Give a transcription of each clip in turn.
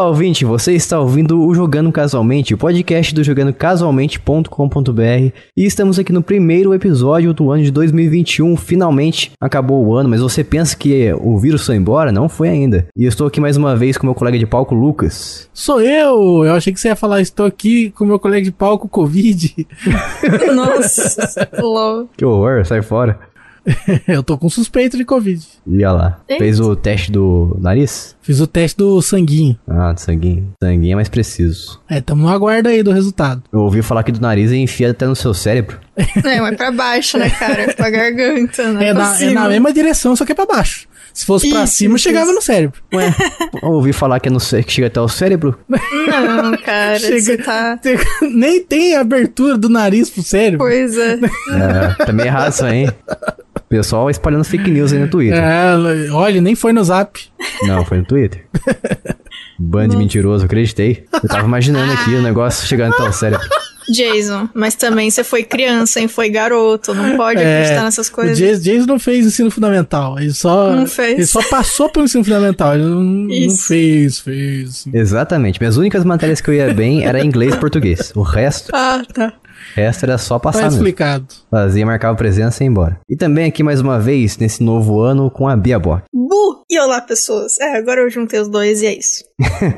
Olá, ouvinte, você está ouvindo o Jogando Casualmente, o podcast do jogandocasualmente.com.br e estamos aqui no primeiro episódio do ano de 2021. Finalmente acabou o ano, mas você pensa que o vírus foi embora? Não foi ainda. E eu estou aqui mais uma vez com meu colega de palco, Lucas. Sou eu! Eu achei que você ia falar, estou aqui com meu colega de palco, Covid. Nossa, lol. Que horror, sai fora. eu tô com suspeito de Covid. E olha lá, Eita. fez o teste do nariz? Fiz o teste do sanguinho. Ah, do sanguinho. Sanguinho é mais preciso. É, tamo no aguardo aí do resultado. Eu ouvi falar que do nariz e enfia até no seu cérebro. É, mas pra baixo, né, cara? Pra garganta, né? É na, é na mesma direção, só que é pra baixo. Se fosse pra Isso, cima, isso, chegava no cérebro. Ué, ouvi falar que, é no, que chega até o cérebro. Não, cara, Chega- você tá... Nem tem abertura do nariz pro cérebro. Pois é. É, tá meio errado isso aí, hein? Pessoal espalhando fake news aí no Twitter. É, olha, nem foi no zap. Não, foi no Twitter. Bando de mentiroso, acreditei. Eu tava imaginando aqui o negócio chegando até o cérebro. Jason, mas também você foi criança, hein? Foi garoto, não pode acreditar nessas É, o coisas. Jason, Jason não fez ensino fundamental. Ele só, Não fez. Ele só passou pelo ensino fundamental. Ele não, não fez, fez. Exatamente. Minhas únicas matérias que eu ia bem era inglês e português. O resto, Ah, tá. O resto era só Tá passar mesmo. explicado. Fazia, marcava presença e ia embora. E também aqui mais uma vez, nesse novo ano, com a Bia Bock. Bu! E olá, pessoas. É, agora eu juntei os dois e é isso.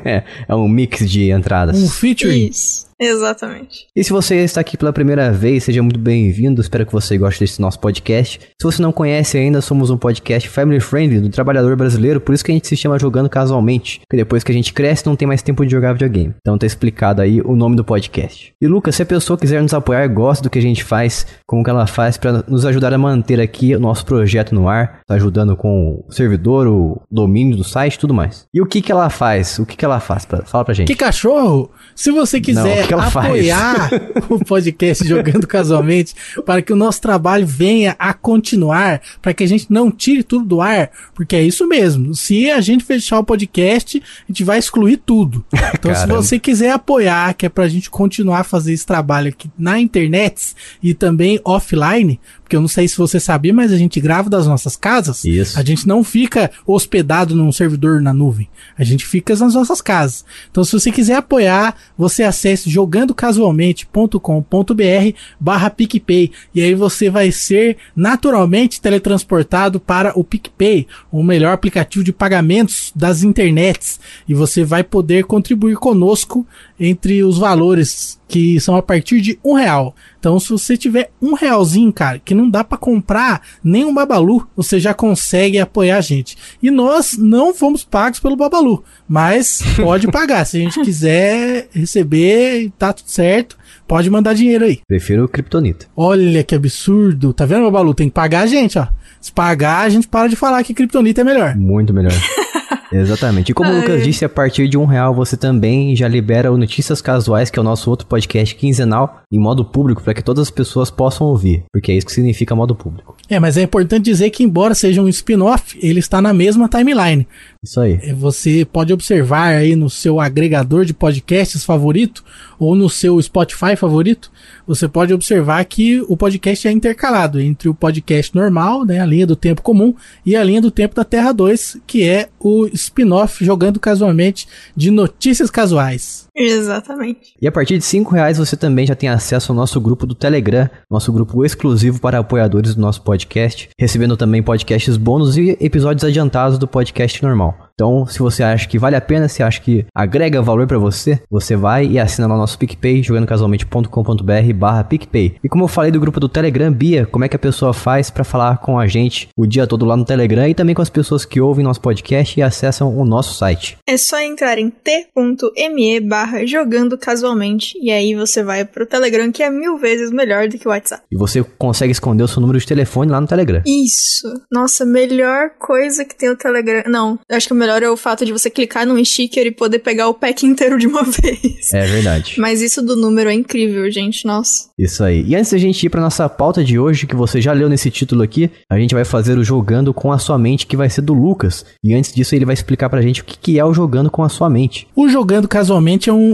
é, é um mix de entradas. Um featuring. Isso. Exatamente. E se você está aqui pela primeira vez, seja muito bem-vindo. Espero que você goste desse nosso podcast. Se você não conhece ainda, somos um podcast family friendly do trabalhador brasileiro, por isso que a gente se chama Jogando Casualmente. Porque depois que a gente cresce, não tem mais tempo de jogar videogame. Então tá explicado aí o nome do podcast. E Lucas, se a pessoa quiser nos apoiar, gosta do que a gente faz, como que ela faz para nos ajudar a manter aqui o nosso projeto no ar, tá ajudando com o servidor, o domínio do site e tudo mais. E o que que ela faz? O que que ela faz? Fala pra gente. Que cachorro! Se você Não, quiser o que ela faz? apoiar o podcast Jogando Casualmente para que o nosso trabalho venha a continuar, para que a gente não tire tudo do ar, porque é isso mesmo. Se a gente fechar o podcast, a gente vai excluir tudo. Então, se Caramba. você quiser apoiar, que é pra gente continuar a fazer esse trabalho aqui na internet e também offline, porque eu não sei se você sabia, mas a gente grava das nossas casas. Isso. A gente não fica hospedado num servidor na nuvem. A gente fica nas nossas casas. Então, se você quiser apoiar, você acesse jogandocasualmente.com.br barra PicPay. E aí você vai ser naturalmente teletransportado para o PicPay, o melhor aplicativo de pagamentos das internets. E você vai poder contribuir conosco entre os valores que são a partir de um real. Então, se você tiver um realzinho, cara, que não dá pra comprar nem um Babalu, você já consegue apoiar a gente. E nós não fomos pagos pelo Babalu, mas pode pagar. Se a gente quiser receber, tá tudo certo, pode mandar dinheiro aí. Prefiro o Kryptonita. Olha que absurdo. Tá vendo, Babalu? Tem que pagar a gente, ó. Se pagar, a gente para de falar que Kryptonita é melhor. Muito melhor. Exatamente. E como o Lucas disse, a partir de um real você também já libera o Notícias Casuais, que é o nosso outro podcast quinzenal, em modo público, para que todas as pessoas possam ouvir. Porque é isso que significa modo público. É, mas é importante dizer que, embora seja um spin-off, ele está na mesma timeline. Isso aí. É, Você pode observar aí no seu agregador de podcasts favorito ou no seu Spotify favorito, você pode observar que o podcast é intercalado entre o podcast normal, né, a linha do tempo comum, e a linha do tempo da Terra 2, que é o spin-off jogando casualmente de notícias casuais. Exatamente. E a partir de cinco reais você também já tem acesso ao nosso grupo do Telegram, nosso grupo exclusivo para apoiadores do nosso podcast, recebendo também podcasts bônus e episódios adiantados do podcast normal. Então, se você acha que vale a pena, se acha que agrega valor pra você, você vai e assina lá o nosso PicPay, jogandocasualmente.com.br barra PicPay. E como eu falei do grupo do Telegram, Bia, como é que a pessoa faz pra falar com a gente o dia todo lá no Telegram e também com as pessoas que ouvem nosso podcast e acessam o nosso site? É só entrar em t.me barra jogando casualmente e aí você vai pro Telegram que é mil vezes melhor do que o WhatsApp. E você consegue esconder o seu número de telefone lá no Telegram. Isso. Nossa, melhor coisa que tem o Telegram. Não, acho que o melhor é o fato de você clicar num sticker e poder pegar o pack inteiro de uma vez. É verdade. Mas isso do número é incrível, gente. Nossa. Isso aí. E antes da gente ir pra nossa pauta de hoje, que você já leu nesse título aqui, a gente vai fazer o Jogando com a Sua Mente, que vai ser do Lucas. E antes disso, ele vai explicar pra gente o que que é o Jogando com a Sua Mente. O Jogando Casualmente é é um.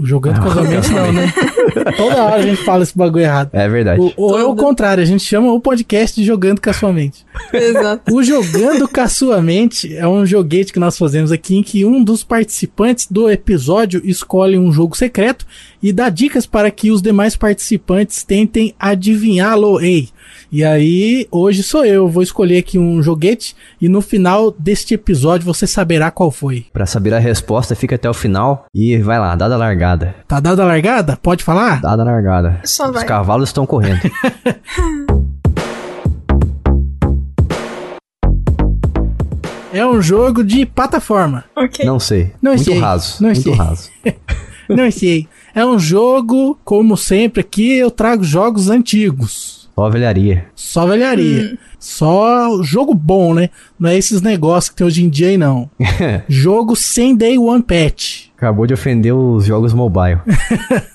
um jogando casualmente, não, né? Toda hora a gente fala esse bagulho errado. É verdade. O- Ou é o contrário, a gente chama o podcast de Jogando Casualmente. Exato. O Jogando Caçuamente é um joguete que nós fazemos aqui em que um dos participantes do episódio escolhe um jogo secreto e dá dicas para que os demais participantes tentem adivinhá-lo. Ei, e aí, hoje sou eu, vou escolher aqui um joguete e no final deste episódio você saberá qual foi. Pra saber a resposta, fica até o final e vai lá, dada a largada. Tá dada a largada? Pode falar? Dada a largada. Só Os vai. cavalos estão correndo. É um jogo de plataforma. Ok. Não sei. Não muito sei. raso. Não muito sei. raso. Não sei. É um jogo, como sempre aqui, eu trago jogos antigos. Só velharia. Só velharia. Só jogo bom, né? Não é esses negócios que tem hoje em dia aí, não. jogo sem day one patch. Acabou de ofender os jogos mobile.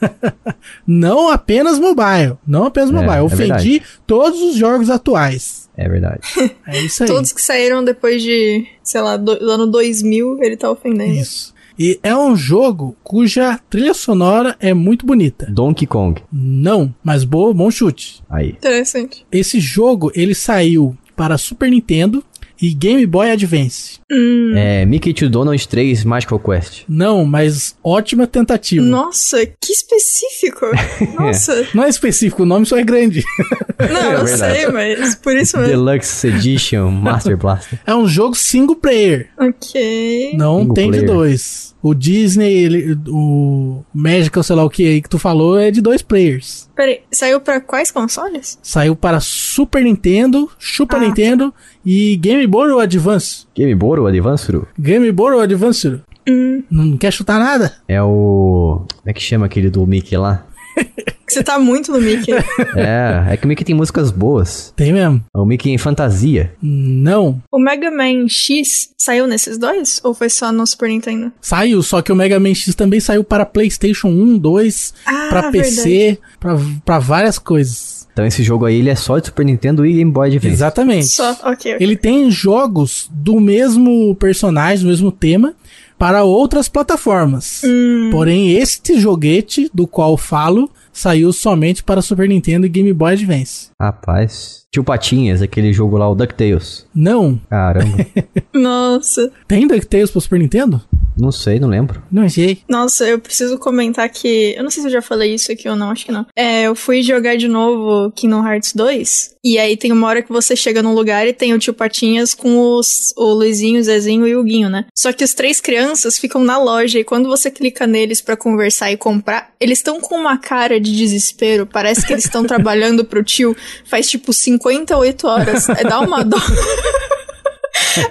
Não apenas mobile. Não apenas É, mobile. é Ofendi verdade. todos os jogos atuais. É verdade. É isso aí. Todos que saíram depois de, sei lá, do, do ano 2000, ele tá ofendendo. Isso. E é um jogo cuja trilha sonora é muito bonita. Donkey Kong. Não, mas boa, bom chute. Aí. Interessante. Esse jogo, ele saiu para Super Nintendo e Game Boy Advance. Hum. É Mickey to Donald 3 Magical Quest. Não, mas ótima tentativa. Nossa, que específico. Nossa. Não é específico, o nome só é grande. Não, eu verdade. sei, mas por isso mesmo. Deluxe Edition Master Blaster. É um jogo single player. Ok. Não Single tem de player. dois. O Disney, ele- o Magical, sei lá o que aí que tu falou, é de dois players. Peraí, saiu pra quais consoles? Saiu para Super Nintendo, Super Ah. Nintendo e Game Boy ou Advance. Game Boy ou Advance? Fru? Game Boy ou Advance? Hum. Não quer chutar nada? É o. Como é que chama aquele do Mickey lá? Você tá muito no Mickey. É, é que o Mickey tem músicas boas. Tem mesmo? É o Mickey em fantasia. Não. o Mega Man X saiu nesses dois? Ou foi só no Super Nintendo? Saiu, só que o Mega Man X também saiu para PlayStation 1, 2, Ah, para verdade. PC, pra para várias coisas. Então esse jogo aí ele é só de Super Nintendo e Game Boy Advance. Exatamente. Só, ok. ok. Ele tem jogos do mesmo personagem, do mesmo tema, para outras plataformas. Hum, Porém, este joguete do qual falo saiu somente para Super Nintendo e Game Boy Advance. Rapaz. Tio Patinhas, aquele jogo lá, o DuckTales. Não. Caramba. Nossa. Tem DuckTales para Super Nintendo? não sei, não lembro. Não sei. Nossa, eu preciso comentar que. Eu não sei se eu já falei isso aqui ou não, acho que não. É, eu fui jogar de novo Kingdom Hearts 2. E aí tem uma hora que você chega num lugar e tem o tio Patinhas com os, o Luizinho, o Zezinho e o Guinho, né? Só que as três crianças ficam na loja e quando você clica neles pra conversar e comprar, eles estão com uma cara de desespero. Parece que eles estão trabalhando pro tio faz tipo 58 horas. É, dá uma dó.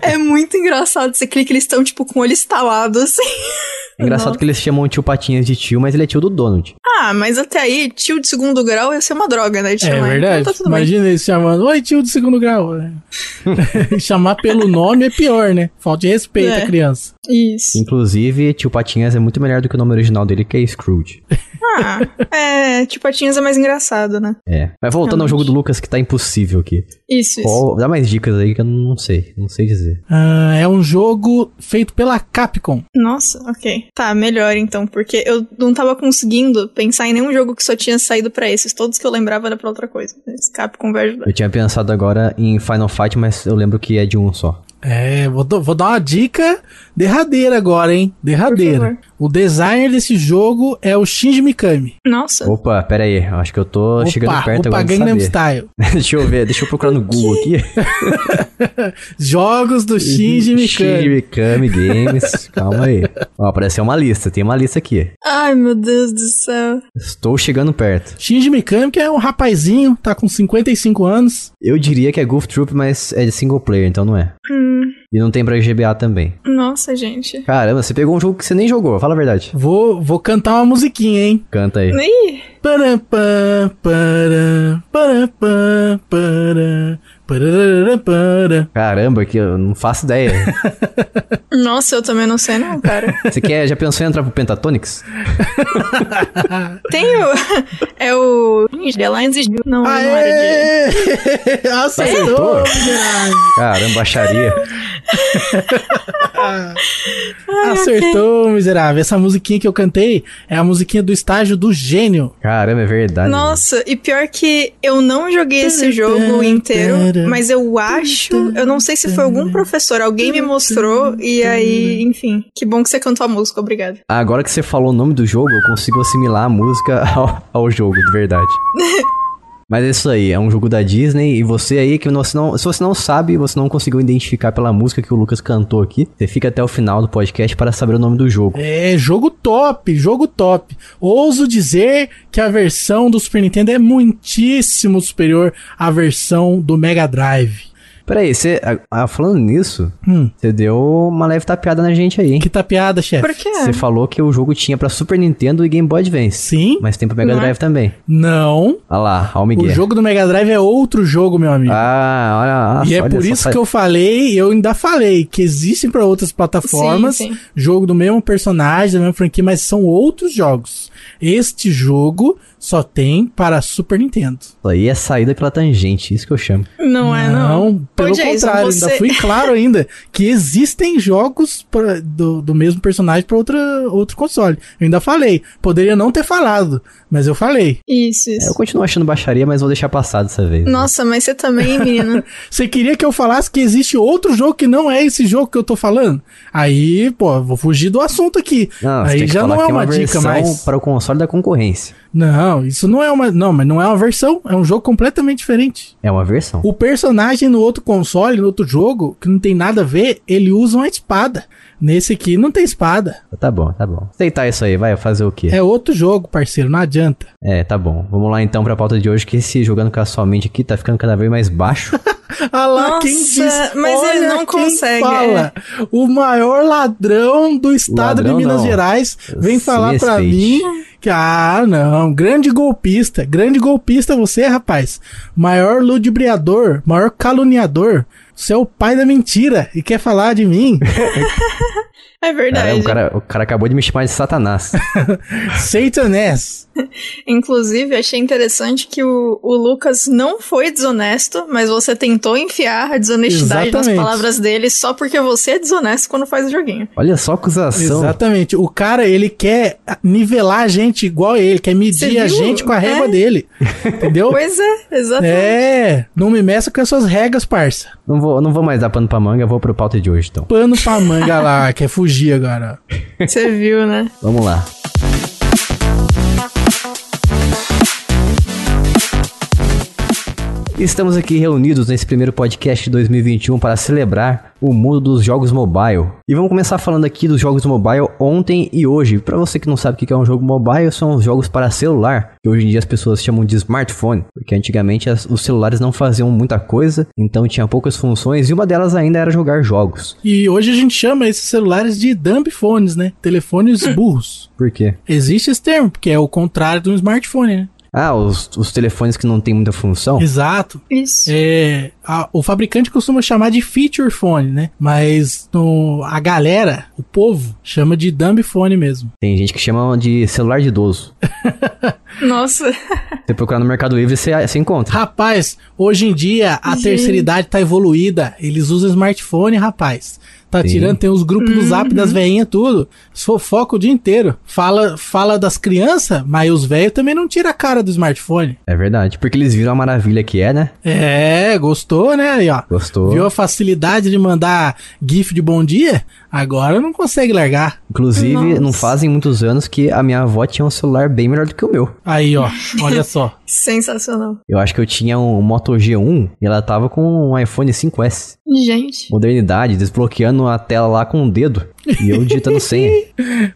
É muito engraçado. Você clica, eles estão, tipo, com o olho estalado, assim. Engraçado Nossa. que eles chamam o tio Patinhas de tio, mas ele é tio do Donald. Ah, mas até aí, tio de segundo grau ia ser uma droga, né? de É chamar. verdade. Então tá tudo bem. Imagina eles chamando, oi tio de segundo grau. Chamar pelo nome é pior, né? Falta de respeito É. à criança. Isso. Inclusive, tio Patinhas é muito melhor do que o nome original dele, que é Scrooge. Ah, é, tio Patinhas é mais engraçado, né? É. Mas voltando ao Realmente. jogo do Lucas, que tá impossível aqui. Isso, isso. Qual- dá mais dicas aí que eu não sei. Não sei dizer. Ah, é um jogo feito pela Capcom. Nossa, ok. Tá, melhor então, porque eu não tava conseguindo pensar em nenhum jogo que só tinha saído pra esses. Todos que eu lembrava era pra outra coisa. Esse Capcom vai ajudar. Eu tinha pensado agora em Final Fight, mas eu lembro que é de um só. É, vou, vou dar uma dica derradeira agora, hein? Por Derradeira. O designer desse jogo é o Shinji Mikami. Nossa. Opa, pera aí. Acho que eu tô chegando perto opa, agora de Gangnam. Style. deixa eu ver, deixa eu procurar no Google aqui. Jogos do Shinji Mikami. Shinji Mikami Games. Calma aí. Ó, apareceu uma lista. Tem uma lista aqui. Ai, meu Deus do céu. Estou chegando perto. Shinji Mikami, que é um rapazinho, tá com 55 anos. Eu diria que é Goof Troop, mas é de single player, então não é. Hum, E não tem pra GBA também. nossa, gente. Caramba, você pegou um jogo que você nem jogou, fala a verdade. Vou, vou cantar uma musiquinha, hein? Canta aí. Ih, Para, pa, para, para, pa, para, pararara, para. Caramba, que eu não faço ideia. nossa, eu também não sei não, cara. Você quer, já pensou em entrar pro Pentatonix? Tem o... É o... The. Não, não era de... Acertou, Acertou? miserável. Caramba, baixaria. Acertou, miserável. Essa musiquinha que eu cantei é a musiquinha do estágio do gênio. Caramba, é verdade. Nossa, e pior que eu não joguei esse jogo inteiro, mas eu acho, eu não sei se foi algum professor, alguém me mostrou e aí, enfim, que bom que você cantou a música, obrigado. Agora que você falou o nome do jogo, eu consigo assimilar a música ao, ao jogo, de verdade. Mas é isso aí, é um jogo da Disney e você aí que você não, se você não sabe, você não conseguiu identificar pela música que o Lucas cantou aqui, você fica até o final do podcast para saber o nome do jogo. É, jogo top, jogo top. Ouso dizer que a versão do Super Nintendo é muitíssimo superior à versão do Mega Drive. Peraí, você, ah, falando nisso, Hum. você deu uma leve tapeada na gente aí, hein? Que tapeada, chefe. Por quê? Você falou que o jogo tinha pra Super Nintendo e Game Boy Advance. Sim? Mas tem pro Mega Não é? Drive também. Não. Olha lá, olha o O Miguel. jogo do Mega Drive é outro jogo, meu amigo. Ah, olha, nossa, e é olha por isso faz- que eu falei, eu ainda falei, que existem para outras plataformas, Sim, sim. jogo do mesmo personagem, da mesma franquia, mas são outros jogos. Este jogo só tem para Super Nintendo. Isso aí é saída pela tangente, isso que eu chamo. Não, é, não. pelo Ô, Jason, contrário, você- ainda fui claro ainda que existem jogos pra- do, do mesmo personagem para outro console. Eu ainda falei. Poderia não ter falado, mas eu falei. Isso, É, isso. eu continuo achando baixaria, mas vou deixar passar dessa vez. Nossa, mas você também, menina. Você queria que eu falasse que existe outro jogo que não é esse jogo que eu tô falando? Aí, pô, vou fugir do assunto aqui. Não, Aí já não é que uma, dica versão mais. para o console da concorrência. Não, isso não é uma. Não, mas não é uma versão. É um jogo completamente diferente. É uma versão. O personagem no outro console, no outro jogo, que não tem nada a ver, ele usa uma espada. Nesse aqui não tem espada. Tá bom, tá bom. Aceitar isso aí, vai fazer o quê? É outro jogo, parceiro, não adianta. É, tá bom. Vamos lá então pra pauta de hoje, que esse jogando casualmente aqui tá ficando cada vez mais baixo. Ah lá, Nossa, quem diz. mas ele olha não quem consegue, Fala, o maior ladrão do estado Ladrão de Minas não. Gerais vem Se falar pra respeite. mim que, ah, não, grande golpista, grande golpista você, rapaz. Maior ludibriador, maior caluniador. Você é o pai da mentira e quer falar de mim. É verdade. Caramba, o, cara, o cara acabou de me chamar de Satanás. Satanás. Inclusive, achei interessante que o, o Lucas não foi desonesto, mas você tentou enfiar a desonestidade Exatamente. nas palavras dele só porque você é desonesto quando faz o joguinho. Olha só a acusação. Exatamente. O cara, ele quer nivelar a gente igual ele, quer medir a gente com a régua É. dele. Entendeu? Pois é, exatamente. É, não me meça com as suas regras, parça. Não vou, não vou mais dar pano pra manga, vou pro pauta de hoje então. Pano pra manga lá, quer fugir agora. Você viu, né? Vamos lá. Estamos aqui reunidos nesse primeiro podcast de 2021 para celebrar o mundo dos jogos mobile. E vamos começar falando aqui dos jogos mobile ontem e hoje. Para você que não sabe o que é um jogo mobile, são os jogos para celular, que hoje em dia as pessoas chamam de smartphone, porque antigamente as- os celulares não faziam muita coisa, então tinha poucas funções e uma delas ainda era jogar jogos. E hoje a gente chama esses celulares de dumb phones, né? Telefones burros. Por quê? Existe esse termo, porque é o contrário de um smartphone, né? Ah, os, os telefones que não tem muita função? Exato. Isso. É, a- o fabricante costuma chamar de feature phone, né? Mas no- a galera, o povo, chama de dumb phone mesmo. Tem gente que chama de celular de idoso. Nossa. Você procurar no Mercado Livre, você, você encontra. Rapaz, hoje em dia a Gente. terceira idade tá evoluída. Eles usam smartphone, rapaz. Tá Sim. tirando, tem os grupos no zap das veinhas, tudo. Fofoca o dia inteiro. Fala, fala das crianças, mas os velhos também não tiram a cara do smartphone. É verdade, porque eles viram a maravilha que é, né? É, gostou, né? Aí, ó. Gostou. Viu a facilidade de mandar GIF de bom dia? Agora não consegue largar. Inclusive, Nossa. não fazem muitos anos que a minha avó tinha um celular bem melhor do que o meu. Aí, ó. Olha só. Sensacional. Eu acho que eu tinha um Moto G1 e ela tava com um iPhone 5S. Gente. Modernidade, desbloqueando a tela lá com o dedo. E eu digitando senha.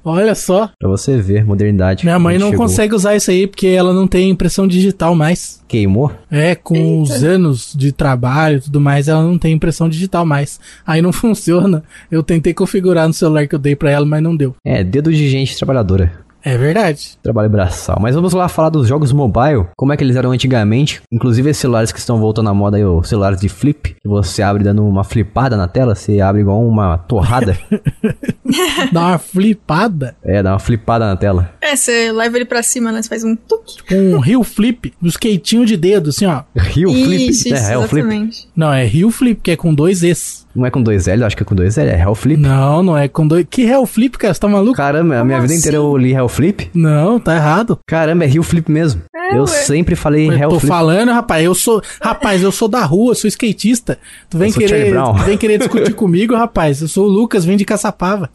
Olha só. Pra você ver, modernidade. Minha mãe não chegou. consegue usar isso aí porque ela não tem impressão digital mais. Queimou? É, com os anos de trabalho e tudo mais, ela não tem impressão digital mais. Aí não funciona. Eu tentei configurar no celular que eu dei pra ela, mas não deu. É, dedo de gente trabalhadora. É verdade. Trabalho braçal. Mas vamos lá falar dos jogos mobile, como é que eles eram antigamente. Inclusive esses celulares que estão voltando à moda aí, os celulares de flip, que você abre dando uma flipada na tela, você abre igual uma torrada. Dá uma flipada é, dá uma flipada na tela. É, você leva ele pra cima, né? Você faz um tuque. com um rio flip, um skatinho de dedo, assim, ó. Rio flip, Isso, é, isso, é o flip. Não, é rio flip, que é com dois Es. Não é com dois L, eu acho que é com dois L, é Hell Flip. Não, não é com dois. Que Hell Flip, cara? Você tá maluco? Caramba, a minha Como vida inteira assim? eu li Hell Flip. Não, tá errado. Caramba, é Hill Flip mesmo. É, eu ué. sempre falei Eu Hell tô falando, rapaz, eu sou. Rapaz, eu sou da rua, sou skatista. Tu vem Eu sou Charlie querer. Tu vem querer discutir comigo, rapaz. Eu sou o Lucas, vem de Caçapava.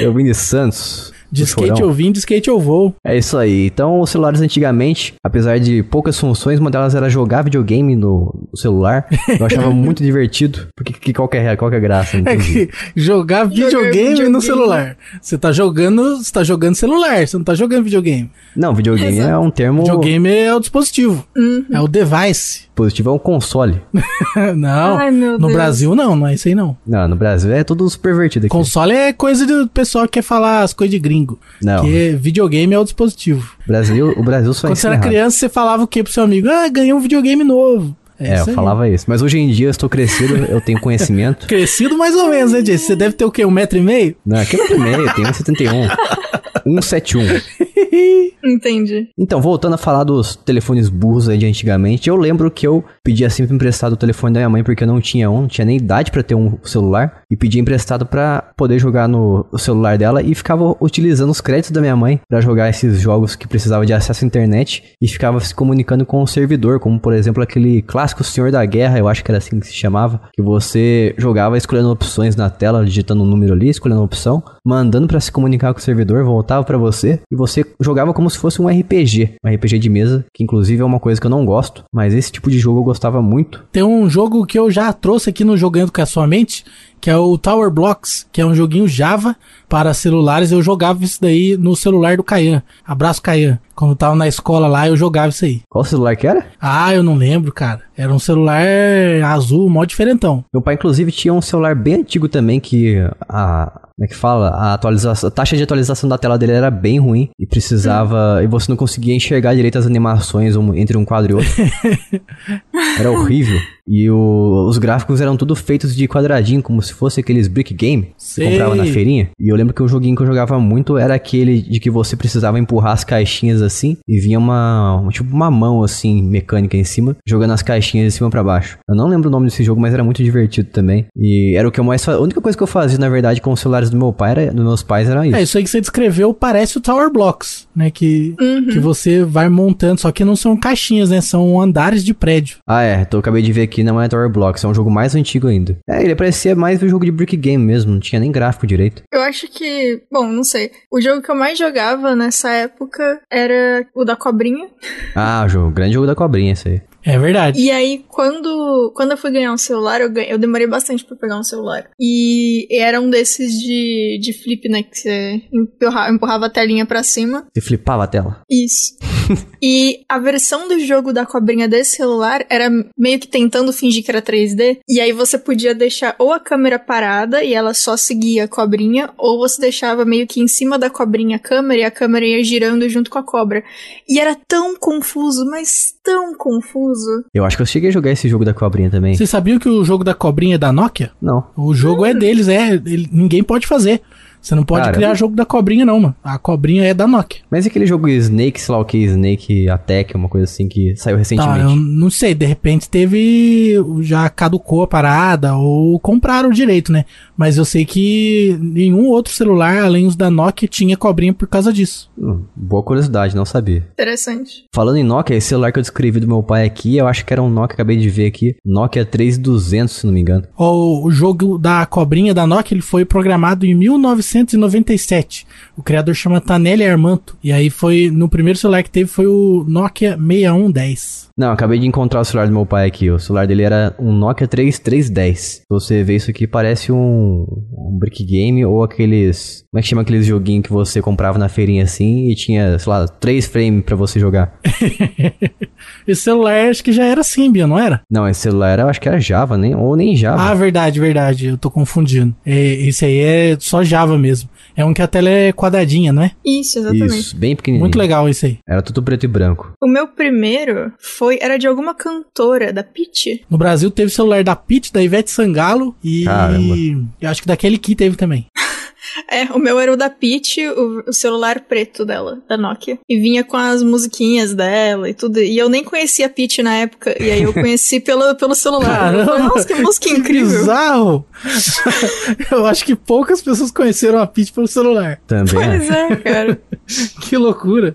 Eu vim de Santos. De skate Chorão. eu vim, de skate eu vou. É isso aí. Então, os celulares antigamente, apesar de poucas funções, uma delas era jogar videogame no no celular. Eu achava muito divertido. Porque que, qual, que é, qual que é a graça? É que jogar videogame, videogame. no celular. Você tá jogando, você tá jogando celular, você não tá jogando videogame. Não, videogame Exato. é um termo Videogame é o dispositivo, Uhum. é o device. positivo, é um console. não, Ai, meu no Deus. Brasil não, não é isso aí não. Não, no Brasil é tudo supervertido aqui. Console é coisa do pessoal que quer falar as coisas de gringo. Não, Porque videogame é o dispositivo. Brasil, o Brasil só Quando você era errado. criança, você falava o que pro seu amigo? Ah, ganhei um videogame novo. É, isso eu aí. falava isso. Mas hoje em dia eu estou crescido, eu tenho conhecimento. Crescido mais ou menos, né, Jesse? Você deve ter o quê? Um metro e meio? Não, aqui é meio, eu tenho 1,71. 171. Entendi. Então, voltando a falar dos telefones burros aí de antigamente, eu lembro que eu pedia sempre emprestado o telefone da minha mãe porque eu não tinha um, não tinha nem idade pra ter um celular, e pedia emprestado pra poder jogar no celular dela e ficava utilizando os créditos da minha mãe pra jogar esses jogos que precisava de acesso à internet e ficava se comunicando com o servidor, como por exemplo aquele clássico Senhor da Guerra, eu acho que era assim que se chamava, que você jogava escolhendo opções na tela, digitando um número ali, escolhendo uma opção, mandando pra se comunicar com o servidor, voltava pra você e você jogava como se fosse um RPG, um RPG de mesa, que inclusive é uma coisa que eu não gosto, mas esse tipo de jogo eu gostava muito. Tem um jogo que eu já trouxe aqui no Jogando com a Sua Mente, que é o Tower Blocks, que é um joguinho Java para celulares. Eu jogava isso daí no celular do Caian. Abraço, Caian. Quando eu tava na escola lá, eu jogava isso aí. Qual celular que era? Ah, eu não lembro, cara. Era um celular azul, mó diferentão. Meu pai, inclusive, tinha um celular bem antigo também que a. Como é que fala? A atualização, a taxa de atualização da tela dele era bem ruim e precisava. E você não conseguia enxergar direito as animações entre um quadro e outro. era horrível. E o- os gráficos eram tudo feitos de quadradinho, como se fosse aqueles brick game que comprava na feirinha. E eu lembro que o joguinho que eu jogava muito era aquele de que você precisava empurrar as caixinhas assim e vinha uma. um- tipo uma mão assim, mecânica em cima, jogando as caixinhas de cima pra baixo. Eu não lembro o nome desse jogo, mas era muito divertido também. E era o que eu mais fazia. A única coisa que eu fazia, na verdade, com os celulares do meu pai, era, dos meus pais, era isso. É, isso aí que você descreveu parece o Tower Blocks, né? Que, Uhum. que você vai montando, só que não são caixinhas, né? São andares de prédio. Ah, é. Então eu acabei de ver aqui, não é Tower Blocks, é um jogo mais antigo ainda. É, ele parecia mais um jogo de brick game mesmo, não tinha nem gráfico direito. Eu acho que, bom, não sei. O jogo que eu mais jogava nessa época era o da cobrinha. Ah, o jogo, grande jogo da cobrinha, esse aí. É verdade. E aí, quando, quando eu fui ganhar um celular, eu, ganhei- eu demorei bastante pra pegar um celular. E era um desses de, de flip, né? Que você empurra- empurrava a telinha pra cima. Você flipava a tela. Isso. e a versão do jogo da cobrinha desse celular era meio que tentando fingir que era 3D. E aí você podia deixar ou a câmera parada e ela só seguia a cobrinha, ou você deixava meio que em cima da cobrinha a câmera e a câmera ia girando junto com a cobra. E era tão confuso, mas tão confuso. Eu acho que eu cheguei a jogar esse jogo da cobrinha também. Você sabia que o jogo da cobrinha é da Nokia? Não. O jogo é deles, é. ele- ninguém pode fazer. Você não pode Caramba. criar jogo da cobrinha, não, mano. A cobrinha é da Nokia. Mas e aquele jogo Snake, sei lá o que, Snake Attack, uma coisa assim que saiu Tá, recentemente. eu não sei, de repente teve. Já caducou a parada ou compraram o direito, né? Mas eu sei que nenhum outro celular, além os da Nokia, tinha cobrinha por causa disso. Hum, boa curiosidade, não sabia. Interessante. Falando em Nokia, esse celular que eu descrevi do meu pai aqui, eu acho que era um Nokia, acabei de ver aqui. Nokia 3200, se não me engano. O, o jogo da cobrinha da Nokia ele foi programado em 1997. O criador chama Tanelli Armanto. E aí foi. No primeiro celular que teve foi o Nokia 6110. Não, acabei de encontrar o celular do meu pai aqui. O celular dele era um Nokia 3310. Você vê isso aqui, parece um, um brick game ou aqueles. Como é que chama aqueles joguinhos que você comprava na feirinha assim e tinha, sei lá, três frames pra você jogar? Esse celular acho que já era Symbian, não era? Não, esse celular era, eu acho que era Java, nem, ou nem Java. Ah, verdade, verdade. Eu tô confundindo. É, esse aí é só Java mesmo. É um que a tela é quadradinha, não é? Isso, exatamente. Isso, bem pequenininho. Muito legal esse aí. Era tudo preto e branco. O meu primeiro foi. Era de alguma cantora, da Pitty. No Brasil teve celular da Pit, da Ivete Sangalo e Caramba. eu acho que da Kelly Key teve também. É, o meu era o da Peach, o, o, celular preto dela, da Nokia. E vinha com as musiquinhas dela e tudo. E eu nem conhecia a Peach na época. E aí eu conheci pelo, pelo celular. Caramba, falei, Nossa, que música que incrível. Bizarro. eu acho que poucas pessoas conheceram a Peach pelo celular. Também. Pois é, cara. que loucura.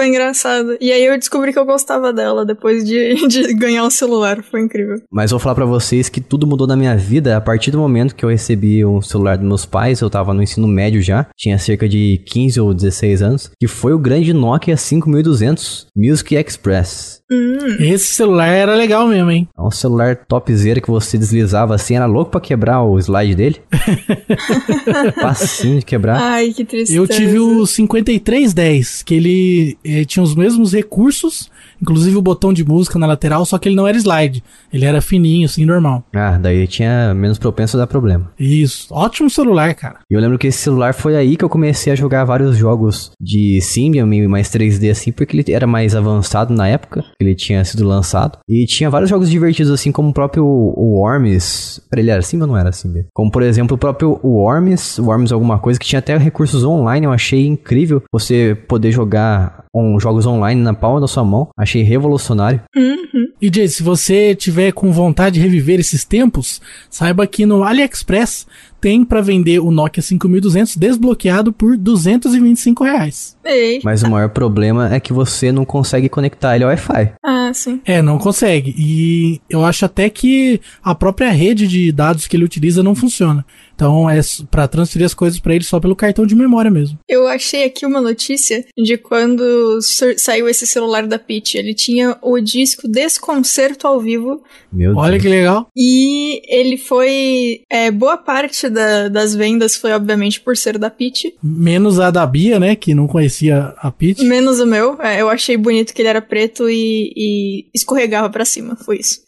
Foi engraçado. E aí eu descobri que eu gostava dela depois de, de ganhar um celular. Foi incrível. Mas vou falar para vocês que tudo mudou na minha vida a partir do momento que eu recebi um celular dos meus pais. Eu tava no ensino médio já, tinha cerca de 15 ou 16 anos, que foi o grande Nokia 5200 Music Express. Hum. Esse celular era legal mesmo, hein? É um celular topzera que você deslizava assim, era louco para quebrar o slide dele. Facinho de quebrar. Ai, que tristeza. Eu tive o 5310, que ele eh, tinha os mesmos recursos, inclusive o botão de música na lateral, só que ele não era slide. Ele era fininho, assim, normal. Ah, daí tinha menos propenso a dar problema. Isso. Ótimo celular, cara. E eu lembro que esse celular foi aí que eu comecei a jogar vários jogos de Symbian e mais 3D, assim, porque ele era mais avançado na época ele tinha sido lançado. E tinha vários jogos divertidos, assim, como o próprio o Worms. Peraí, ele era assim ou não era assim? Como, por exemplo, o próprio Worms, Worms alguma coisa, que tinha até recursos online, eu achei incrível você poder jogar um, jogos online na palma da sua mão. Achei revolucionário. Uhum. E Jay, se você tiver com vontade de reviver esses tempos, saiba que no AliExpress tem para vender o Nokia 5200 desbloqueado por 225 reais. Ei. Mas o maior problema é que você não consegue conectar ele ao Wi-Fi. Ah, sim. É, não consegue. E eu acho até que a própria rede de dados que ele utiliza não funciona. Então é para transferir as coisas para ele só pelo cartão de memória mesmo. Eu achei aqui uma notícia de quando saiu esse celular da Peach. Ele tinha o disco Desconcerto ao vivo. Meu Olha Deus. que legal. E ele foi. É, boa parte da, das vendas foi, obviamente, por ser da Peach. Menos a da Bia, né? Que não conhecia a Peach. Menos o meu. É, eu achei bonito que ele era preto e, e escorregava para cima. Foi isso.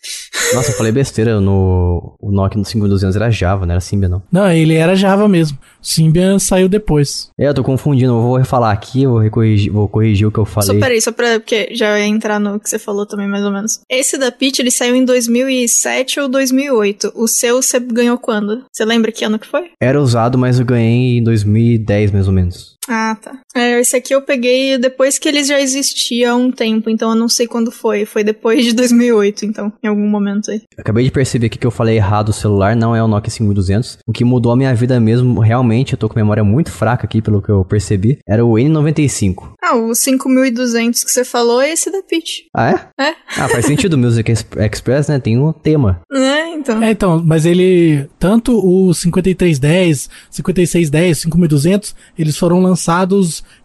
Nossa, eu falei besteira. No, o Nokia no 5200 era Java, não era Symbian, não. Não, ele era Java mesmo. Symbian saiu depois. É, eu tô confundindo. Eu vou refalar aqui, eu vou corrigir, vou corrigir o que eu falei. Só peraí, só pra. Porque já ia entrar no que você falou também, mais ou menos. Esse da Peach, ele saiu em 2007 ou 2008. O seu você ganhou quando? Você lembra que ano que foi? Era usado, mas eu ganhei em 2010, mais ou menos. Ah, tá. É, esse aqui eu peguei depois que eles já existiam há um tempo, então eu não sei quando foi. Foi depois de 2008, então, em algum momento aí. Acabei de perceber aqui que eu falei errado o celular, não é o Nokia 5200. O que mudou a minha vida mesmo, realmente, eu tô com memória muito fraca aqui, pelo que eu percebi, era o N95. Ah, o 5200 que você falou é esse da Peach. Ah, é? É. Ah, faz sentido o Music Express, né? Tem um tema. É, então. É, então, mas ele. Tanto o 5310, 5610, 5200, eles foram lançados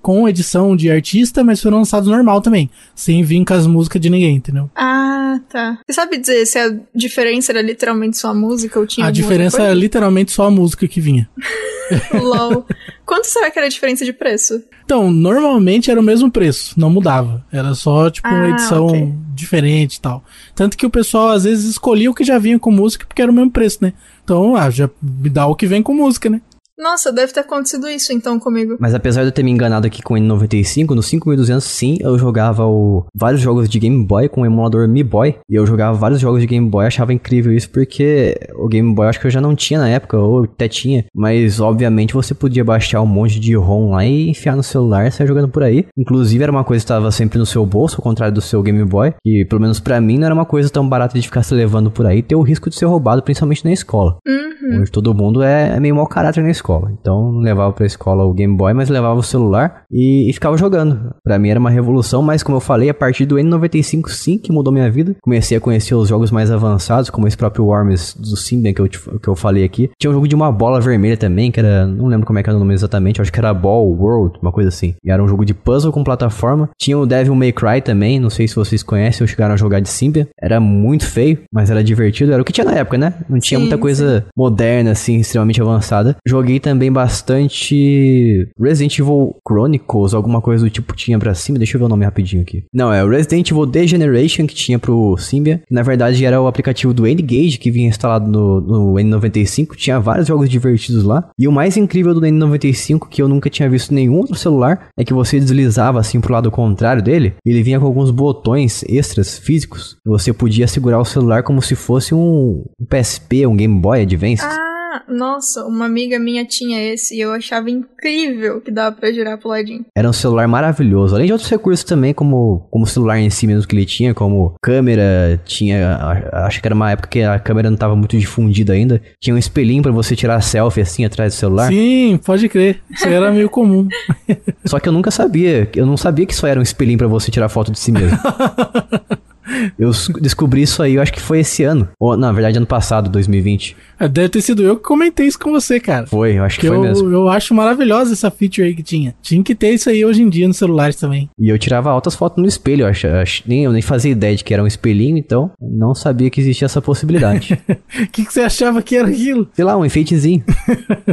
com edição de artista, mas foram lançados normal também. Sem vir com as músicas de ninguém, entendeu? Ah, tá. Você sabe dizer se a diferença era literalmente só a música ou tinha a diferença é literalmente só a música que vinha. LOL. Quanto será que era a diferença de preço? Então, normalmente era o mesmo preço, não mudava. Era só, tipo, uma Ah, edição ok. diferente e tal. Tanto que o pessoal às vezes escolhia o que já vinha com música porque era o mesmo preço, né? Então, ah, já me dá o que vem com música, né? Nossa, deve ter acontecido isso então comigo. Mas apesar de eu ter me enganado aqui com o N95, no 5200 sim, eu jogava o, vários jogos de Game Boy com o emulador Mi Boy. E eu jogava vários jogos de Game Boy, achava incrível isso, porque o Game Boy acho que eu já não tinha na época, ou até tinha. Mas obviamente você podia baixar um monte de ROM lá e enfiar no celular e sair jogando por aí. Inclusive era uma coisa que estava sempre no seu bolso, ao contrário do seu Game Boy. E pelo menos pra mim não era uma coisa tão barata de ficar se levando por aí e ter o risco de ser roubado, principalmente na escola. Uhum. Hoje todo mundo é, é meio mau caráter na escola. Então não levava pra escola o Game Boy, mas levava o celular e, e ficava jogando. Pra mim era uma revolução, mas como eu falei, a partir do N95 sim que mudou minha vida. Comecei a conhecer os jogos mais avançados, como esse próprio Worms do Symbian que eu, te- que eu falei aqui. Tinha um jogo de uma bola vermelha também, que era. Não lembro como é que era o nome exatamente, acho que era Ball World, uma coisa assim. E era um jogo de puzzle com plataforma. Tinha o Devil May Cry também, não sei se vocês conhecem ou chegaram a jogar de Symbian. Era muito feio, mas era divertido. Era o que tinha na época, né? Não tinha Sim, muita coisa moderna, assim, extremamente avançada. Joguei também bastante Resident Evil Chronicles, alguma coisa do tipo tinha pra cima. Deixa eu ver o nome rapidinho aqui. Não, é o Resident Evil Degeneration que tinha pro Symbian. Na verdade era o aplicativo do N-Gage que vinha instalado no, no N95. Tinha vários jogos divertidos lá. E o mais incrível do N95, que eu nunca tinha visto nenhum outro celular, é que você deslizava assim pro lado contrário dele. Ele vinha com alguns botões extras físicos. Você podia segurar o celular como se fosse um PSP, um Game Boy Advance. Ah, Ah, nossa, uma amiga minha tinha esse e eu achava incrível que dava pra girar pro ladinho. Era um celular maravilhoso. Além de outros recursos também, como, como o celular em si mesmo que ele tinha, como câmera, tinha. Acho que era uma época que a câmera não tava muito difundida ainda. Tinha um espelhinho pra você tirar selfie assim atrás do celular. Sim, pode crer. Isso aí era meio comum. Só que eu nunca sabia. Eu não sabia que isso era um espelhinho pra você tirar foto de si mesmo. eu descobri isso aí, eu acho que foi esse ano. Ou, na verdade, ano passado, 2020. É, Deve ter sido eu que comentei isso com você, cara. Foi, eu acho que Que foi eu, mesmo. eu acho maravilhosa essa feature aí que tinha. Tinha que ter isso aí hoje em dia nos celulares também. E eu tirava altas fotos no espelho, eu, acho, acho- nem, eu nem fazia ideia de que era um espelhinho, então não sabia que existia essa possibilidade. O que, que você achava que era aquilo? Sei lá, um enfeitezinho.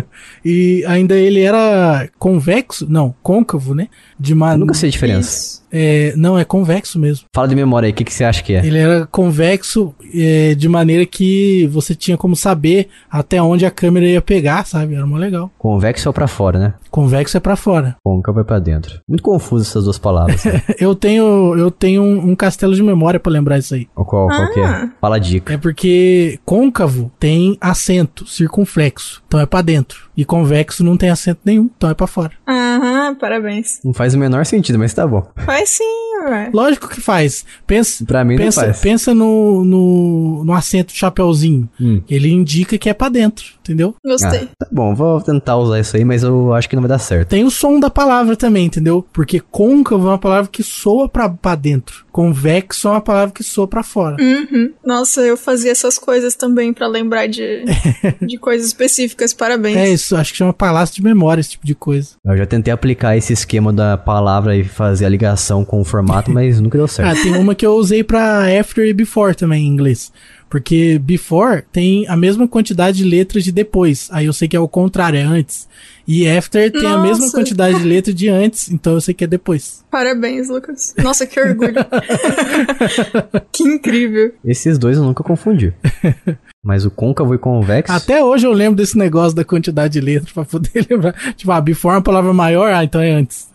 E ainda ele era convexo? Não, côncavo, né? De Eu maneira. nunca sei a diferença. Isso. É, não, é convexo mesmo. Fala de memória aí, o que, que você acha que é? Ele era convexo é, de maneira que você tinha como saber até onde a câmera ia pegar, sabe? Era mó legal. Convexo ou pra fora, né? Convexo é pra fora. Côncavo é pra dentro. Muito confuso essas duas palavras. né? Eu tenho, eu tenho um, um castelo de memória pra lembrar isso aí. Ou qual, qual que é? Ah. Fala a dica. É porque côncavo tem acento circunflexo, então é pra dentro. E convexo não tem acento nenhum, então é pra fora. Aham, parabéns. Não faz o menor sentido, mas tá bom. Faz sim, ué. Lógico que faz. Pensa, Pra mim não pensa, faz. pensa no, no, no acento chapeuzinho. Hum. Ele indica que é pra dentro, entendeu? Gostei. Ah, tá bom, vou tentar usar isso aí, mas eu acho que não vai dar certo. Tem o som da palavra também, entendeu? Porque côncavo é uma palavra que soa pra, pra dentro. Convexo é uma palavra que soa pra fora. Uhum. Nossa, eu fazia essas coisas também pra lembrar de, de coisas específicas. Parabéns. É isso, acho que chama palácio de memória, esse tipo de coisa. Eu já tentei aplicar esse esquema da palavra e fazer a ligação com o formato, mas nunca deu Ah, certo. tem uma que eu usei pra after e before também em inglês. Porque before tem a mesma quantidade de letras de depois. Aí eu sei que é o contrário, é antes. E after tem a mesma Nossa. quantidade de letras de antes, então eu sei que é depois. Parabéns, Lucas. Nossa, que orgulho. que incrível. Esses dois eu nunca confundi. Mas o côncavo e convexo. Até hoje eu lembro desse negócio da quantidade de letras pra poder lembrar. Tipo, ah, before é uma palavra maior, ah, então é antes.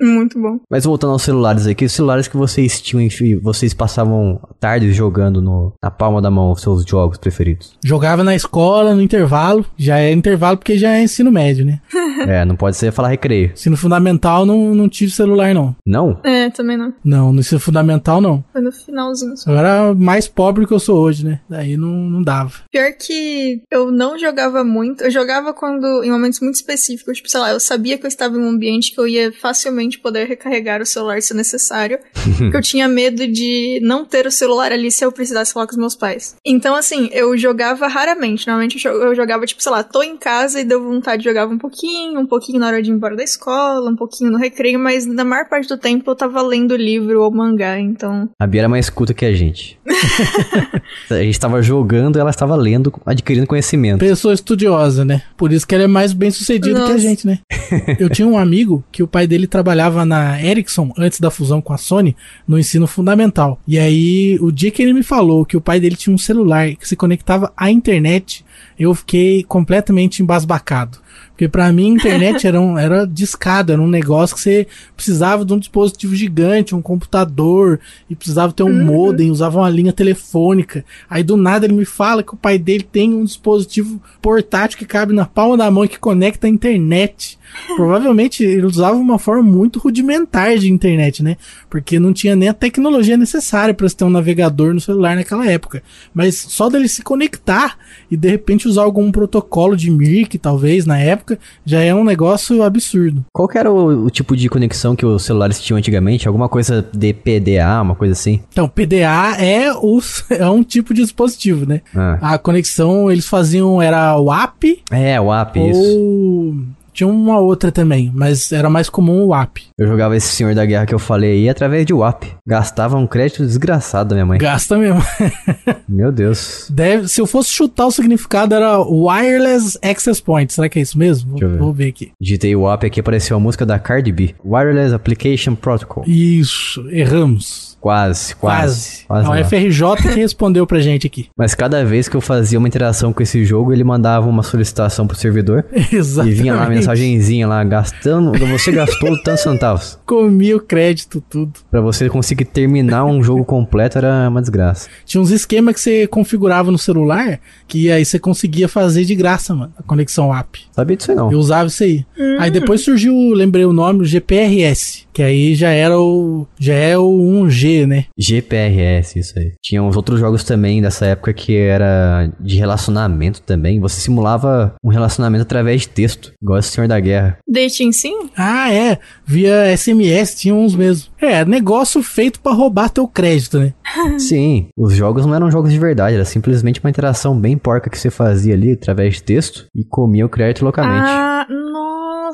Muito bom. Mas voltando aos celulares aqui, os celulares que vocês tinham, enfim, vocês passavam tardes jogando no, na palma da mão os seus jogos preferidos. Jogava na escola, no intervalo. Já é intervalo porque já é ensino médio, né? é, não pode ser falar recreio. Ensino fundamental não, não tive celular, não. Não? É, também não. Não, no ensino fundamental não. Foi no finalzinho. só. Eu era mais pobre que eu sou hoje, né? Daí não, não dava. Pior que eu não jogava muito. Eu jogava quando, em momentos muito específicos. Tipo, sei lá, eu sabia que eu estava em um ambiente que eu ia facilmente poder recarregar o celular se necessário. porque eu tinha medo de não ter o celular ali se eu precisasse falar com os meus pais. Então, assim, eu jogava raramente. Normalmente eu jo- eu jogava, tipo, sei lá, tô em casa e deu vontade de jogar um pouquinho, um pouquinho na hora de ir embora da escola, um pouquinho no recreio, mas na maior parte do tempo eu tava lendo livro ou mangá, então. A Bia era mais culta que a gente. a gente tava jogando, ela estava lendo, adquirindo conhecimento. Pessoa estudiosa, né? Por isso que ela é mais bem sucedida que a gente, né? Eu tinha um amigo que o pai dele trabalhava na Ericsson antes da fusão com a Sony no ensino fundamental. E aí, o dia que ele me falou que o pai dele tinha um celular que se conectava à internet, eu fiquei completamente embasbacado. Porque pra mim, a internet era, um, era discado, era um negócio que você precisava de um dispositivo gigante, um computador, e precisava ter um modem, usava uma linha telefônica. Aí do nada ele me fala que o pai dele tem um dispositivo portátil que cabe na palma da mão e que conecta à internet. Provavelmente ele usava uma forma muito rudimentar de internet, né? Porque não tinha nem a tecnologia necessária para ter um navegador no celular naquela época. Mas só dele se conectar e de repente usar algum protocolo de MIRC, talvez, na época, já é um negócio absurdo. Qual que era o, o tipo de conexão que os celulares tinham antigamente? Alguma coisa de PDA, uma coisa assim? Então, PDA é, os, é um tipo de dispositivo, né? Ah. A conexão eles faziam era o app É, o app, isso. Tinha uma outra também, mas era mais comum o app. Eu jogava esse Senhor da Guerra que eu falei aí através de WAP. Gastava um crédito desgraçado da minha mãe. Gasta mesmo. Meu Deus. Deve, se eu fosse chutar o significado era Wireless Access Point. Será que é isso mesmo? Deixa ver. Vou ver aqui. Digitei o WAP aqui, apareceu a música da Cardi B. Wireless Application Protocol. Isso, erramos. Quase, quase. Quase. quase É o FRJ que respondeu pra gente aqui. Mas cada vez que eu fazia uma interação com esse jogo, ele mandava uma solicitação pro servidor. Exatamente. E vinha lá a mensagem mensagenzinha lá, gastando. Você gastou tantos centavos. Comia o crédito, tudo. Pra você conseguir terminar um jogo completo era uma desgraça. Tinha uns esquemas que você configurava no celular que aí você conseguia fazer de graça, mano, a conexão app. Sabia disso aí não. Eu usava isso aí. Hum. Aí depois surgiu, lembrei o nome, o GPRS, que aí já era o já é o 1G, né? GPRS, isso aí. Tinha uns outros jogos também dessa época que era de relacionamento também. Você simulava um relacionamento através de texto, igual o Senhor da Guerra. Dating sim? Ah, é, via SMS tinha uns mesmo. É, negócio feito pra roubar teu crédito, né? Sim, os jogos não eram jogos de verdade, era simplesmente uma interação bem porca que você fazia ali através de texto e comia o crédito loucamente. Ah,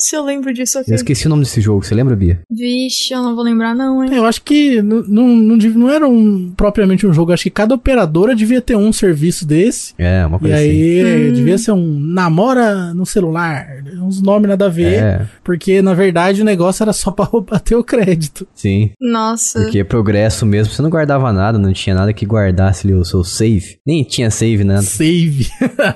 nossa, eu lembro disso aqui. Eu esqueci o nome desse jogo, você lembra, Bia? Vixe, eu não vou lembrar não, hein? É, Eu acho que não, não, não, era um, propriamente um jogo, acho que cada operadora devia ter um serviço desse. É, uma E coisa assim. aí Hum. devia ser um namora no celular, uns nomes nada a ver, É, porque na verdade o negócio era só pra roubar teu crédito. sim. Nossa. Porque progresso mesmo, você não guardava nada, não tinha nada que guardasse ali o seu save. Nem tinha save, nada. Save.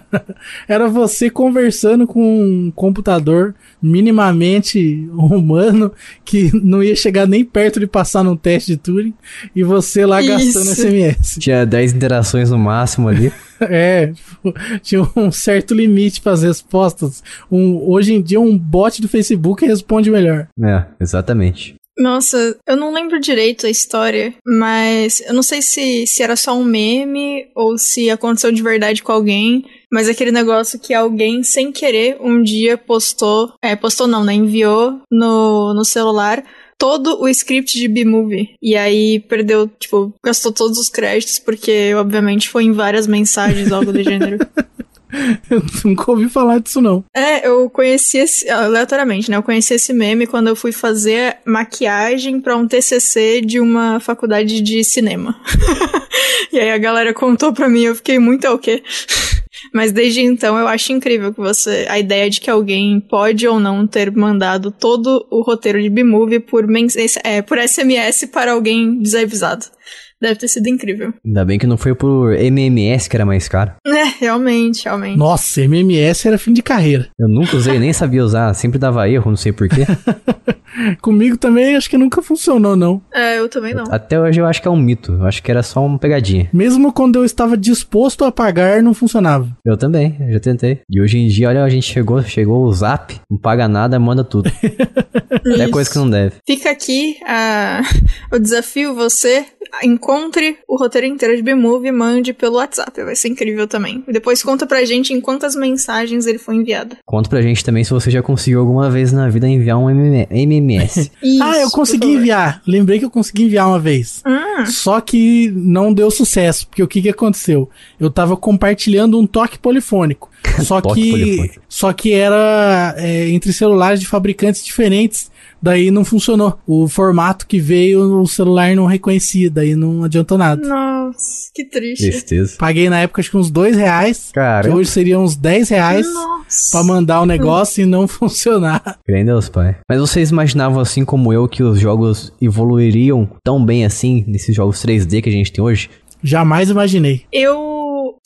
Era você conversando com um computador minimamente humano que não ia chegar nem perto de passar num teste de Turing e você lá Isso. gastando SMS. Tinha 10 interações no máximo ali. É, tipo, tinha um certo limite para as respostas. Um, hoje em dia, um bot do Facebook responde melhor. É, exatamente. Nossa, eu não lembro direito a história, mas eu não sei se, se era só um meme ou se aconteceu de verdade com alguém, mas aquele negócio que alguém, sem querer, um dia postou, é, postou não, né, enviou no, no celular todo o script de B-Movie. E aí perdeu, tipo, gastou todos os créditos, porque obviamente foi em várias mensagens, algo do gênero. Eu nunca ouvi falar disso, não. É, eu conheci esse, aleatoriamente, né? Eu conheci esse meme quando eu fui fazer maquiagem pra um TCC de uma faculdade de cinema. e aí a galera contou pra mim, eu fiquei muito é o quê? Mas desde então eu acho incrível que você. A ideia de que alguém pode ou não ter mandado todo o roteiro de B-Movie por, mens- é, por SMS para alguém desavisado. Deve ter sido incrível. Ainda bem que não foi por MMS que era mais caro. É, realmente, realmente. Nossa, MMS era fim de carreira. Eu nunca usei, nem sabia usar, sempre dava erro, não sei porquê. Comigo também acho que nunca funcionou, não. É, eu também não. Até hoje eu acho que é um mito, eu acho que era só uma pegadinha. Mesmo quando eu estava disposto a pagar, não funcionava. Eu também, eu já tentei. E hoje em dia, olha, a gente chegou, chegou o zap, não paga nada, manda tudo. Isso. coisa que não deve. Fica aqui a- o desafio, você encontre o roteiro inteiro de B-Movie e mande pelo WhatsApp, vai ser incrível também. E depois conta pra gente em quantas mensagens ele foi enviado. Conta pra gente também se você já conseguiu alguma vez na vida enviar um MM MMS. Isso, ah, eu consegui enviar. Lembrei que eu consegui enviar uma vez. Ah, Só que não deu sucesso, porque o que que aconteceu? Eu tava compartilhando um toque polifônico. Só Toque que polifônico. só que era é, entre celulares de fabricantes diferentes. Daí não funcionou. O formato que veio, o celular não reconhecia. Daí não adiantou nada. nossa, que triste. Tristeza. Paguei na época acho que uns dois reais. Cara, hoje seriam uns 10 reais Nossa. pra mandar o negócio e não funcionar. Em Deus, pai. Mas vocês imaginavam, assim como eu, que os jogos evoluiriam tão bem assim, nesses jogos 3D que a gente tem hoje? Jamais imaginei. Eu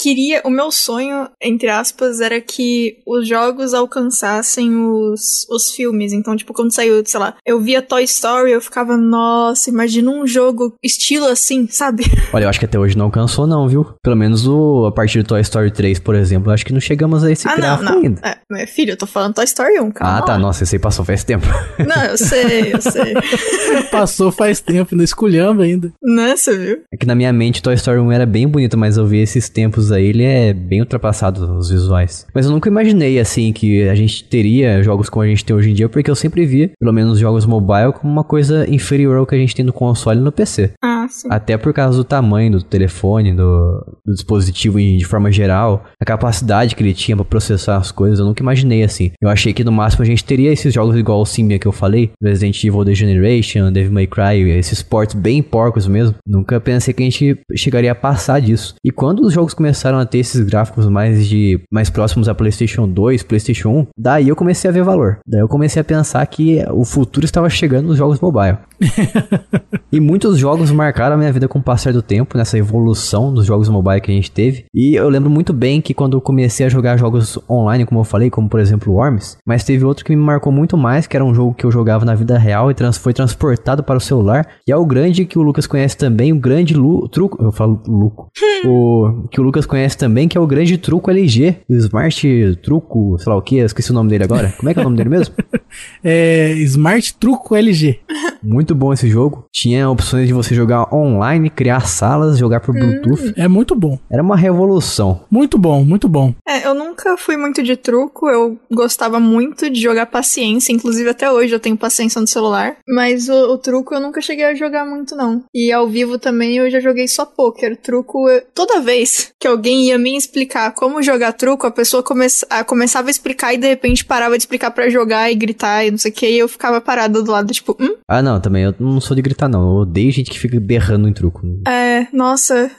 queria, o meu sonho, entre aspas, era que os jogos alcançassem os, os filmes. Então, tipo, quando saiu, sei lá, eu via Toy Story, eu ficava, nossa, imagina um jogo estilo assim, sabe? Olha, eu acho que até hoje não alcançou não, viu? Pelo menos o, a partir do Toy Story 3, por exemplo, eu acho que não chegamos a esse ah, não, gráfico não. ainda. É, meu filho, eu tô falando Toy Story 1, calma. Ah, tá, nossa, esse aí passou faz tempo. Não, eu sei, eu sei. Passou faz tempo, ainda esculhamba ainda. Nossa, viu? É que na minha mente Toy Story 1 era bem bonito, mas eu vi esses tempos ele é bem ultrapassado, os visuais. Mas eu nunca imaginei, assim, que a gente teria jogos como a gente tem hoje em dia, porque eu sempre via, pelo menos jogos mobile, como uma coisa inferior ao que a gente tem no console e no PC. Ah, sim. Até por causa do tamanho do telefone, do, do dispositivo em- de forma geral, a capacidade que ele tinha pra processar as coisas, eu nunca imaginei assim. Eu achei que no máximo a gente teria esses jogos igual o Symbian que eu falei, Resident Evil The Generation, Devil May Cry, esses ports bem porcos mesmo. Nunca pensei que a gente chegaria a passar disso. E quando os jogos começaram a ter esses gráficos mais de mais próximos a PlayStation 2, PlayStation 1, daí eu comecei a ver valor. Daí eu comecei a pensar que o futuro estava chegando nos jogos mobile. e muitos jogos marcaram a minha vida com o passar do tempo, nessa evolução dos jogos mobile que a gente teve. E eu lembro muito bem que quando eu comecei a jogar jogos online, como eu falei, como por exemplo Worms, mas teve outro que me marcou muito mais, que era um jogo que eu jogava na vida real e trans foi transportado para o celular. E é o grande que o Lucas conhece também, o grande Lu truco. Eu falo Luco. o que o Lucas conhece também, que é o grande truco LG. O Smart Truco, sei lá o que, esqueci o nome dele agora. Como é que é o nome dele mesmo? é Smart Truco LG. Muito bom esse jogo. Tinha opções de você jogar online, criar salas, jogar por Bluetooth. Hum. É muito bom. Era uma revolução. Muito bom, muito bom. É, eu nunca fui muito de truco, eu gostava muito de jogar paciência, inclusive até hoje eu tenho paciência no celular, mas o, o truco eu nunca cheguei a jogar muito não. E ao vivo também eu já joguei só poker. Truco, eu, toda vez que alguém ia me explicar como jogar truco, a pessoa come, a, começava a explicar e de repente parava de explicar para jogar e gritar e não sei o que, e eu ficava parada do lado, tipo, hum? Ah, não, também eu não sou de gritar não, eu odeio gente que fica berrando em truco. É, nossa,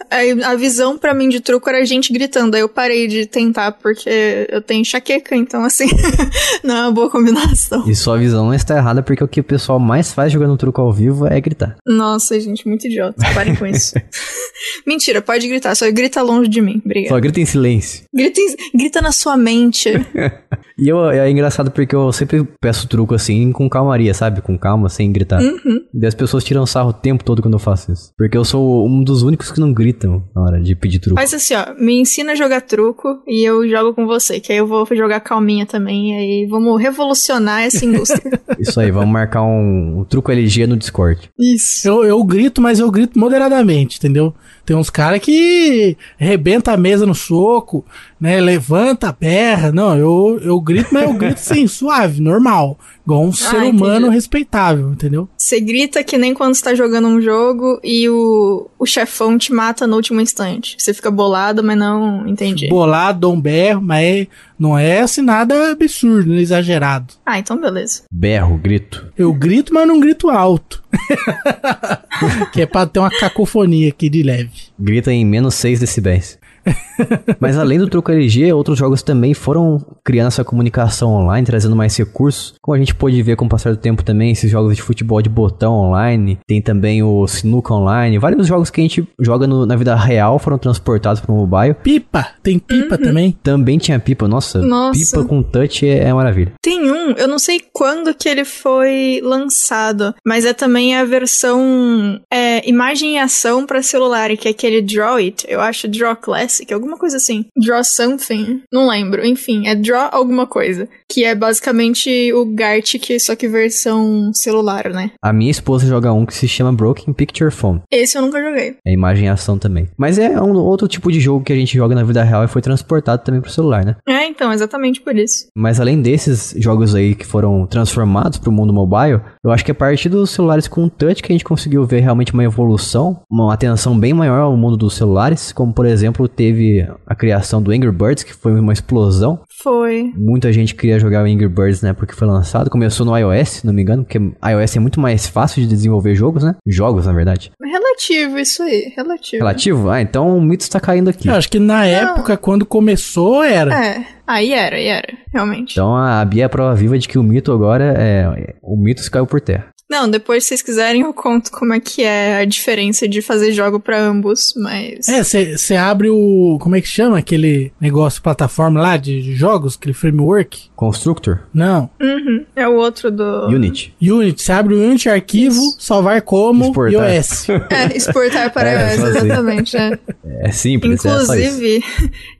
a visão para mim de truco era gente gritando, aí eu parei de tentar porque eu tenho enxaqueca, então assim, não é uma boa combinação. E sua visão está errada porque o que o pessoal mais faz jogando truco ao vivo é gritar. Nossa, gente, muito idiota. Parem com isso. Mentira, pode gritar, só grita longe de mim. Obrigada. Só grita em silêncio. Grita, em, grita na sua mente. e eu, é engraçado porque eu sempre peço truco assim com calmaria, sabe? Com calma, sem gritar. Uhum. E as pessoas tiram sarro o tempo todo quando eu faço isso. Porque eu sou um dos únicos que não gritam na hora de pedir truco. Mas assim, ó, me ensina a jogar truco e eu jogo com você, que aí eu vou jogar calminha também, e aí vamos revolucionar essa indústria. isso aí, vamos marcar um, um truco LG no Discord. Isso. Eu, eu grito, mas eu grito moderadamente, entendeu? Tem uns caras que rebenta a mesa no soco, né? Levanta a perna. Não, eu, eu grito, mas eu grito assim, suave, normal. Igual um ah, ser humano entendi. respeitável, entendeu? Você grita que nem quando você tá jogando um jogo e o, o chefão te mata no último instante. Você fica bolado, mas não entendi. Bolado, dou um berro, mas não é assim nada absurdo, exagerado. Ah, então beleza. Berro, grito. Eu grito, mas não grito alto. que é pra ter uma cacofonia aqui de leve. Grita em menos 6 decibéis. Mas além do Truco LG, outros jogos também foram criando essa comunicação online, trazendo mais recursos. Como a gente pôde ver com o passar do tempo também, esses jogos de futebol de botão online, tem também o Sinuca online, vários jogos que a gente joga no, na vida real foram transportados para o mobile. Pipa, tem pipa uhum. também? Também tinha pipa, nossa, nossa. pipa com touch é, é maravilha. Tem um, eu não sei quando que ele foi lançado, mas é também a versão é, imagem e ação para celular, que é aquele Draw It, eu acho Draw Class Classic, alguma coisa assim. Draw Something, não lembro. Enfim, é Draw alguma coisa. Que é basicamente o Gartic, só que versão celular, né? A minha esposa joga um que se chama Broken Picture Phone. Esse eu nunca joguei. É imagem e ação também. Mas é um outro tipo de jogo que a gente joga na vida real e foi transportado também pro celular, né? É, então, exatamente por isso. Mas além desses jogos aí que foram transformados pro mundo mobile, eu acho que a partir dos celulares com touch que a gente conseguiu ver realmente uma evolução, uma atenção bem maior ao mundo dos celulares, como por exemplo teve a criação do Angry Birds, que foi uma explosão. Foi. Muita gente queria jogar o Angry Birds na época que foi lançado. Começou no iOS, se não me engano, porque iOS é muito mais fácil de desenvolver jogos, né? Jogos, na verdade. Relativo, isso aí. Relativo. Relativo? Ah, então o mito está caindo aqui. Eu acho que na não. época, quando começou, era. É. Aí era, aí era, realmente. Então a Bia é a prova viva de que o mito agora é. O mito se caiu por terra. Não, depois se vocês quiserem eu conto como é que é a diferença de fazer jogo para ambos, mas... É, você abre o... como é que chama aquele negócio, plataforma lá de, jogos, aquele framework? Constructor? Não. Uhum, é o outro do... Unity. Unity, você abre o Unity, arquivo, Isso. salvar como exportar. iOS. É, exportar para é, iOS, exatamente, é. É simples, é Inclusive,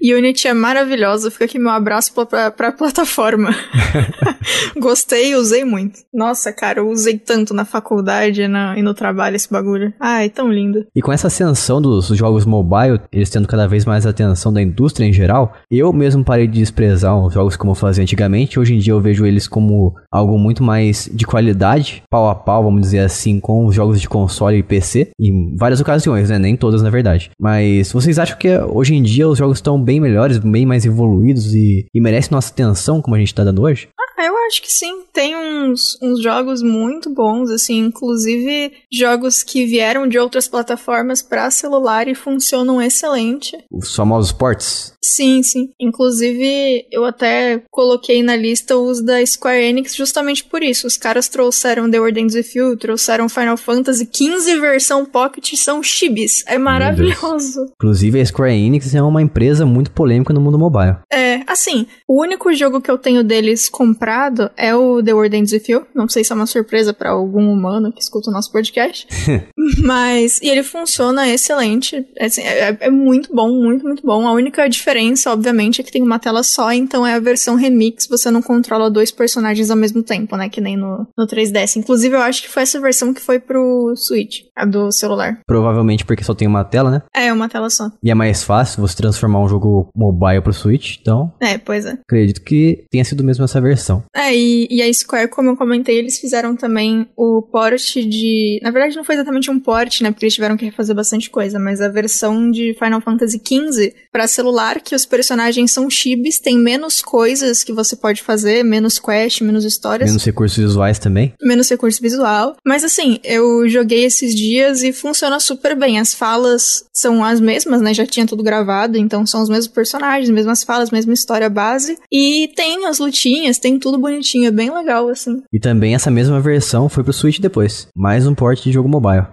é Unity é maravilhosa, fica aqui meu abraço pra, pra, pra plataforma. Gostei e usei muito. Nossa, cara, eu usei tanto tanto na faculdade na, e no trabalho esse bagulho. Ai, tão lindo. E com essa ascensão dos jogos mobile, eles tendo cada vez mais atenção da indústria em geral, eu mesmo parei de desprezar os jogos como eu fazia antigamente. Hoje em dia eu vejo eles como algo muito mais de qualidade, pau a pau, vamos dizer assim, com os jogos de console e PC, em várias ocasiões, né? Nem todas, na verdade. Mas vocês acham que hoje em dia os jogos estão bem melhores, bem mais evoluídos e, e merecem nossa atenção como a gente tá dando hoje? Ah, eu acho que sim. Tem uns, uns jogos muito bons, assim, inclusive jogos que vieram de outras plataformas para celular e funcionam excelente. Os famosos ports. Sim, sim. Inclusive, eu até coloquei na lista os da Square Enix justamente por isso. Os caras trouxeram The With You, trouxeram Final Fantasy 15 versão Pocket, são chibis. É maravilhoso. Inclusive, a Square Enix é uma empresa muito polêmica no mundo mobile. É, assim, o único jogo que eu tenho deles comprado é o The World Ends With You. Não sei se é uma surpresa para algum humano que escuta o nosso podcast. Mas, e ele funciona excelente. É, assim, é, é, muito bom, muito, muito bom. A única diferença, obviamente, é que tem uma tela só, então é a versão remix, você não controla dois personagens ao mesmo tempo, né? Que nem no, no 3DS. Inclusive, eu acho que foi essa versão que foi pro Switch, a do celular. Provavelmente porque só tem uma tela, né? É, uma tela só. E é mais fácil você transformar um jogo mobile pro Switch, então. É, pois é. Acredito que tenha sido mesmo essa versão. É, e, e a Square, como eu comentei, eles fizeram também o port de. Na verdade, não foi exatamente um port, né? Porque eles tiveram que refazer bastante coisa, mas a versão de Final Fantasy XV para celular, que os personagens são chibis, tem menos coisas que você pode fazer, menos quest, menos histórias. Menos recursos visuais também. Menos recurso visual. Mas assim, eu joguei esses dias e funciona super bem. As falas são as mesmas, né? Já tinha tudo gravado, então são os mesmos personagens, mesmas falas, mesma história base. E tem as lutinhas, tem tudo bonitinho, é bem legal, assim. E também essa mesma versão foi pro Switch depois. Mais um port de jogo mobile.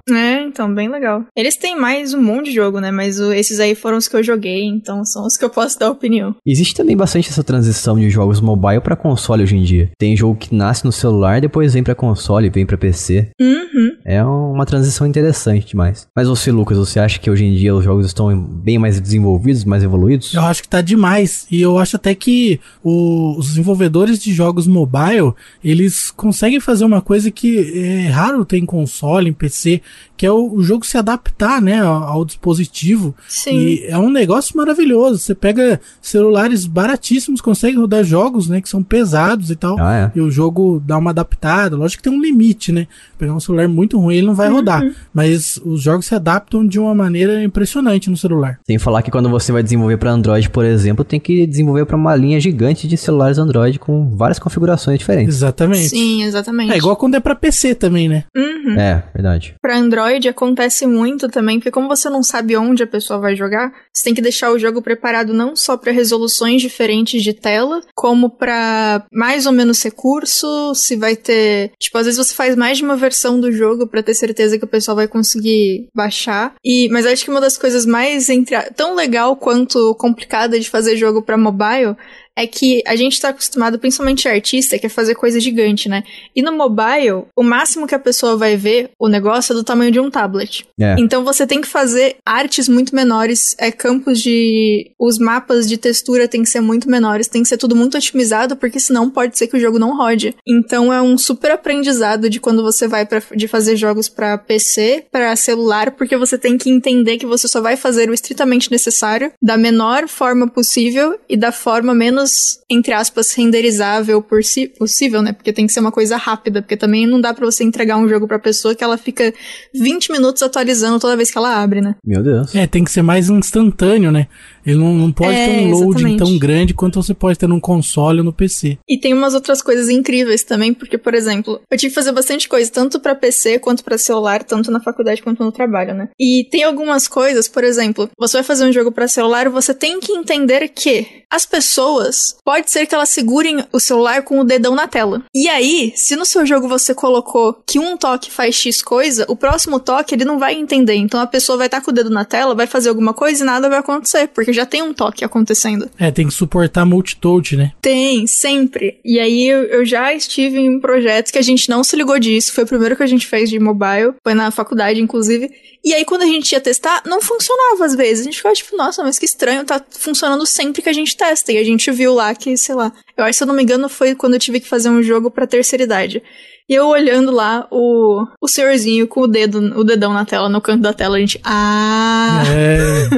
Então, bem legal. Eles têm mais um monte de jogo, né? Mas o, esses aí foram os que eu joguei, então são os que eu posso dar opinião. Existe também bastante essa transição de jogos mobile para console hoje em dia. Tem jogo que nasce no celular, depois vem para console, vem para PC. Uhum. É uma transição interessante demais. Mas você, Lucas, você acha que hoje em dia os jogos estão bem mais desenvolvidos, mais evoluídos? Eu acho que tá demais. E eu acho até que o, os desenvolvedores de jogos mobile, eles conseguem fazer uma coisa que é raro ter em console, em PC, que é o, o jogo se adaptar, né, ao, ao, dispositivo. Sim. E é um negócio maravilhoso. Você pega celulares baratíssimos, consegue rodar jogos, né, que são pesados e tal. Ah, é. E o jogo dá uma adaptada. Lógico que tem um limite, né? Pegar um celular muito ruim, ele não vai Uhum. rodar. Mas os jogos se adaptam de uma maneira impressionante no celular. Sem falar que quando você vai desenvolver para Android, por exemplo, tem que desenvolver para uma linha gigante de celulares Android com várias configurações diferentes. Exatamente. Sim, exatamente. É igual quando é pra PC também, né? Uhum. É, verdade. Pra Android acontece muito também, porque como você não sabe onde a pessoa vai jogar, você tem que deixar o jogo preparado não só para resoluções diferentes de tela, como para mais ou menos recurso, se vai ter, tipo, às vezes você faz mais de uma versão do jogo para ter certeza que o pessoal vai conseguir baixar. E mas acho que uma das coisas mais entre tão legal quanto complicada de fazer jogo para mobile é que a gente tá acostumado, principalmente artista, que é fazer coisa gigante, né? E no mobile, o máximo que a pessoa vai ver o negócio é do tamanho de um tablet. É. Então você tem que fazer artes muito menores, é campos de. Os mapas de textura tem que ser muito menores, tem que ser tudo muito otimizado, porque senão pode ser que o jogo não rode. Então é um super aprendizado de quando você vai pra, de fazer jogos pra PC, pra celular, porque você tem que entender que você só vai fazer o estritamente necessário, da menor forma possível e da forma menos, entre aspas, renderizável por si, possível, né? Porque tem que ser uma coisa rápida, porque também não dá pra você entregar um jogo pra pessoa que ela fica 20 minutos atualizando toda vez que ela abre, né? Meu Deus. É, tem que ser mais instantâneo, né? Ele não, não pode É, ter um loading exatamente. tão grande quanto você pode ter num console ou no PC. E tem umas outras coisas incríveis também, porque, por exemplo, eu tive que fazer bastante coisa, tanto pra PC quanto pra celular, tanto na faculdade quanto no trabalho, né? E tem algumas coisas, por exemplo, você vai fazer um jogo pra celular, você tem que entender que as pessoas, pode ser que elas segurem o celular com o dedão na tela. E aí, se no seu jogo você colocou que um toque faz X coisa, o próximo toque ele não vai entender. Então a pessoa vai estar com o dedo na tela, vai fazer alguma coisa e nada vai acontecer, porque já tem um toque acontecendo. É, tem que suportar multitouch, né? Tem, sempre. E aí eu, eu já estive em projetos que a gente não se ligou disso. Foi o primeiro que a gente fez de mobile. Foi na faculdade, inclusive. E aí, quando a gente ia testar, não funcionava às vezes. A gente ficava tipo, nossa, mas que estranho, tá funcionando sempre que a gente testa. E a gente viu lá que, sei lá, eu acho, se eu não me engano, foi quando eu tive que fazer um jogo pra terceira idade. E eu olhando lá, o, o senhorzinho com o dedo, o dedão na tela, no canto da tela, a gente. Ah! É.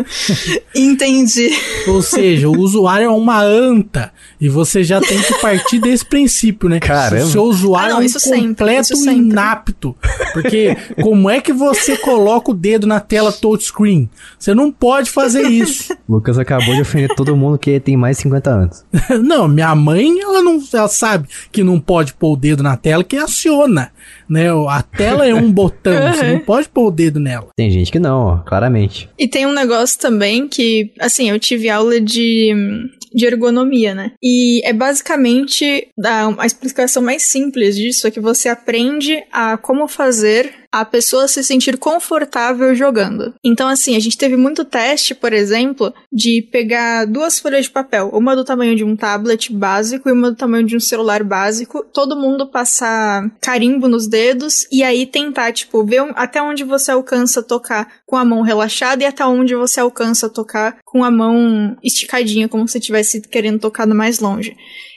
Entendi. Ou seja, o usuário é uma anta. E você já tem que partir desse princípio, né? Caramba. O seu usuário Ah, não, é um isso sempre, completo inapto. Porque como é que você coloca o dedo na tela touchscreen? Você não pode fazer isso. Lucas acabou de ofender todo mundo que tem mais de 50 anos. Não, minha mãe, ela não ela sabe que não pode pôr o dedo na tela, que aciona, né? A tela é um botão, você não pode pôr o dedo nela. Tem gente que não, ó, claramente. E tem um negócio também que, assim, eu tive aula de, de ergonomia, né? E é basicamente a, a explicação mais simples disso é que você aprende a como fazer a pessoa se sentir confortável jogando. Então, assim, a gente teve muito teste, por exemplo, de pegar duas folhas de papel, uma do tamanho de um tablet básico e uma do tamanho de um celular básico, todo mundo passar carimbo nos dedos e aí tentar, tipo, ver até onde você alcança tocar com a mão relaxada e até onde você alcança tocar com a mão esticadinha, como se estivesse querendo tocar mais longe.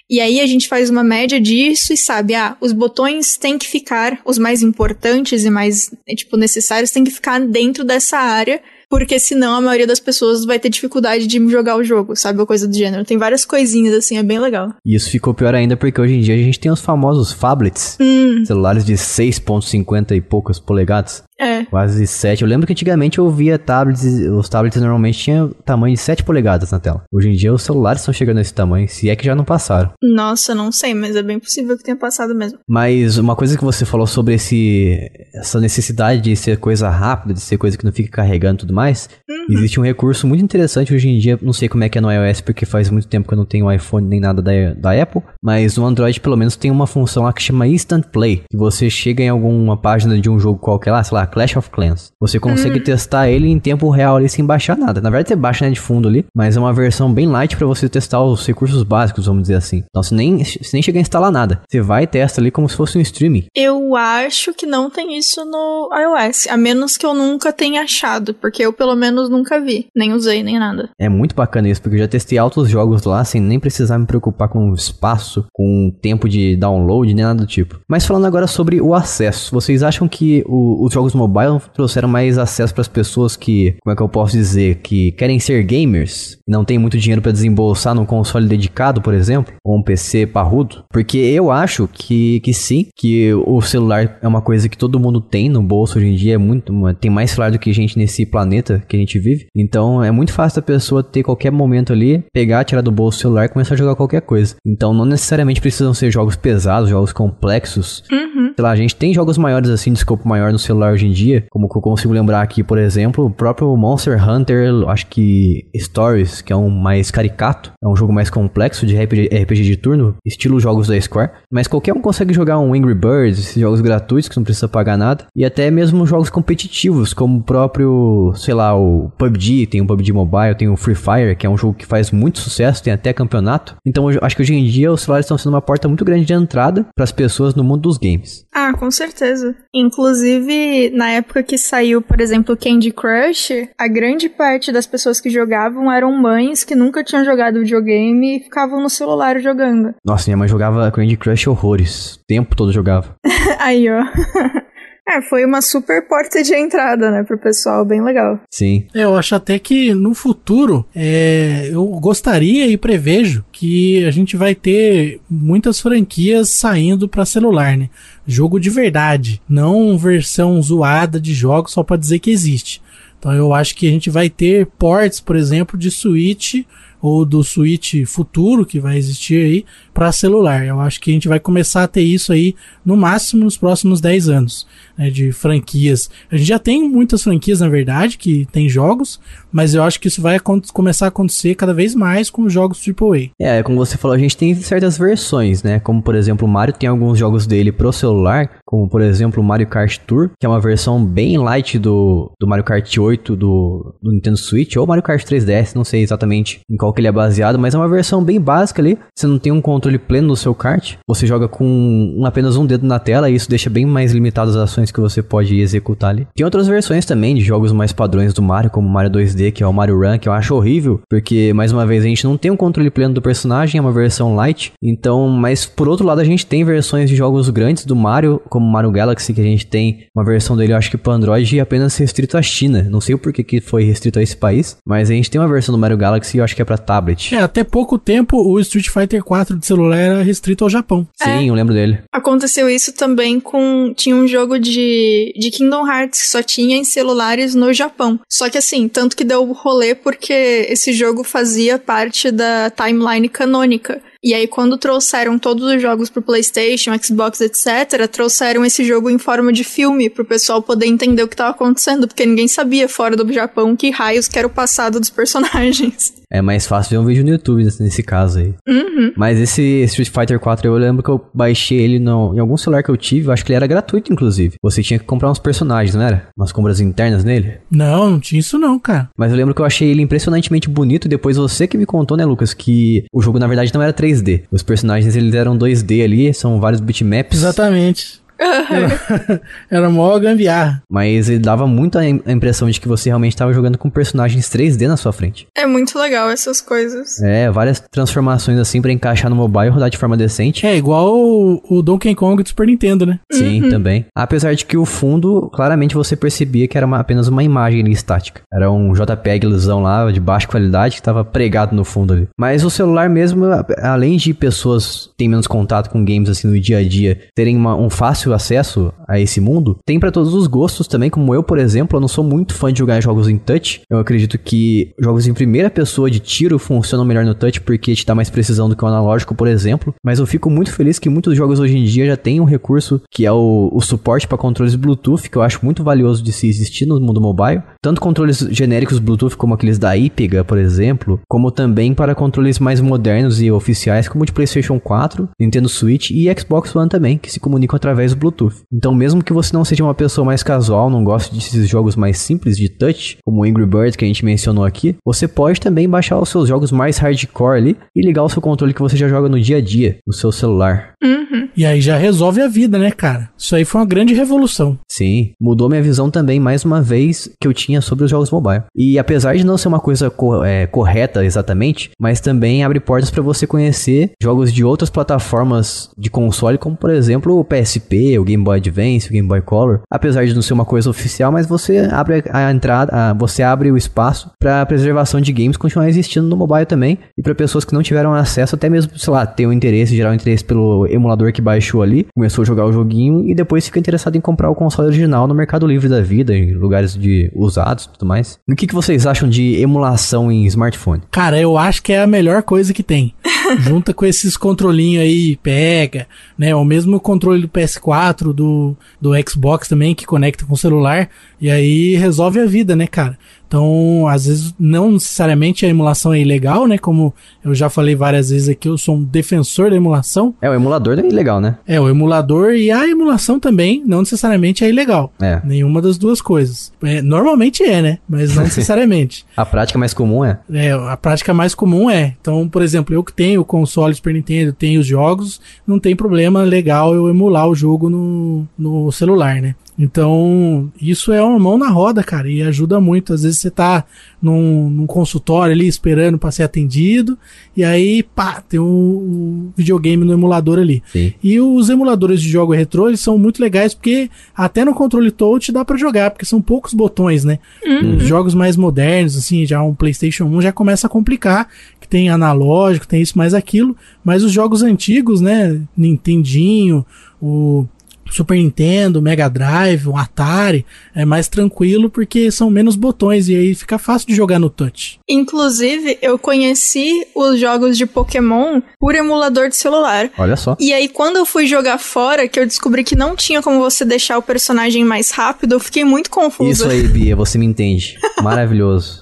E aí a gente faz uma média disso e sabe, ah, os botões têm que ficar, os mais importantes e mais, tipo, necessários, têm que ficar dentro dessa área, porque senão a maioria das pessoas vai ter dificuldade de jogar o jogo, sabe? Ou coisa do gênero. Tem várias coisinhas assim, é bem legal. E isso ficou pior ainda porque hoje em dia a gente tem os famosos phablets. Hum, Celulares de 6.50 e poucas polegadas. é. Quase 7. Eu lembro que antigamente eu via tablets, os tablets normalmente tinham tamanho de 7 polegadas na tela. Hoje em dia os celulares estão chegando nesse tamanho, se é que já não passaram. Nossa, não sei, mas é bem possível que tenha passado mesmo. Mas uma coisa que você falou sobre esse, essa necessidade de ser coisa rápida, de ser coisa que não fica carregando tudo mais, existe um recurso muito interessante hoje em dia, não sei como é que é no iOS, porque faz muito tempo que eu não tenho iPhone nem nada da, da Apple, mas no Android pelo menos tem uma função lá que chama Instant Play, que você chega em alguma página de um jogo qualquer lá, sei lá, Clash of Clans, você consegue testar ele em tempo real ali sem baixar nada. Na verdade você baixa né, de fundo ali, mas é uma versão bem light pra você testar os recursos básicos, vamos dizer assim. Então você nem, você nem chega a instalar nada, você vai e testa ali como se fosse um streaming. Eu acho que não tem isso no iOS, a menos que eu nunca tenha achado, porque eu pelo menos nunca vi, nem usei, nem nada. É muito bacana isso, porque eu já testei altos jogos lá sem nem precisar me preocupar com espaço, com tempo de download, nem nada do tipo. Mas falando agora sobre o acesso, vocês acham que o- os jogos mobile trouxeram mais acesso para as pessoas que, como é que eu posso dizer, que querem ser gamers, não tem muito dinheiro para desembolsar num console dedicado, por exemplo, ou um PC parrudo? Porque eu acho que, que sim, que o celular é uma coisa que todo mundo tem no bolso hoje em dia, é muito, tem mais celular do que gente nesse planeta que a gente vive. Então é muito fácil da pessoa ter qualquer momento ali, pegar, tirar do bolso o celular e começar a jogar qualquer coisa. Então não necessariamente precisam ser jogos pesados, jogos complexos. Uhum. Sei lá, a gente tem jogos maiores assim, de escopo maior no celular hoje em dia, como que eu consigo lembrar aqui, por exemplo, o próprio Monster Hunter, acho que Stories, que é um mais caricato, é um jogo mais complexo de RPG, RPG de turno, estilo jogos da Square, mas qualquer um consegue jogar um Angry Birds, esses jogos gratuitos que não precisa pagar nada, e até mesmo jogos competitivos, como o próprio, sei lá, o PUBG, tem o PUBG Mobile, tem o Free Fire, que é um jogo que faz muito sucesso, tem até campeonato. Então acho que hoje em dia os celulares estão sendo uma porta muito grande de entrada para as pessoas no mundo dos games. Ah, com certeza. Inclusive, na época que saiu, por exemplo, Candy Crush, a grande parte das pessoas que jogavam eram mães que nunca tinham jogado videogame e ficavam no celular jogando. Nossa, minha mãe jogava Candy Crush horrores. O tempo todo jogava. Aí, ó. É, foi uma super porta de entrada, né, pro pessoal, bem legal. Sim. Eu acho até que no futuro é, eu gostaria e prevejo que a gente vai ter muitas franquias saindo para celular, né? Jogo de verdade, não versão zoada de jogos só para dizer que existe. Então eu acho que a gente vai ter ports, por exemplo, de Switch ou do Switch futuro que vai existir aí para celular. Eu acho que a gente vai começar a ter isso aí no máximo nos próximos 10 anos, né, de franquias. A gente já tem muitas franquias, na verdade, que tem jogos, mas eu acho que isso vai começar a acontecer cada vez mais com os jogos AAA. É, como você falou, a gente tem certas versões, né? Como, por exemplo, o Mario tem alguns jogos dele pro celular, como, por exemplo, o Mario Kart Tour, que é uma versão bem light do, do Mario Kart 8 do, do Nintendo Switch, ou Mario Kart 3DS, não sei exatamente em qual que ele é baseado, mas é uma versão bem básica ali. Você não tem um controle controle pleno no seu kart, você joga com apenas um dedo na tela e isso deixa bem mais limitadas as ações que você pode executar ali. Tem outras versões também de jogos mais padrões do Mario, como Mario 2D, que é o Mario Run, que eu acho horrível, porque mais uma vez a gente não tem um controle pleno do personagem, é uma versão light. Então, mas por outro lado a gente tem versões de jogos grandes do Mario, como Mario Galaxy, que a gente tem uma versão dele, eu acho que para Android apenas restrito à China. Não sei o porquê que foi restrito a esse país, mas a gente tem uma versão do Mario Galaxy, eu acho que é para tablet. É, até pouco tempo o Street Fighter 4 de celular era restrito ao Japão. Sim, é. eu lembro dele. Aconteceu isso também com. Tinha um jogo de, de Kingdom Hearts que só tinha em celulares no Japão. Só que assim, tanto que deu rolê porque esse jogo fazia parte da timeline canônica. E aí, quando trouxeram todos os jogos pro PlayStation, Xbox, etc., trouxeram esse jogo em forma de filme pro pessoal poder entender o que tava acontecendo, porque ninguém sabia fora do Japão que raios que era o passado dos personagens. É mais fácil ver um vídeo no YouTube nesse caso aí. Uhum. Mas esse Street Fighter 4 eu lembro que eu baixei ele no, em algum celular que eu tive, eu acho que ele era gratuito, inclusive. Você tinha que comprar uns personagens, não era? Umas compras internas nele? Não, não tinha isso não, cara. Mas eu lembro que eu achei ele impressionantemente bonito. Depois você que me contou, né, Lucas, que o jogo na verdade não era 3D. Os personagens eles eram 2D ali, são vários bitmaps. Exatamente. Era, era mó gambiarra. Mas ele dava muito a impressão de que você realmente estava jogando com personagens 3D na sua frente. É muito legal essas coisas. É, várias transformações assim para encaixar no mobile e rodar de forma decente. É, igual o, o Donkey Kong do Super Nintendo, né? Sim, uhum. também. Apesar de que o fundo, claramente você percebia que era uma, apenas uma imagem ali, estática. Era um JPEGzão lá de baixa qualidade que estava pregado no fundo ali. Mas o celular mesmo, além de pessoas que têm menos contato com games assim no dia a dia, terem uma, um fácil fácil acesso a esse mundo, tem para todos os gostos também, como eu, por exemplo, eu não sou muito fã de jogar jogos em touch. Eu acredito que jogos em primeira pessoa de tiro funcionam melhor no touch porque te dá mais precisão do que o analógico, por exemplo. Mas eu fico muito feliz que muitos jogos hoje em dia já têm um recurso que é o, o suporte para controles Bluetooth, que eu acho muito valioso de se existir no mundo mobile. Tanto controles genéricos Bluetooth como aqueles da Ipega, por exemplo, como também para controles mais modernos e oficiais como o de PlayStation 4, Nintendo Switch e Xbox One também, que se comunicam através Bluetooth. Então, mesmo que você não seja uma pessoa mais casual, não goste desses jogos mais simples de touch, como o Angry Birds que a gente mencionou aqui, você pode também baixar os seus jogos mais hardcore ali e ligar o seu controle que você já joga no dia a dia, no seu celular. Uhum. E aí já resolve a vida, né, cara? Isso aí foi uma grande revolução. Sim, mudou minha visão também, mais uma vez, que eu tinha sobre os jogos mobile. E apesar de não ser uma coisa co é, correta exatamente, mas também abre portas para você conhecer jogos de outras plataformas de console, como por exemplo o PSP, o Game Boy Advance, o Game Boy Color, apesar de não ser uma coisa oficial, mas você abre a entrada, a, você abre o espaço para a preservação de games continuar existindo no mobile também e para pessoas que não tiveram acesso, até mesmo, sei lá, ter um interesse, gerar um interesse pelo emulador que baixou ali, começou a jogar o joguinho e depois fica interessado em comprar o console original no Mercado Livre da vida, em lugares de usados e tudo mais. E o que, que vocês acham de emulação em smartphone? Cara, eu acho que é a melhor coisa que tem. Junta com esses controlinhos aí, pega, né? O mesmo controle do PS4, do, do Xbox também, que conecta com o celular. E aí resolve a vida, né, cara? Então, às vezes, não necessariamente a emulação é ilegal, né? Como eu já falei várias vezes aqui, eu sou um defensor da emulação. É, o emulador é ilegal, né? É, o emulador e a emulação também, não necessariamente é ilegal. É. Nenhuma das duas coisas. É, normalmente é, né? Mas não necessariamente. a prática mais comum é? É, a prática mais comum é. Então, por exemplo, eu que tenho o console Super Nintendo, tenho os jogos, não tem problema legal eu emular o jogo no, no celular, né? Então, isso é uma mão na roda, cara, e ajuda muito. Às vezes você tá num, num consultório ali esperando para ser atendido, e aí, pá, tem um, um videogame no emulador ali. Sim. E os emuladores de jogo retrô, eles são muito legais porque até no controle touch dá para jogar, porque são poucos botões, né? Uhum. Os jogos mais modernos, assim, já um PlayStation 1 já começa a complicar, que tem analógico, tem isso mais aquilo, mas os jogos antigos, né, Nintendinho, o Super Nintendo, Mega Drive, um Atari, é mais tranquilo porque são menos botões e aí fica fácil de jogar no touch. Inclusive, eu conheci os jogos de Pokémon por emulador de celular. Olha só. E aí, quando eu fui jogar fora, que eu descobri que não tinha como você deixar o personagem mais rápido, eu fiquei muito confusa. Isso aí, Bia, você me entende. Maravilhoso.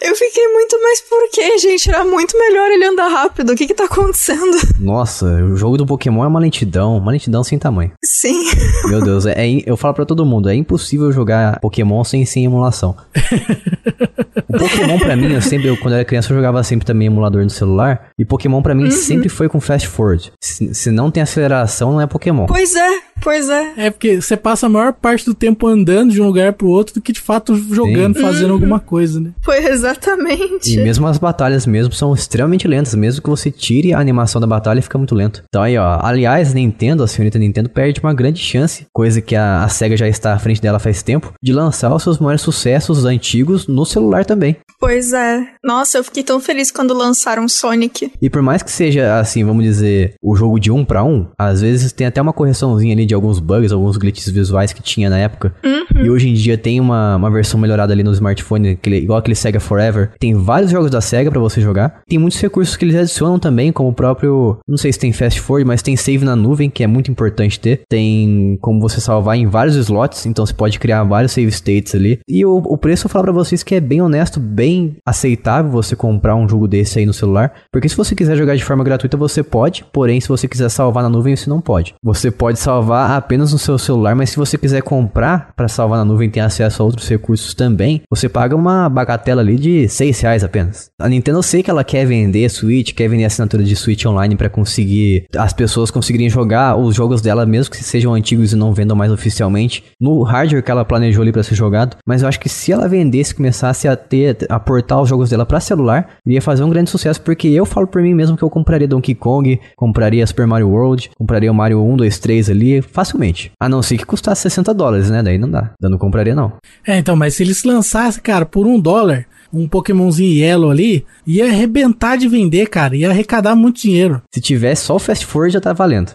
eu fiquei muito, mas por que, gente? Era muito melhor ele andar rápido. O que que tá acontecendo? Nossa, o jogo do Pokémon é uma lentidão, uma lentidão sem tamanho. Sim. Também. Meu Deus, é, é eu falo para todo mundo, é impossível jogar Pokémon sem, sem emulação. o Pokémon para mim, eu sempre, eu, quando eu era criança, eu jogava sempre também emulador no celular. E Pokémon para mim uhum. sempre foi com fast forward. Se, se não tem aceleração, não é Pokémon. Pois é, pois é. É porque você passa a maior parte do tempo andando de um lugar pro outro do que de fato jogando, Sim. fazendo uhum. alguma coisa, né? Foi exatamente. E mesmo as batalhas mesmo são extremamente lentas, mesmo que você tire a animação da batalha, fica muito lento. Então aí, ó, aliás, Nintendo, a senhorita Nintendo perde uma grande chance, coisa que a, a SEGA já está à frente dela faz tempo, de lançar os seus maiores sucessos antigos no celular também. Pois é. Nossa, eu fiquei tão feliz quando lançaram Sonic. E por mais que seja, assim, vamos dizer, o jogo de um para um, às vezes tem até uma correçãozinha ali de alguns bugs, alguns glitches visuais que tinha na época. Uhum. E hoje em dia tem uma, uma versão melhorada ali no smartphone, aquele, igual aquele Sega Forever. Tem vários jogos da Sega para você jogar. Tem muitos recursos que eles adicionam também, como o próprio, não sei se tem fast forward, mas tem save na nuvem, que é muito importante ter. Tem como você salvar em vários slots, então você pode criar vários save states ali. E o, o preço eu falo para vocês que é bem honesto, bem aceitável você comprar um jogo desse aí no celular, porque se você quiser jogar de forma gratuita você pode, porém se você quiser salvar na nuvem você não pode. Você pode salvar apenas no seu celular, mas se você quiser comprar para salvar na nuvem ter acesso a outros recursos também, você paga uma bagatela ali de 6 reais apenas. A Nintendo eu sei que ela quer vender Switch, quer vender assinatura de Switch online para conseguir as pessoas conseguirem jogar os jogos dela mesmo que sejam antigos e não vendam mais oficialmente no hardware que ela planejou ali para ser jogado, mas eu acho que se ela vendesse, começasse a ter a portar os jogos dela para celular, iria fazer um grande sucesso porque eu falo por mim mesmo que eu compraria Donkey Kong, compraria Super Mario World, compraria o Mario 1, 2, 3 ali facilmente. A não ser que custasse 60 dólares, né? Daí não dá. Eu não compraria não. É, então, mas se eles lançassem, cara, por um dólar, um Pokémonzinho Yellow ali, ia arrebentar de vender, cara. Ia arrecadar muito dinheiro. Se tivesse só o Fast Forward já tá valendo.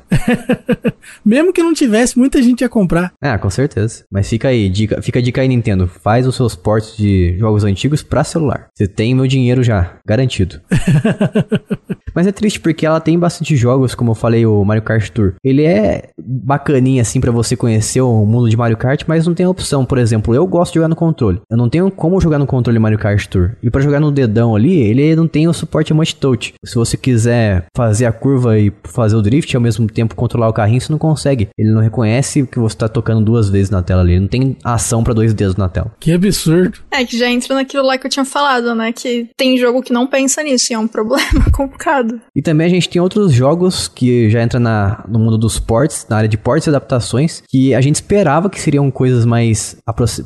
Mesmo que não tivesse, muita gente ia comprar. Ah, com certeza. Mas fica aí, dica, fica a dica aí, Nintendo. Faz os seus ports de jogos antigos pra celular. Você tem meu dinheiro já, garantido. Mas é triste porque ela tem bastante jogos, como eu falei, o Mario Kart Tour. Ele é bacaninha assim para você conhecer o mundo de Mario Kart, mas não tem opção. Por exemplo, eu gosto de jogar no controle. Eu não tenho como jogar no controle Mario Kart E para jogar no dedão ali, ele não tem o suporte Multi Touch. Se você quiser fazer a curva e fazer o drift ao mesmo tempo controlar o carrinho, você não consegue. Ele não reconhece que você tá tocando duas vezes na tela ali. Ele não tem ação para dois dedos na tela. Que absurdo. É que já entra naquilo lá que eu tinha falado, né? Que tem jogo que não pensa nisso e é um problema complicado. E também a gente tem outros jogos que já entra na, no mundo dos ports, na área de ports e adaptações, que a gente esperava que seriam coisas mais,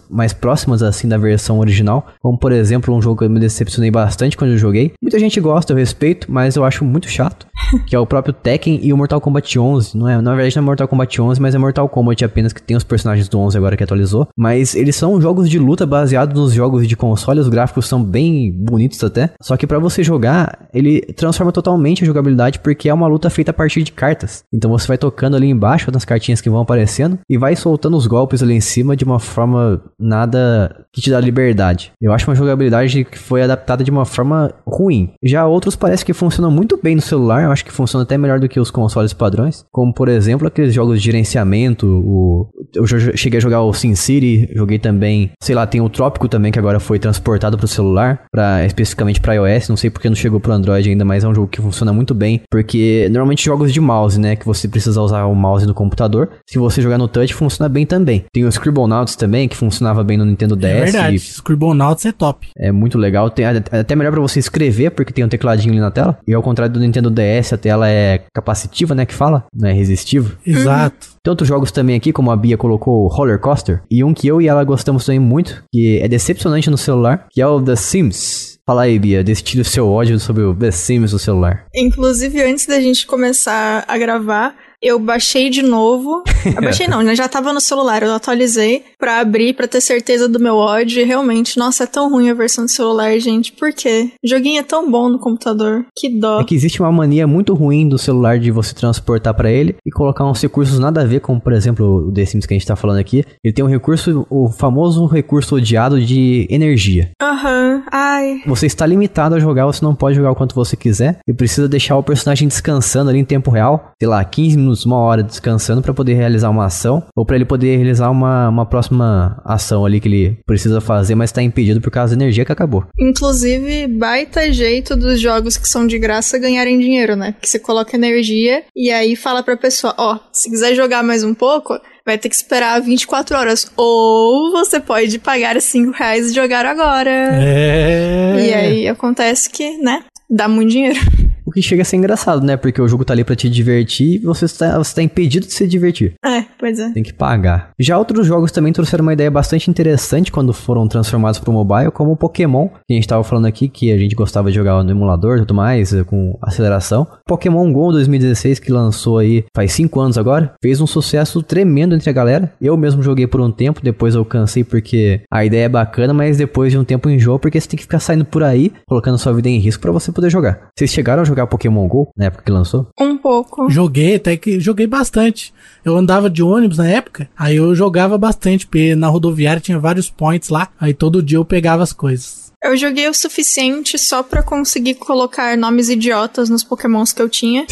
mais próximas assim da versão original, como por exemplo um jogo que eu me decepcionei bastante quando eu joguei. Muita gente gosta, eu respeito, mas eu acho muito chato, que é o próprio Tekken e o Mortal Kombat 11. Não é, na verdade não é Mortal Kombat 11, mas é Mortal Kombat apenas que tem os personagens do 11 agora que atualizou. Mas eles são jogos de luta baseados nos jogos de console, os gráficos são bem bonitos até. Só que para você jogar, ele transforma totalmente a jogabilidade porque é uma luta feita a partir de cartas. Então você vai tocando ali embaixo nas cartinhas que vão aparecendo e vai soltando os golpes ali em cima de uma forma nada que te dá liberdade. Eu acho uma jogabilidade que foi adaptada de uma forma ruim. Já outros parece que funcionam muito bem no celular, eu acho que funciona até melhor do que os consoles padrões, como por exemplo aqueles jogos de gerenciamento, o eu cheguei a jogar o Sin City, joguei também, sei lá, tem o Trópico também que agora foi transportado para o celular, para especificamente para iOS, não sei porque não chegou para Android ainda, mas é um jogo que funciona muito bem, porque normalmente jogos de mouse, né, que você precisa usar o mouse no computador, se você jogar no touch funciona bem também. Tem o Scribblenauts também que funcionava bem no Nintendo DS. É verdade, e... Scribblenauts é top. É muito legal, tem até melhor para você escrever porque tem um tecladinho ali na tela. E ao contrário do Nintendo DS, a tela é capacitiva, né, que fala, não é resistiva. Exato. Tem outros jogos também aqui, como a Bia colocou Roller Coaster, e um que eu e ela gostamos também muito, que é decepcionante no celular, que é o The Sims. Fala aí, Bia, destile o seu ódio sobre o The Sims no celular. Inclusive, antes da gente começar a gravar, eu baixei de novo. Eu baixei não, né? Já tava no celular, eu atualizei pra abrir, pra ter certeza do meu ódio. E realmente, nossa, é tão ruim a versão do celular, gente. Por quê? O joguinho é tão bom no computador. Que dó. É que existe uma mania muito ruim do celular de você transportar para ele e colocar uns recursos nada a ver, como por exemplo o The Sims que a gente tá falando aqui. Ele tem um recurso, o famoso recurso odiado de energia. Aham, uhum. ai. Você está limitado a jogar, você não pode jogar o quanto você quiser e precisa deixar o personagem descansando ali em tempo real, sei lá, 15 minutos minutos, uma hora descansando para poder realizar uma ação, ou para ele poder realizar uma, uma próxima ação ali que ele precisa fazer, mas tá impedido por causa da energia que acabou. Inclusive, baita jeito dos jogos que são de graça ganharem dinheiro, né? Porque você coloca energia e aí fala pra pessoa, ó, oh, se quiser jogar mais um pouco, vai ter que esperar 24 horas. Ou você pode pagar 5 reais e jogar agora. É. E aí acontece que, né? Dá muito dinheiro. O que chega a ser engraçado, né? Porque o jogo tá ali pra te divertir e você está, você tá impedido de se divertir. É, pois é. Tem que pagar. Já outros jogos também trouxeram uma ideia bastante interessante quando foram transformados pro mobile, como o Pokémon, que a gente tava falando aqui, que a gente gostava de jogar no emulador e tudo mais, com aceleração. Pokémon GO 2016, que lançou aí faz 5 anos agora, fez um sucesso tremendo entre a galera. Eu mesmo joguei por um tempo, depois eu cansei porque a ideia é bacana, mas depois de um tempo enjoa, porque você tem que ficar saindo por aí, colocando sua vida em risco para você poder jogar. Vocês chegaram a jogar jogar Pokémon GO na época que lançou? Um pouco. Joguei, até que joguei bastante. Eu andava de ônibus na época, aí eu jogava bastante, porque na rodoviária tinha vários points lá, aí todo dia eu pegava as coisas. Eu joguei o suficiente só para conseguir colocar nomes idiotas nos pokémons que eu tinha.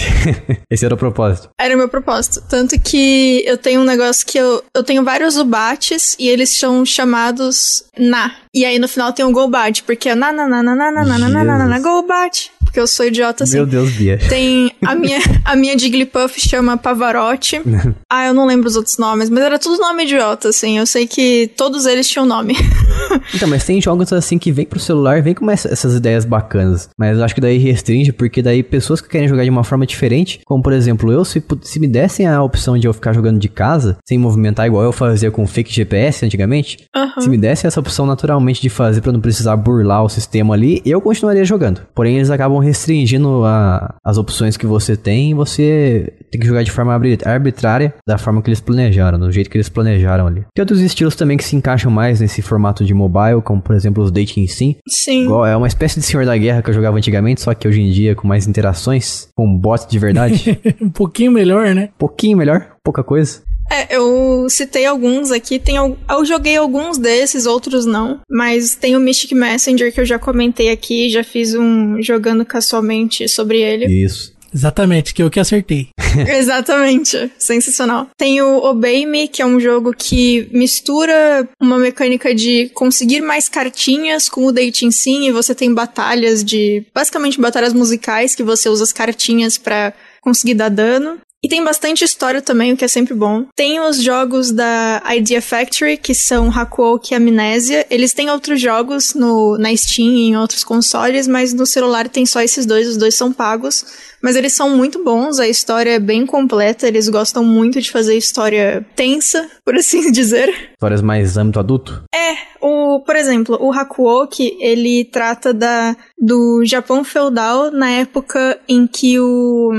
Esse era o propósito. Era o meu propósito. Tanto que eu tenho um negócio que eu, eu tenho vários Zubates e eles são chamados Na. E aí no final tem um Golbat, porque é na na na na na na na na na na na Golbat porque eu sou idiota assim. Meu Deus, Bia. Tem a minha, a minha Jigglypuff chama Pavarotti. ah, eu não lembro os outros nomes, mas era tudo nome idiota, assim. Eu sei que todos eles tinham nome. então, mas tem jogos assim que vem pro celular, vem com essas ideias bacanas. Mas eu acho que daí restringe, porque daí pessoas que querem jogar de uma forma diferente, como por exemplo, eu, se, se me dessem a opção de eu ficar jogando de casa, sem movimentar igual eu fazia com fake GPS antigamente, uhum. se me dessem essa opção naturalmente de fazer para não precisar burlar o sistema ali, eu continuaria jogando. Porém, eles acabam restringindo a, as opções que você tem e você tem que jogar de forma arbitrária, da forma que eles planejaram, do jeito que eles planejaram ali. Tem outros estilos também que se encaixam mais nesse formato de mobile, como por exemplo os dating sim. Sim. Igual, é uma espécie de Senhor da Guerra que eu jogava antigamente, só que hoje em dia com mais interações, com bots de verdade. um pouquinho melhor, né? Um pouquinho melhor, pouca coisa. É, eu citei alguns aqui, tem, eu joguei alguns desses, outros não, mas tem o Mystic Messenger que eu já comentei aqui, já fiz um jogando casualmente sobre ele. Isso. Exatamente, que eu que acertei. Exatamente, sensacional. Tem o Obey Me, que é um jogo que mistura uma mecânica de conseguir mais cartinhas com o Dating Sim, e você tem batalhas de. basicamente batalhas musicais que você usa as cartinhas para conseguir dar dano. E tem bastante história também, o que é sempre bom. Tem os jogos da Idea Factory, que são Hakuoki e Amnésia. Eles têm outros jogos no, na Steam e em outros consoles, mas no celular tem só esses dois, os dois são pagos. Mas eles são muito bons, a história é bem completa, eles gostam muito de fazer história tensa, por assim dizer. Histórias mais âmbito adulto? É, o, por exemplo, o Hakuoki, ele trata da, do Japão feudal na época em que o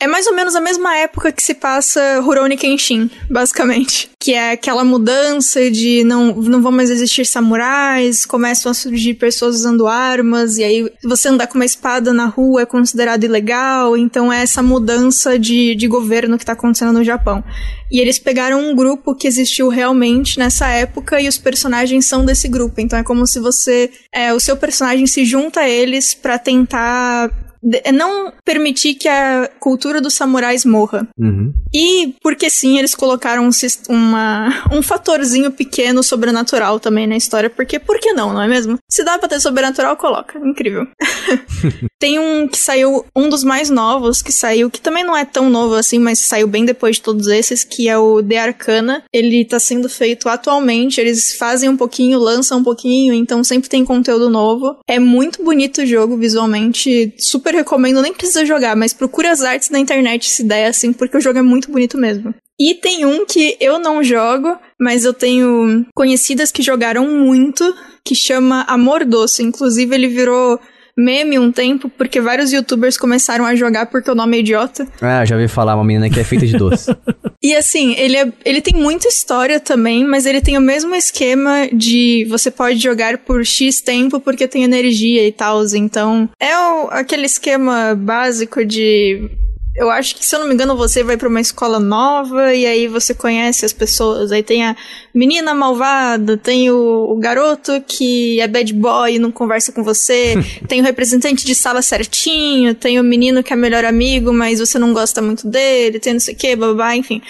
é mais ou menos a mesma época que se passa Rurouni Kenshin, basicamente. Que é aquela mudança de não, não vão mais existir samurais, começam a surgir pessoas usando armas, e aí você andar com uma espada na rua é considerado ilegal, então é essa mudança de, de governo que tá acontecendo no Japão. E eles pegaram um grupo que existiu realmente nessa época e os personagens são desse grupo. Então é como se você. É, o seu personagem se junta a eles para tentar não permitir que a cultura dos samurais morra. Uhum. E porque sim, eles colocaram um, uma, um fatorzinho pequeno sobrenatural também na história, porque por que não, não é mesmo? Se dá pra ter sobrenatural, coloca. Incrível. Tem um que saiu, um dos mais novos que saiu, que também não é tão novo assim, mas saiu bem depois de todos esses, que é o The Arcana. Ele tá sendo feito atualmente, eles fazem um pouquinho, lançam um pouquinho, então sempre tem conteúdo novo. É muito bonito o jogo visualmente, super super recomendo, nem precisa jogar, mas procure as artes na internet se der assim, porque o jogo é muito bonito mesmo. E tem um que eu não jogo, mas eu tenho conhecidas que jogaram muito, que chama Amor Doce. Inclusive, ele virou meme um tempo, porque vários youtubers começaram a jogar porque o nome é idiota. Ah, já ouvi falar, uma menina que é feita de doce. e assim, ele, é, ele tem muita história também, mas ele tem o mesmo esquema de você pode jogar por X tempo porque tem energia e tal. Então, é o, aquele esquema básico de eu acho que, se eu não me engano, você vai pra uma escola nova e aí você conhece as pessoas. Aí tem a menina malvada, tem o, o garoto que é bad boy e não conversa com você, tem o representante de sala certinho, tem o menino que é melhor amigo, mas você não gosta muito dele, tem não sei o que, babá, enfim.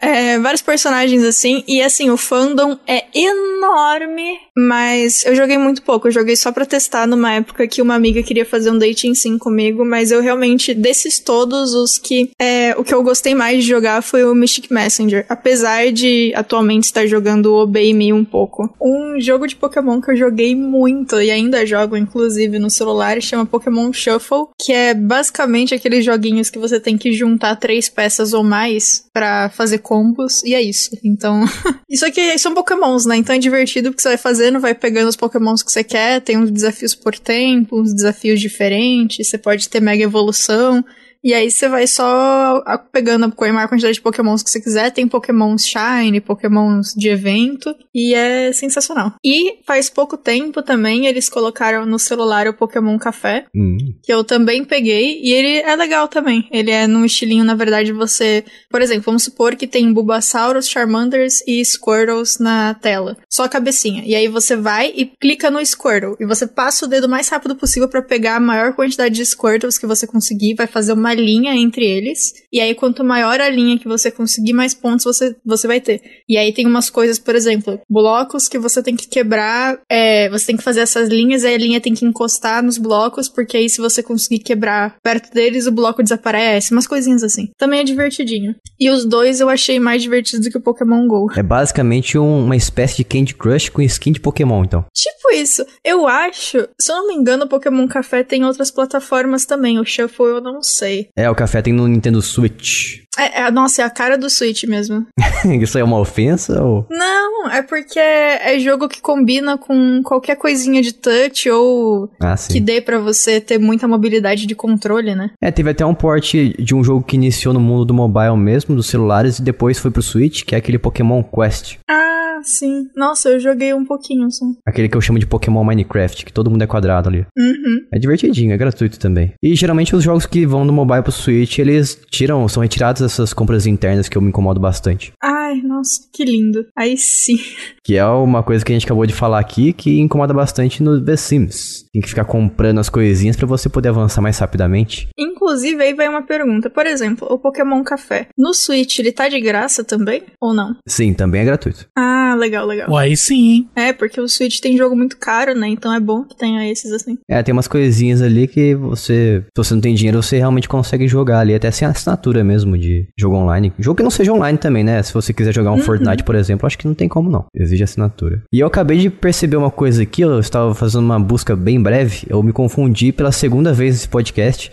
É, vários personagens assim, e assim, o fandom é enorme, mas eu joguei muito pouco. Eu joguei só pra testar numa época que uma amiga queria fazer um dating sim comigo, mas eu realmente, desses todos, os que. É, o que eu gostei mais de jogar foi o Mystic Messenger, apesar de atualmente estar jogando o Obey Me um pouco. Um jogo de Pokémon que eu joguei muito e ainda jogo, inclusive, no celular, chama Pokémon Shuffle, que é basicamente aqueles joguinhos que você tem que juntar três peças ou mais para fazer combos, e é isso. Então, isso aqui são pokémons, né? Então é divertido porque você vai fazendo, vai pegando os pokémons que você quer, tem uns desafios por tempo, uns desafios diferentes, você pode ter mega evolução. E aí você vai só pegando a maior quantidade de pokémons que você quiser. Tem pokémons shine, pokémons de evento. E é sensacional. E faz pouco tempo também eles colocaram no celular o Pokémon Café. Hum. Que eu também peguei. E ele é legal também. Ele é num estilinho, na verdade, você... Por exemplo, vamos supor que tem Bulbasauros, Charmanders e Squirtles na tela. Só a cabecinha. E aí você vai e clica no Squirtle. E você passa o dedo o mais rápido possível para pegar a maior quantidade de Squirtles que você conseguir. Vai fazer uma linha entre eles. E aí, quanto maior a linha que você conseguir, mais pontos você, você vai ter. E aí tem umas coisas, por exemplo, blocos que você tem que quebrar. É, você tem que fazer essas linhas, aí a linha tem que encostar nos blocos, porque aí se você conseguir quebrar perto deles, o bloco desaparece. Umas coisinhas assim. Também é divertidinho. E os dois eu achei mais divertidos do que o Pokémon GO. É basicamente um- uma espécie de Candy Crush com skin de Pokémon, então. Tipo isso. Eu acho, se eu não me engano, o Pokémon Café tem outras plataformas também. O Shuffle eu não sei. É, o café tem no Nintendo Switch. É, é- nossa, é a cara do Switch mesmo. Isso aí é uma ofensa ou... Não, é porque é jogo que combina com qualquer coisinha de touch ou Ah, que dê pra você ter muita mobilidade de controle, né? É, teve até um port de um jogo que iniciou no mundo do mobile mesmo, dos celulares, e depois foi pro Switch, que é aquele Pokémon Quest. Ah, sim. Nossa, eu joguei um pouquinho só. Aquele que eu chamo de Pokémon Minecraft, que todo mundo é quadrado ali. Uhum. É divertidinho, é gratuito também. E geralmente os jogos que vão do mobile pro Switch, eles tiram, são retirados dessas compras internas que eu me incomodo bastante. Ai, nossa, que lindo. Aí sim. Que é uma coisa que a gente acabou de falar aqui que incomoda bastante no The Sims. Tem que ficar comprando as coisinhas pra você poder avançar mais rapidamente. Inclusive, aí vai uma pergunta. Por exemplo, o Pokémon Café. No Switch, ele tá de graça também? Ou não? Sim, também é gratuito. Ah, legal, legal. Aí sim, hein? É, porque o Switch tem jogo muito caro, né? Então é bom que tenha esses assim. É, tem umas coisinhas ali que você, se você não tem dinheiro, você realmente consegue jogar ali, até sem assinatura mesmo de jogo online. Jogo que não seja online também, né? Se você quiser jogar um Fortnite, por exemplo, acho que não tem como não. Exige assinatura. E eu acabei de perceber uma coisa aqui, eu estava fazendo uma busca bem breve, eu me confundi pela segunda vez nesse podcast.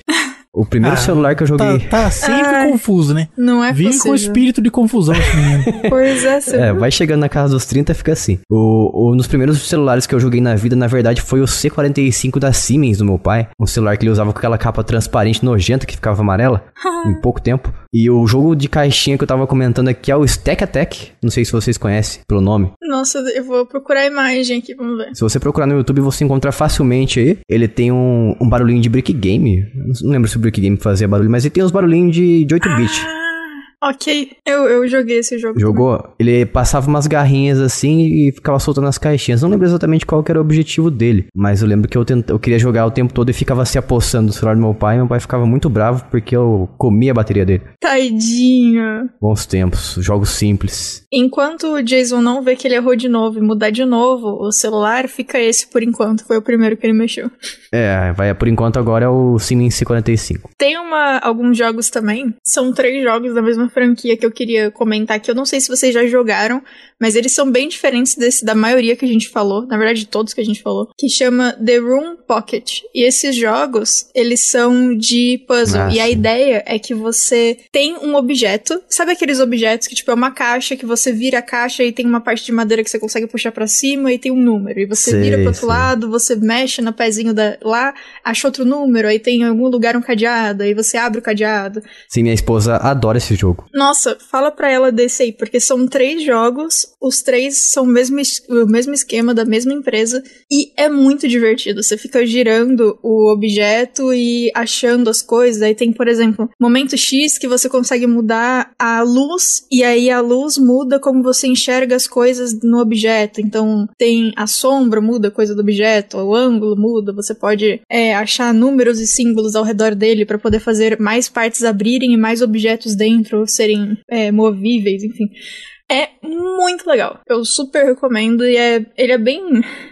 O primeiro Ah, celular que eu Tá, joguei. tá sempre Ai. confuso, né? Não é Vive possível. com espírito de confusão. Pois é, você É, vai chegando na casa dos 30 fica assim. O, o- nos primeiros celulares que eu joguei na vida, na verdade, foi o C45 da Siemens do meu pai. Um celular que ele usava com aquela capa transparente nojenta que ficava amarela em pouco tempo. E o jogo de caixinha que eu tava comentando aqui é o Stack Attack. Não sei se vocês conhecem pelo nome. Nossa, eu vou procurar a imagem aqui, vamos ver. Se você procurar no YouTube, você encontra facilmente aí. Ele tem um, um barulhinho de brick game. Não lembro se o brick game fazia barulho, mas ele tem uns barulhinhos de, de 8-bit. Ah, ok. Eu, eu joguei esse jogo. Jogou? Ele passava umas garrinhas assim e ficava soltando as caixinhas. Não lembro exatamente qual era o objetivo dele. Mas eu lembro que eu, tent... eu queria jogar o tempo todo e ficava se apossando do celular do meu pai. E meu pai ficava muito bravo porque eu comia a bateria dele. Tadinho. Bons tempos, jogos simples. Enquanto o Jason não vê que ele errou de novo e mudar de novo o celular, fica esse por enquanto. Foi o primeiro que ele mexeu. É, vai por enquanto agora é o Siemens C45. Tem uma, alguns jogos também. São três jogos da mesma franquia que eu queria comentar que eu não sei se vocês já jogaram, mas eles são bem diferentes desse da maioria que a gente falou, na verdade de todos que a gente falou, que chama The Room Pocket. E esses jogos, eles são de puzzle. Ah, e a ideia é que você tem um objeto, sabe aqueles objetos que tipo é uma caixa que você vira a caixa e tem uma parte de madeira que você consegue puxar pra cima e tem um número. E você Sei, vira pro outro sei. lado, você mexe no pezinho da, lá, acha outro número, aí tem em algum lugar um cadeado, aí você abre o cadeado. Sim, minha esposa adora esse jogo. Jogo. Nossa, fala pra ela desse aí, porque são três jogos, os três são o mesmo, o mesmo esquema da mesma empresa e é muito divertido. Você fica girando o objeto e achando as coisas. Aí tem, por exemplo, momento X que você consegue mudar a luz e aí a luz muda como você enxerga as coisas no objeto. Então tem a sombra muda a coisa do objeto, o ângulo muda. Você pode é, achar números e símbolos ao redor dele para poder fazer mais partes abrirem e mais objetos dentro serem é, movíveis, enfim. É muito legal. Eu super recomendo e é, ele é bem.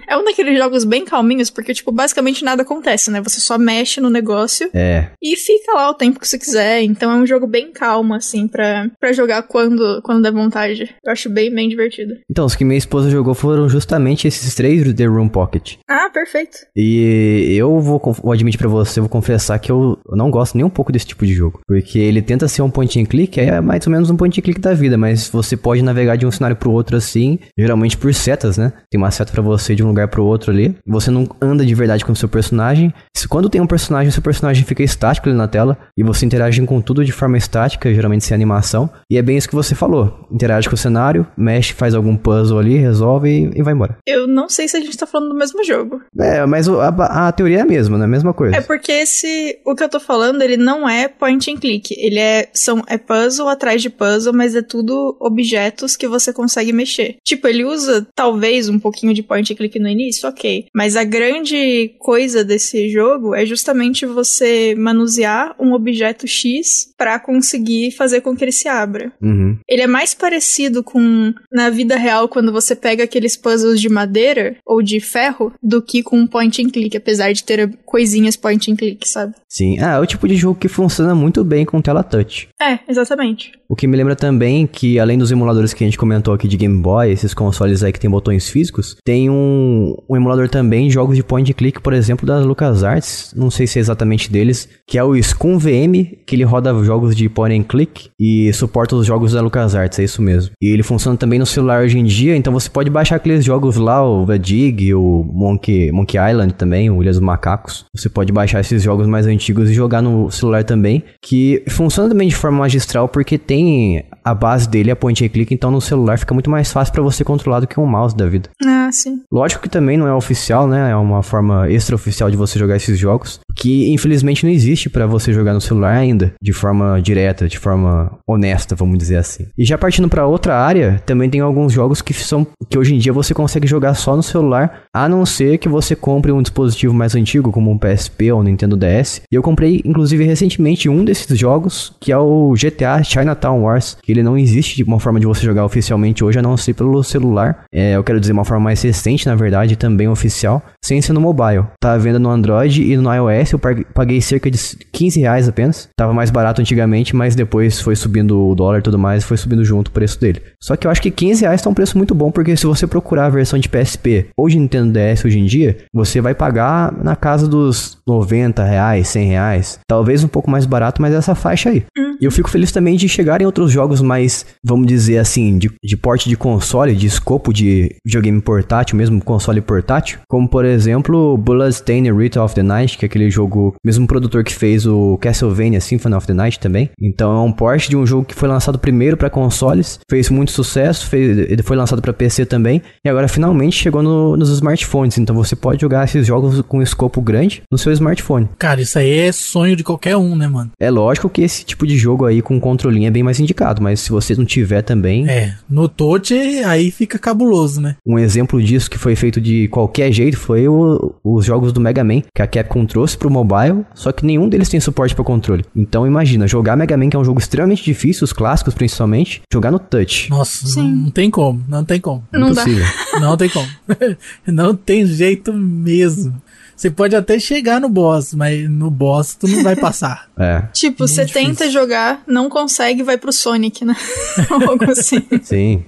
É um daqueles jogos bem calminhos, porque, tipo, basicamente nada acontece, né? Você só mexe no negócio É. e fica lá o tempo que você quiser. Então é um jogo bem calmo, assim, pra, pra jogar quando, quando der vontade. Eu acho bem, bem divertido. Então, os que minha esposa jogou foram justamente esses três do The Room Pocket. Ah, perfeito. E eu vou, vou admitir pra você, vou confessar que eu não gosto nem um pouco desse tipo de jogo. Porque ele tenta ser um point and click, é mais ou menos um point and click da vida, mas você pode navegar de um cenário pro outro assim, geralmente por setas, né? Tem uma seta pra você de um lugar pro outro ali. Você não anda de verdade com o seu personagem. Se quando tem um personagem, o seu personagem fica estático ali na tela e você interage com tudo de forma estática, geralmente sem animação. E é bem isso que você falou. Interage com o cenário, mexe, faz algum puzzle ali, resolve e, e vai embora. Eu não sei se a gente tá falando do mesmo jogo. É, mas a, a teoria é a mesma, né? A mesma coisa. É porque esse. O que eu tô falando, ele não é point and click. Ele é. São, é puzzle atrás de puzzle, mas é tudo objetos que você consegue mexer. Tipo, ele usa talvez um pouquinho de point and click no início, ok. Mas a grande coisa desse jogo é justamente você manusear um objeto X pra conseguir fazer com que ele se abra. Uhum. Ele é mais parecido com na vida real quando você pega aqueles puzzles de madeira ou de ferro do que com um point and click, apesar de ter coisinhas point and click, sabe? Sim. Ah, é o tipo de jogo que funciona muito bem com tela touch. É, exatamente. O que me lembra também que, além dos emuladores que a gente comentou aqui de Game Boy, esses consoles aí que tem botões físicos, tem um, um emulador também de jogos de point click, por exemplo, das LucasArts, não sei se é exatamente deles, que é o Scum VM, que ele roda jogos de point and click e suporta os jogos da LucasArts, é isso mesmo. E ele funciona também no celular hoje em dia, então você pode baixar aqueles jogos lá, o The Dig, o Monkey, Monkey Island também, o Ilha dos Macacos. Você pode baixar esses jogos mais antigos e jogar no celular também, que funciona também de forma magistral porque tem a base dele, a point and click, então no celular fica muito mais fácil pra você controlar do que um mouse da vida. Ah, sim. Lógico que também não é oficial, né? É uma forma extraoficial de você jogar esses jogos, que infelizmente não existe pra você jogar no celular ainda, de forma direta, de forma honesta, vamos dizer assim. E já partindo pra outra área, também tem alguns jogos que são que hoje em dia você consegue jogar só no celular, a não ser que você compre um dispositivo mais antigo, como um PSP ou um Nintendo DS. E eu comprei, inclusive, recentemente um desses jogos, que é o GTA Chinatown Wars, que ele não existe de uma forma de você jogar oficialmente hoje, a não ser pelo celular. É, eu quero dizer uma forma mais recente, na verdade, também oficial, sem ser no mobile. Tá à venda no Android e no iOS, eu pag- paguei cerca de 15 reais apenas. Tava mais barato antigamente, mas depois foi subindo o dólar e tudo mais, foi subindo junto o preço dele. Só que eu acho que 15 reais tá um preço muito bom, porque se você procurar a versão de PSP ou de Nintendo DS hoje em dia, você vai pagar na casa dos 90 reais, 100 reais. Talvez um pouco mais barato, mas é essa faixa aí. E eu fico feliz também de chegar em outros jogos mais, vamos dizer assim, de, de porte de console, de escopo de videogame portátil, mesmo console portátil. Como, por exemplo, Bloodstained Ritual of the Night, que é aquele jogo, mesmo produtor que fez o Castlevania Symphony of the Night também. Então é um porte de um jogo que foi lançado primeiro para consoles, fez muito sucesso, fez, ele foi lançado para PC também, e agora finalmente chegou no- nos smartphones. Então você pode jogar esses jogos com escopo grande no seu smartphone. Cara, isso aí é sonho de qualquer um, né, mano? É lógico que esse tipo de jogo aí com controlinho é bem mais indicado, mas se você não tiver também, É, no touch aí fica cabuloso, né? um exemplo disso que foi feito de qualquer jeito foi o- os jogos do Mega Man, que a Capcom trouxe pro mobile, só que nenhum deles tem suporte para controle. Então imagina, jogar Mega Man, que é um jogo extremamente difícil, os clássicos principalmente, jogar no touch. Nossa, Sim. não tem como, não tem como. Não dá. Impossível. Não tem como. não tem jeito mesmo. Você pode até chegar no boss, mas no boss tu não vai passar. É, Tipo, você difícil. tenta jogar, não consegue, vai pro Sonic, né? Algo assim. sim.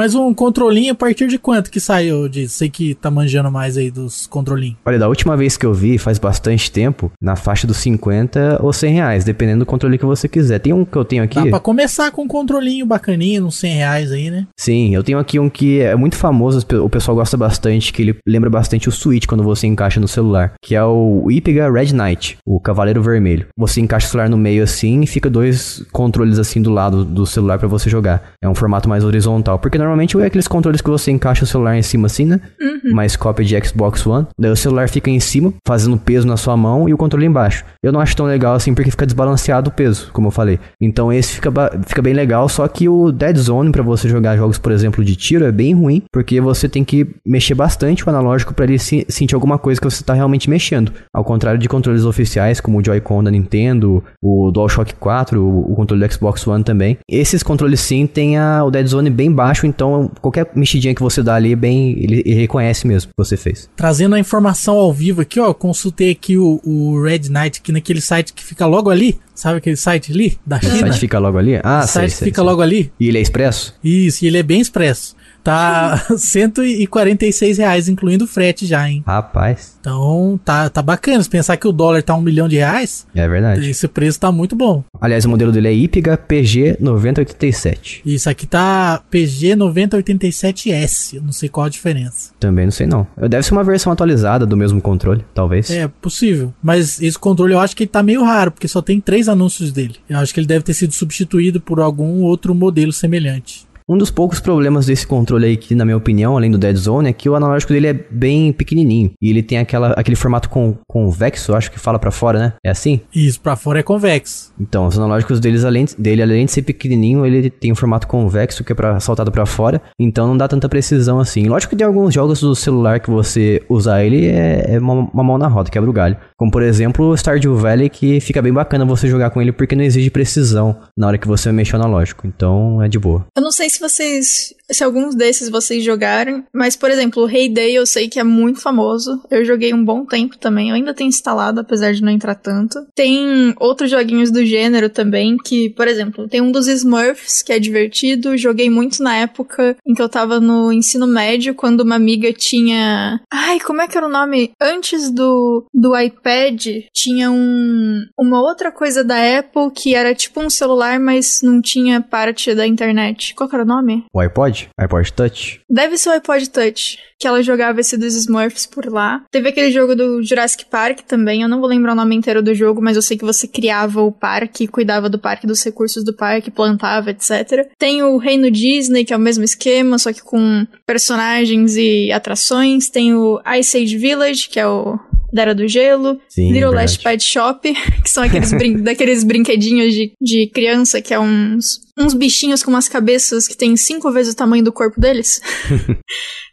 Mas um controlinho a partir de quanto que saiu? De sei que tá manjando mais aí dos controlinhos. Olha, da última vez que eu vi, faz bastante tempo, na faixa dos 50 ou 100 reais, dependendo do controle que você quiser. Tem um que eu tenho aqui. Dá pra começar com um controlinho bacaninho, uns 100 reais aí, né? Sim, eu tenho aqui um que é muito famoso, o pessoal gosta bastante, que ele lembra bastante o Switch quando você encaixa no celular, que é o Ipiga Red Knight, o Cavaleiro Vermelho. Você encaixa o celular no meio assim e fica dois controles assim do lado do celular para você jogar. É um formato mais horizontal, porque normalmente é aqueles controles que você encaixa o celular em cima assim, né? Uhum. Mais cópia de Xbox One. Daí o celular fica em cima, fazendo peso na sua mão e o controle embaixo. Eu não acho tão legal assim porque fica desbalanceado o peso, como eu falei. Então esse fica, fica bem legal, só que o Dead Zone para você jogar jogos, por exemplo, de tiro é bem ruim, porque você tem que mexer bastante o analógico para ele se, sentir alguma coisa que você tá realmente mexendo. Ao contrário de controles oficiais como o Joy-Con da Nintendo, o DualShock 4, o, o controle do Xbox One também. Esses controles sim tem a, o Dead Zone bem baixo, então qualquer mexidinha que você dá ali, bem, ele, ele reconhece mesmo que você fez. Trazendo a informação ao vivo aqui, ó, consultei aqui o, o Red Knight aqui naquele site que fica logo ali. Sabe aquele site ali da China? O site fica logo ali? Ah, o sei, site sei, fica sei. logo ali. E ele é expresso? Isso, e ele é bem expresso. Tá 146 reais, incluindo frete já, hein? Rapaz. Então, tá, tá bacana. Se pensar que o dólar tá um milhão de reais. É verdade. Esse preço tá muito bom. Aliás, o modelo dele é IPGA PG 9087. Isso aqui tá PG 9087S. Eu não sei qual a diferença. Também não sei não. Deve ser uma versão atualizada do mesmo controle, talvez. É, possível. Mas esse controle eu acho que ele tá meio raro, porque só tem três anúncios dele. Eu acho que ele deve ter sido substituído por algum outro modelo semelhante. Um dos poucos problemas desse controle aí, que na minha opinião, além do Dead Zone, é que o analógico dele é bem pequenininho. E ele tem aquela, aquele formato com, convexo, acho que fala para fora, né? É assim? Isso, para fora é convexo. Então, os analógicos deles, além, dele, além de ser pequenininho, ele tem um formato convexo que é pra, saltado para fora. Então não dá tanta precisão assim. Lógico que tem alguns jogos do celular que você usar ele é, é uma, uma mão na roda, quebra o galho. Como por exemplo o Stardew Valley, que fica bem bacana você jogar com ele porque não exige precisão na hora que você mexe o analógico. Então é de boa. Eu não sei se vocês. Se alguns desses vocês jogaram, mas, por exemplo, o Heyday eu sei que é muito famoso. Eu joguei um bom tempo também. Eu ainda tenho instalado, apesar de não entrar tanto. Tem outros joguinhos do gênero também, que, por exemplo, tem um dos Smurfs, que é divertido. Joguei muito na época em que eu tava no ensino médio, quando uma amiga tinha. Ai, como é que era o nome? Antes do, do iPad, tinha um, uma outra coisa da Apple que era tipo um celular, mas não tinha parte da internet. Qual era o nome? O iPod? iPod Touch? Deve ser o iPod Touch. Que ela jogava esse dos Smurfs por lá. Teve aquele jogo do Jurassic Park também. Eu não vou lembrar o nome inteiro do jogo, mas eu sei que você criava o parque, cuidava do parque, dos recursos do parque, plantava, etc. Tem o Reino Disney, que é o mesmo esquema, só que com personagens e atrações. Tem o Ice Age Village, que é o da Era do Gelo, Sim, Little verdade. Last Pet Shop, que são aqueles brin daqueles brinquedinhos de, de criança, que é uns, uns bichinhos com umas cabeças que tem cinco vezes o tamanho do corpo deles.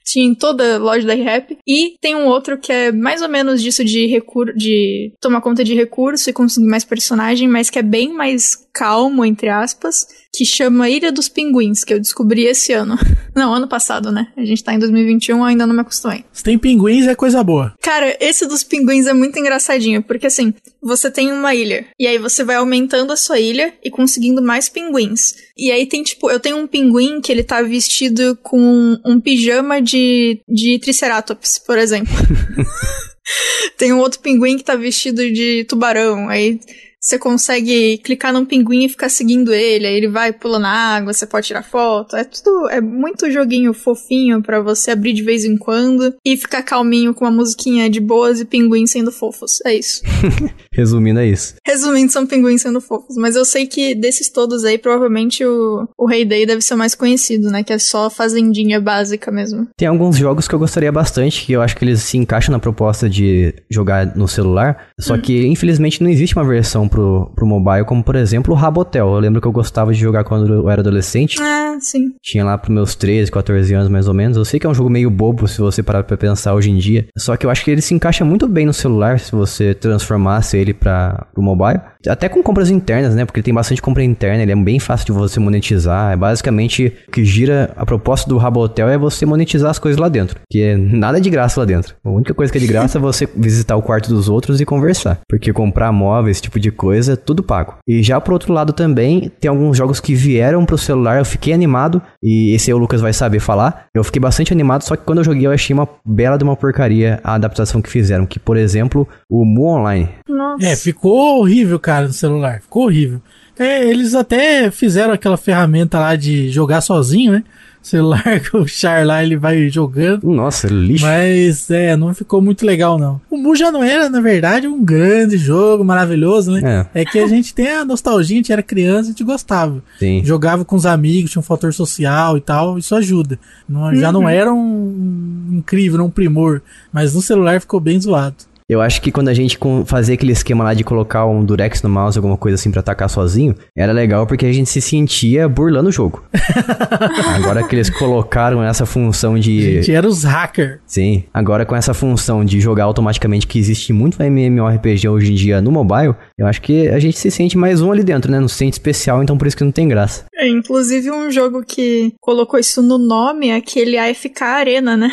Tinha em toda loja da ReHap. E tem um outro que é mais ou menos disso de recurso, de tomar conta de recurso e conseguir mais personagem, mas que é bem mais calmo, entre aspas, que chama Ilha dos Pinguins, que eu descobri esse ano. Não, ano passado, né? A gente tá em 2021, ainda não me acostumei. Se tem pinguins, é coisa boa. Cara, esse dos pinguins é muito engraçadinho, porque assim, você tem uma ilha, e aí você vai aumentando a sua ilha e conseguindo mais pinguins. E aí tem, tipo, eu tenho um pinguim que ele tá vestido com um pijama de, de Triceratops, por exemplo. tem um outro pinguim que tá vestido de tubarão, aí você consegue clicar num pinguim e ficar seguindo ele, aí ele vai pulando na água, você pode tirar foto. É tudo, é muito joguinho fofinho para você abrir de vez em quando e ficar calminho com uma musiquinha de boas e pinguins sendo fofos. É isso. Resumindo, é isso. Resumindo, são pinguins sendo fofos. Mas eu sei que desses todos aí, provavelmente o, o Rei Day deve ser o mais conhecido, né? Que é só fazendinha básica mesmo. Tem alguns jogos que eu gostaria bastante, que eu acho que eles se encaixam na proposta de jogar no celular. Só hum. que, infelizmente, não existe uma versão pro, pro mobile, como por exemplo o Rabotel. Eu lembro que eu gostava de jogar quando eu era adolescente. Ah, sim. Tinha lá pros meus 13, 14 anos mais ou menos. Eu sei que é um jogo meio bobo se você parar pra pensar hoje em dia. Só que eu acho que ele se encaixa muito bem no celular se você transformasse ele para o mobile. Até com compras internas, né? Porque ele tem bastante compra interna, ele é bem fácil de você monetizar. É basicamente o que gira a proposta do Rabotel é você monetizar as coisas lá dentro. Que é nada de graça lá dentro. A única coisa que é de graça é você visitar o quarto dos outros e conversar. Porque comprar móveis, esse tipo de coisa, tudo pago. E já pro outro lado também, tem alguns jogos que vieram pro celular, eu fiquei animado, e esse aí o Lucas vai saber falar. Eu fiquei bastante animado, só que quando eu joguei eu achei uma bela de uma porcaria a adaptação que fizeram, que por exemplo, o Mu Online. Nossa. É, ficou horrível, cara, no celular. Ficou horrível. É, eles até fizeram aquela ferramenta lá de jogar sozinho, né? Você larga o char lá, ele vai jogando. Nossa, lixo. Mas é, não ficou muito legal, não. O Mu já não era, na verdade, um grande jogo, maravilhoso, né? É. É que a gente tem a nostalgia, a gente era criança, a gente gostava. Sim. Jogava com os amigos, tinha um fator social e tal, isso ajuda. Não- Já não era um, um incrível, um primor, mas no celular ficou bem zoado. Eu acho que quando a gente fazia aquele esquema lá de colocar um durex no mouse, alguma coisa assim pra atacar sozinho, era legal porque a gente se sentia burlando o jogo. agora que eles colocaram essa função A de. gente era os hackers. Sim, agora com essa função de jogar automaticamente que existe muito MMORPG hoje em dia no mobile, eu acho que a gente se sente mais um ali dentro, né? Não se sente especial, então por isso que não tem graça. É, inclusive um jogo que colocou isso no nome é aquele AFK Arena, né?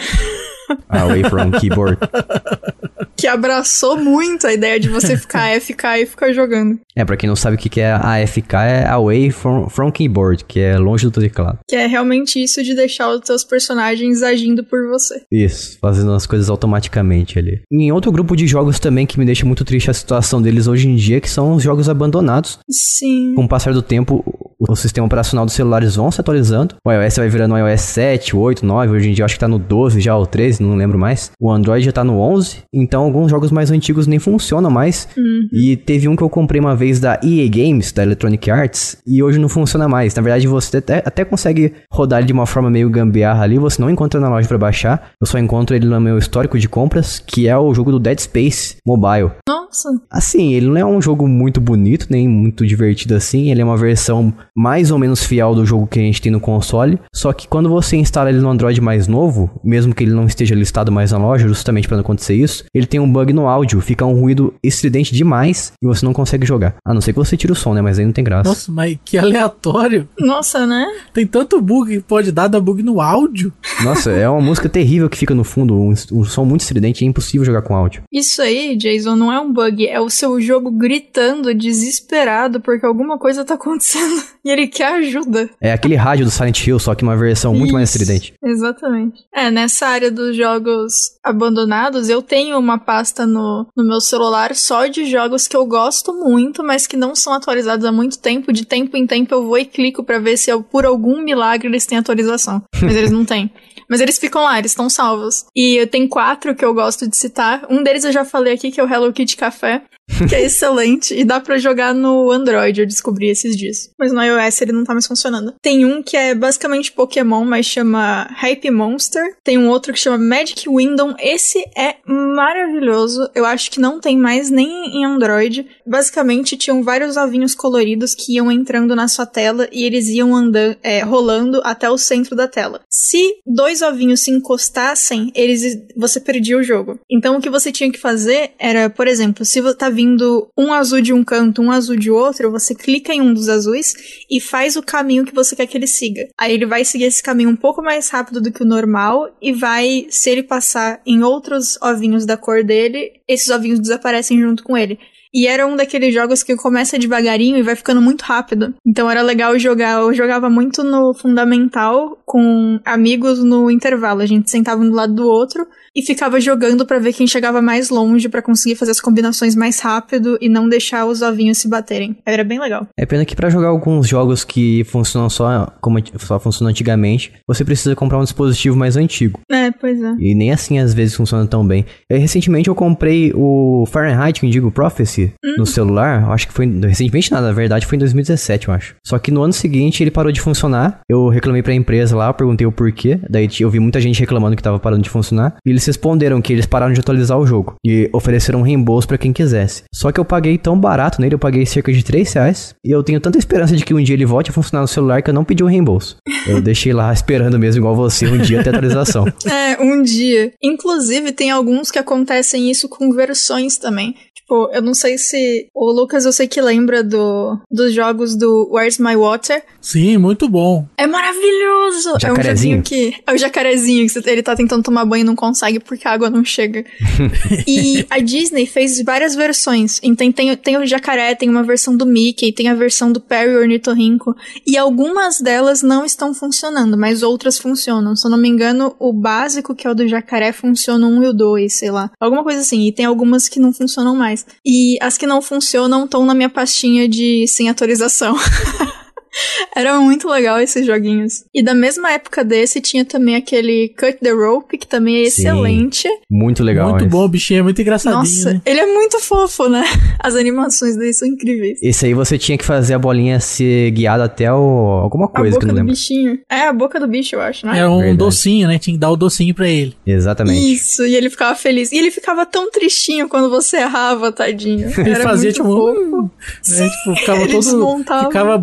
Away from keyboard. Que abraçou muito a ideia de você ficar AFK e ficar jogando. É, pra quem não sabe o que é AFK, é Away from, from keyboard, que é longe do teclado. Que é realmente isso de deixar os seus personagens agindo por você. Isso, fazendo as coisas automaticamente ali. Em outro grupo de jogos também que me deixa muito triste a situação deles hoje em dia, que são os jogos abandonados. Sim. Com o passar do tempo, o sistema operacional dos celulares vão se atualizando. O iOS vai virando o iOS 7, 8, 9. Hoje em dia eu acho que tá no 12 já, ou 13, não lembro mais. O Android já tá no 11. Então alguns jogos mais antigos nem funcionam mais. E teve um que eu comprei uma vez da EA Games, da Electronic Arts, e hoje não funciona mais. Na verdade, você até, até consegue rodar ele de uma forma meio gambiarra ali, você não encontra na loja pra baixar. Eu só encontro ele no meu histórico de compras, que é o jogo do Dead Space Mobile. Nossa. Assim, ele não é um jogo muito bonito, nem muito divertido assim. Ele é uma versão mais ou menos fiel do jogo que a gente tem no console. Só que quando você instala ele no Android mais novo, mesmo que ele não esteja listado mais na loja, justamente para não acontecer isso, ele tem um bug no áudio, fica um ruído estridente demais e você não consegue jogar. A não ser que você tire o som, né? Mas aí não tem graça. Nossa, mas que aleatório. Nossa, né? Tem tanto bug que pode dar, dá bug no áudio. Nossa, é uma música terrível que fica no fundo, um, um som muito estridente, é impossível jogar com áudio. Isso aí, Jason, não é um bug, é o seu jogo gritando, desesperado, porque alguma coisa tá acontecendo e ele quer ajuda. É aquele rádio do Silent Hill, só que uma versão muito mais Isso, estridente. Exatamente. É, nessa área dos jogos abandonados, eu tenho uma pasta no, no meu celular só de jogos que eu gosto muito, mas que não são atualizados há muito tempo. De tempo em tempo eu vou e clico pra ver se eu- por algum milagre eles têm atualização. Mas eles não têm. Mas eles ficam lá, eles estão salvos. E tenho quatro que eu gosto de citar. Um deles eu já falei aqui, que é o Hello Kitty Café. Que é excelente e dá pra jogar no Android, eu descobri esses dias. Mas no iOS ele não tá mais funcionando. Tem um que é basicamente Pokémon, mas chama Hype Monster. Tem um outro que chama Magic Window. Esse é maravilhoso. Eu acho que não tem mais nem em Android. Basicamente tinham vários ovinhos coloridos que iam entrando na sua tela e eles iam andando, é, rolando até o centro da tela. Se dois ovinhos se encostassem, eles você perdia o jogo. Então o que você tinha que fazer era, por exemplo, se vo- tá vindo um azul de um canto, um azul de outro, você clica em um dos azuis e faz o caminho que você quer que ele siga. Aí ele vai seguir esse caminho um pouco mais rápido do que o normal e vai, se ele passar em outros ovinhos da cor dele, esses ovinhos desaparecem junto com ele. E era um daqueles jogos que começa devagarinho e vai ficando muito rápido. Então era legal jogar. Eu jogava muito no Fundamental com amigos no intervalo. A gente sentava um do lado do outro e ficava jogando pra ver quem chegava mais longe pra conseguir fazer as combinações mais rápido e não deixar os ovinhos se baterem. Era bem legal. É pena que pra jogar alguns jogos que funcionam só como só funcionam antigamente, você precisa comprar um dispositivo mais antigo. É, pois é. E nem assim às vezes funciona tão bem. Eu, recentemente eu comprei o Fahrenheit, que indigo Prophecy, no celular. Acho que foi. Recentemente nada, na verdade foi em 2017, eu acho. Só que no ano seguinte ele parou de funcionar. Eu reclamei pra empresa lá, perguntei o porquê. Daí eu vi muita gente reclamando que tava parando de funcionar. E eles responderam que eles pararam de atualizar o jogo. E ofereceram um reembolso pra quem quisesse. Só que eu paguei tão barato nele, eu paguei cerca de 3 reais. E eu tenho tanta esperança de que um dia ele volte a funcionar no celular que eu não pedi o reembolso. Eu deixei lá esperando mesmo, igual você, um dia ter atualização. É, um dia. Inclusive, tem alguns que acontecem isso com versões também. Tipo, eu não sei se. O Lucas, eu sei que lembra do, dos jogos do Where's My Water. Sim, muito bom. É maravilhoso! É um Jacarezinho. joguinho que. É o jacarezinho, que ele tá tentando tomar banho e não consegue porque a água não chega. e a Disney fez várias versões. Então tem, tem o jacaré, tem uma versão do Mickey, tem a versão do Perry Ornitorrinco. E algumas delas não estão funcionando, mas outras funcionam. Se eu não me engano, o básico, que é o do jacaré, funciona 1 e o 2, sei lá. Alguma coisa assim. E tem algumas que não funcionam mais. E as que não funcionam estão na minha pastinha de sem atualização. Era muito legal esses joguinhos. E da mesma época desse tinha também aquele Cut the Rope, que também é Sim. excelente. Muito legal. muito esse. bom, o bichinho é muito engraçadinho, Nossa, né? ele é muito fofo, né? As animações dele são incríveis. Esse aí você tinha que fazer a bolinha ser guiada até o... alguma A coisa que boca eu não do lembro. bichinho. É, a boca do bicho, eu acho, né? Era um Verdade. docinho, né? Tinha que dar o docinho pra ele. Exatamente. Isso, e ele ficava feliz. E ele ficava tão tristinho quando você errava, tadinho. Ele Era fazia muito tipo, fofo. hum, né? tipo, ficava ele todo. desmontava. Ficava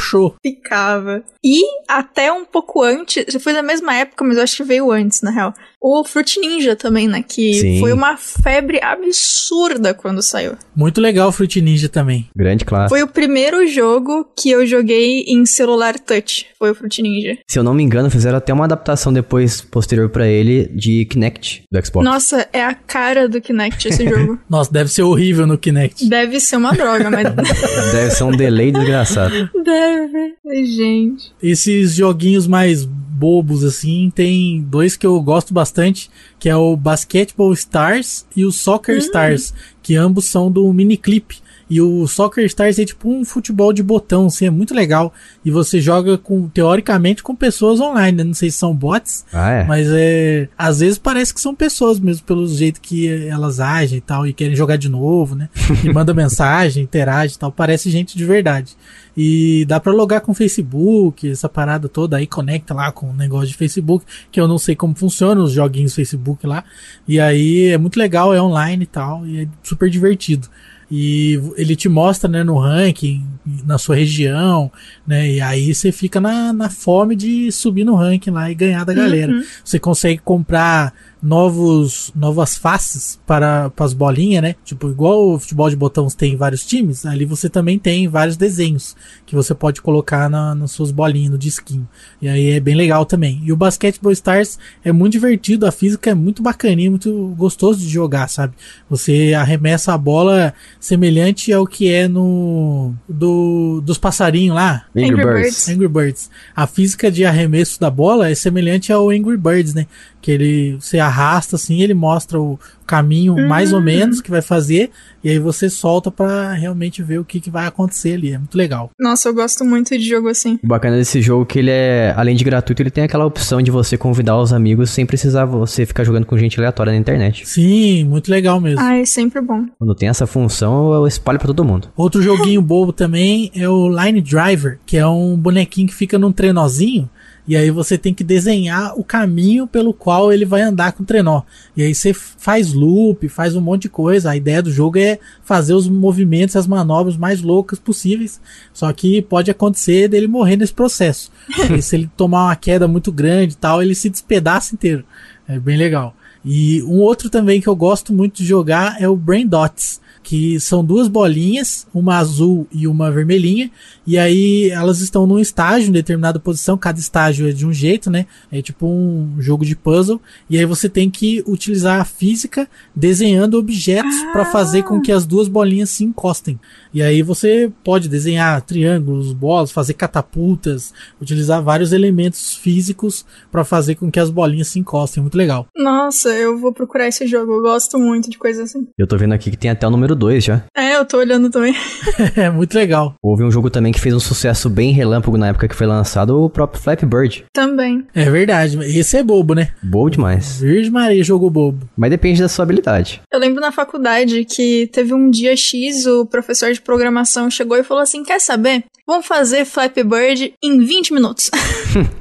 borocochô. Ficava. E até um pouco antes, foi da mesma época, mas eu acho que veio antes, na real. O Fruit Ninja também, né? Que Sim. foi uma febre absurda quando saiu. Muito legal o Fruit Ninja também. Grande classe. Foi o primeiro jogo que eu joguei em celular touch. Foi o Fruit Ninja. Se eu não me engano, fizeram até uma adaptação depois, posterior pra ele, de Kinect do Xbox. Nossa, é a cara do Kinect esse jogo. Nossa, deve ser horrível no Kinect. Deve ser uma droga, mas Deve ser um delay desgraçado. deve. Gente. Esses joguinhos mais bobos, assim, tem dois que eu gosto bastante, que é o Basketball Stars e o Soccer Stars, que ambos são do Miniclip. E o Soccer Stars é tipo um futebol de botão, assim, é muito legal. E você joga com, teoricamente, com pessoas online, né? Não sei se são bots, Ah, é? Mas é. Às vezes parece que são pessoas mesmo, pelo jeito que elas agem e tal, e querem jogar de novo, né? E manda mensagem, interage e tal. Parece gente de verdade. E dá pra logar com o Facebook, essa parada toda aí, conecta lá com o negócio de Facebook, que eu não sei como funciona os joguinhos Facebook lá. E aí é muito legal, é online e tal, e é super divertido. E ele te mostra, né, no ranking, na sua região, né, e aí você fica na, na fome de subir no ranking lá e ganhar da galera. Você consegue comprar novos novas faces para as bolinhas, né? Tipo, igual o futebol de botões tem vários times, ali você também tem vários desenhos que você pode colocar na, nas suas bolinhas, no disquinho. E aí é bem legal também. E o Basketball Stars é muito divertido, a física é muito bacaninha, muito gostoso de jogar, sabe? Você arremessa a bola semelhante ao que é no do dos passarinhos lá, Angry, Birds. Birds. Angry Birds. A física de arremesso da bola é semelhante ao Angry Birds, né? Que ele você arrasta assim, ele mostra o caminho mais ou menos que vai fazer e aí você solta pra realmente ver o que, que vai acontecer ali. É muito legal. Nossa, eu gosto muito de jogo assim. O bacana desse jogo é que ele é, além de gratuito, ele tem aquela opção de você convidar os amigos sem precisar você ficar jogando com gente aleatória na internet. Sim, muito legal mesmo. Ai, sempre bom. Quando tem essa função, eu espalho pra todo mundo. Outro joguinho bobo também é o Line Driver, que é um bonequinho que fica num trenozinho. E aí você tem que desenhar o caminho pelo qual ele vai andar com o trenó. E aí você faz loop, faz um monte de coisa. A ideia do jogo é fazer os movimentos, as manobras mais loucas possíveis. Só que pode acontecer dele morrer nesse processo. e se ele tomar uma queda muito grande e tal, ele se despedaça inteiro. É bem legal. E um outro também que eu gosto muito de jogar é o Brain Dots que são duas bolinhas, uma azul e uma vermelhinha, e aí elas estão num estágio, em determinada posição, cada estágio é de um jeito, né? É tipo um jogo de puzzle, e aí você tem que utilizar a física desenhando objetos para fazer com que as duas bolinhas se encostem. E aí você pode desenhar triângulos, bolas, fazer catapultas, utilizar vários elementos físicos para fazer com que as bolinhas se encostem. Muito legal. Nossa, eu vou procurar esse jogo. Eu gosto muito de coisas assim. Eu tô vendo aqui que tem até o número 2 já. É, eu tô olhando também. é muito legal. Houve um jogo também que fez um sucesso bem relâmpago na época que foi lançado, o próprio Flappy Bird. Também. É verdade. Esse é bobo, né? Boa demais. Virgem Maria, jogo bobo. Mas depende da sua habilidade. Eu lembro na faculdade que teve um dia X, o professor de programação chegou e falou assim: Quer saber? Vamos fazer Flappy Bird em 20 minutos.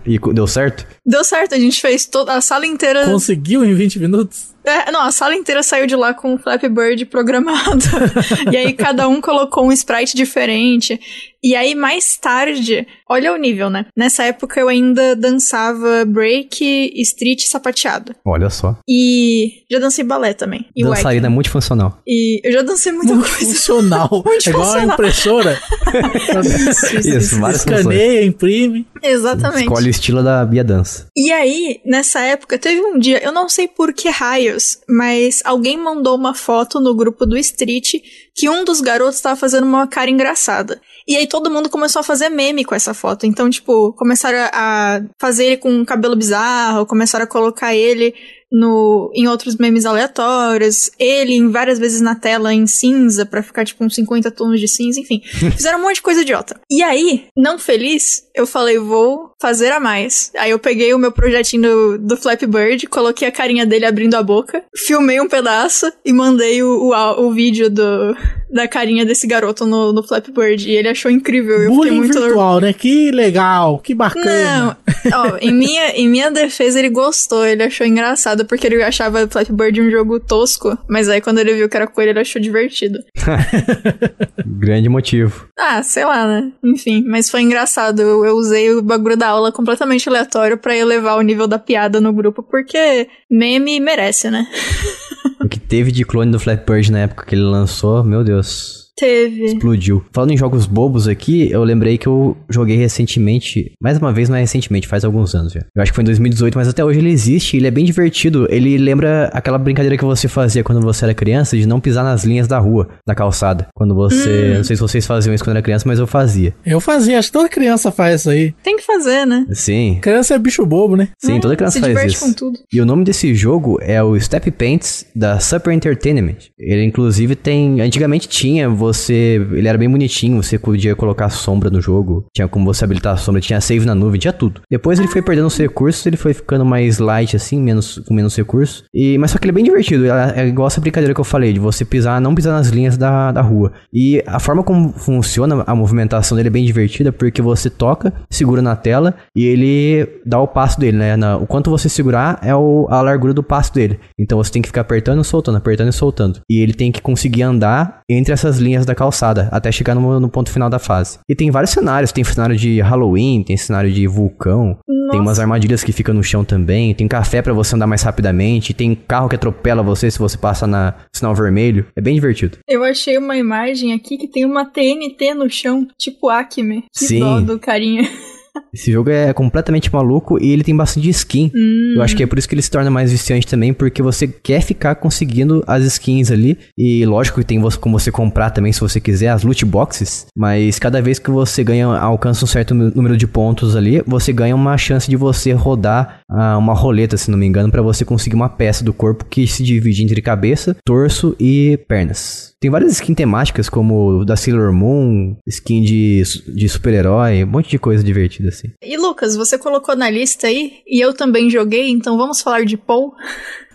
E deu certo? Deu certo, a gente fez toda a sala inteira. Conseguiu em 20 minutos? É, não, a sala inteira saiu de lá com o Flappy Bird programado. e aí cada um colocou um sprite diferente. E aí, mais tarde, olha o nível, né? Nessa época eu ainda dançava break, street e sapateado. Olha só. E já dancei balé também. E Dançarina wacken. multifuncional. E eu já dancei muita Muito coisa. funcional. Muito é igual a impressora. Isso, várias funções. Escaneia, imprime. Exatamente. Escolhe o estilo da Bia Dança. E aí, nessa época, teve um dia, eu não sei por que raios, mas alguém mandou uma foto no grupo do Street que um dos garotos estava fazendo uma cara engraçada. E aí todo mundo começou a fazer meme com essa foto. Então, tipo, começaram a fazer ele com um cabelo bizarro, começaram a colocar ele no, em outros memes aleatórios, ele em várias vezes na tela em cinza pra ficar tipo uns 50 tons de cinza, enfim. Fizeram um monte de coisa idiota. E aí, não feliz, eu falei, vou fazer a mais. Aí eu peguei o meu projetinho do, do Flappy Bird, coloquei a carinha dele abrindo a boca, filmei um pedaço e mandei o, o, o vídeo do, da carinha desse garoto no, no Flappy Bird. E ele achou incrível. Eu fiquei muito virtual, né? Que legal, que bacana. não, ó, em minha, em minha defesa ele gostou, ele achou engraçado, porque ele achava Flappy Bird um jogo tosco, mas aí quando ele viu que era com ele, achou divertido. Grande motivo. Ah, sei lá, né? Enfim, mas foi engraçado, eu, eu usei o bagulho da aula completamente aleatório pra elevar o nível da piada no grupo, porque meme merece, né? O que teve de clone do Flappy Bird na época que ele lançou, meu Deus. Teve. Explodiu. Falando em jogos bobos aqui, eu lembrei que eu joguei recentemente, mais uma vez, não é recentemente, faz alguns anos já. Eu acho que foi em 2018, mas até hoje ele existe, ele é bem divertido. Ele lembra aquela brincadeira que você fazia quando você era criança de não pisar nas linhas da rua, da calçada. Quando você, não sei se vocês faziam isso quando era criança, mas eu fazia. Eu fazia, acho que toda criança faz isso aí. Tem que fazer, né? Sim. Criança é bicho bobo, né? Sim, toda criança faz isso. com tudo. E o nome desse jogo é o Step Paints da Super Entertainment. Ele inclusive tem, antigamente tinha você, ele era bem bonitinho, você podia colocar sombra no jogo, tinha como você habilitar a sombra, tinha save na nuvem, tinha tudo. Depois ele foi perdendo os recursos, ele foi ficando mais light assim, menos com menos recursos. E mas só que ele é bem divertido, é, é igual essa brincadeira que eu falei de você pisar, não pisar nas linhas da, da rua. E a forma como funciona a movimentação dele é bem divertida porque você toca, segura na tela e ele dá o passo dele, né? Na- o quanto você segurar é o- a largura do passo dele. Então você tem que ficar apertando e soltando, apertando e soltando. E ele tem que conseguir andar entre essas linhas da calçada até chegar no, no ponto final da fase. E tem vários cenários, tem cenário de Halloween, tem cenário de vulcão, tem umas armadilhas que ficam no chão também, tem café pra você andar mais rapidamente, tem carro que atropela você se você passa na sinal vermelho. É bem divertido. Eu achei uma imagem aqui que tem uma TNT no chão, tipo Acme. Que Sim. dó do carinha. Esse jogo é completamente maluco e ele tem bastante skin. Hum. Eu acho que é por isso que ele se torna mais viciante também, porque você quer ficar conseguindo as skins ali. E lógico que tem como você comprar também, se você quiser, as loot boxes. Mas cada vez que você ganha, alcança um certo número de pontos ali, você ganha uma chance de você rodar ah, uma roleta, se não me engano, pra você conseguir uma peça do corpo que se divide entre cabeça, torso e pernas. Tem várias skins temáticas, como da Sailor Moon, skin de, de super-herói, um monte de coisa divertida assim. E Lucas, você colocou na lista aí, e eu também joguei, então vamos falar de Paul.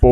Pô,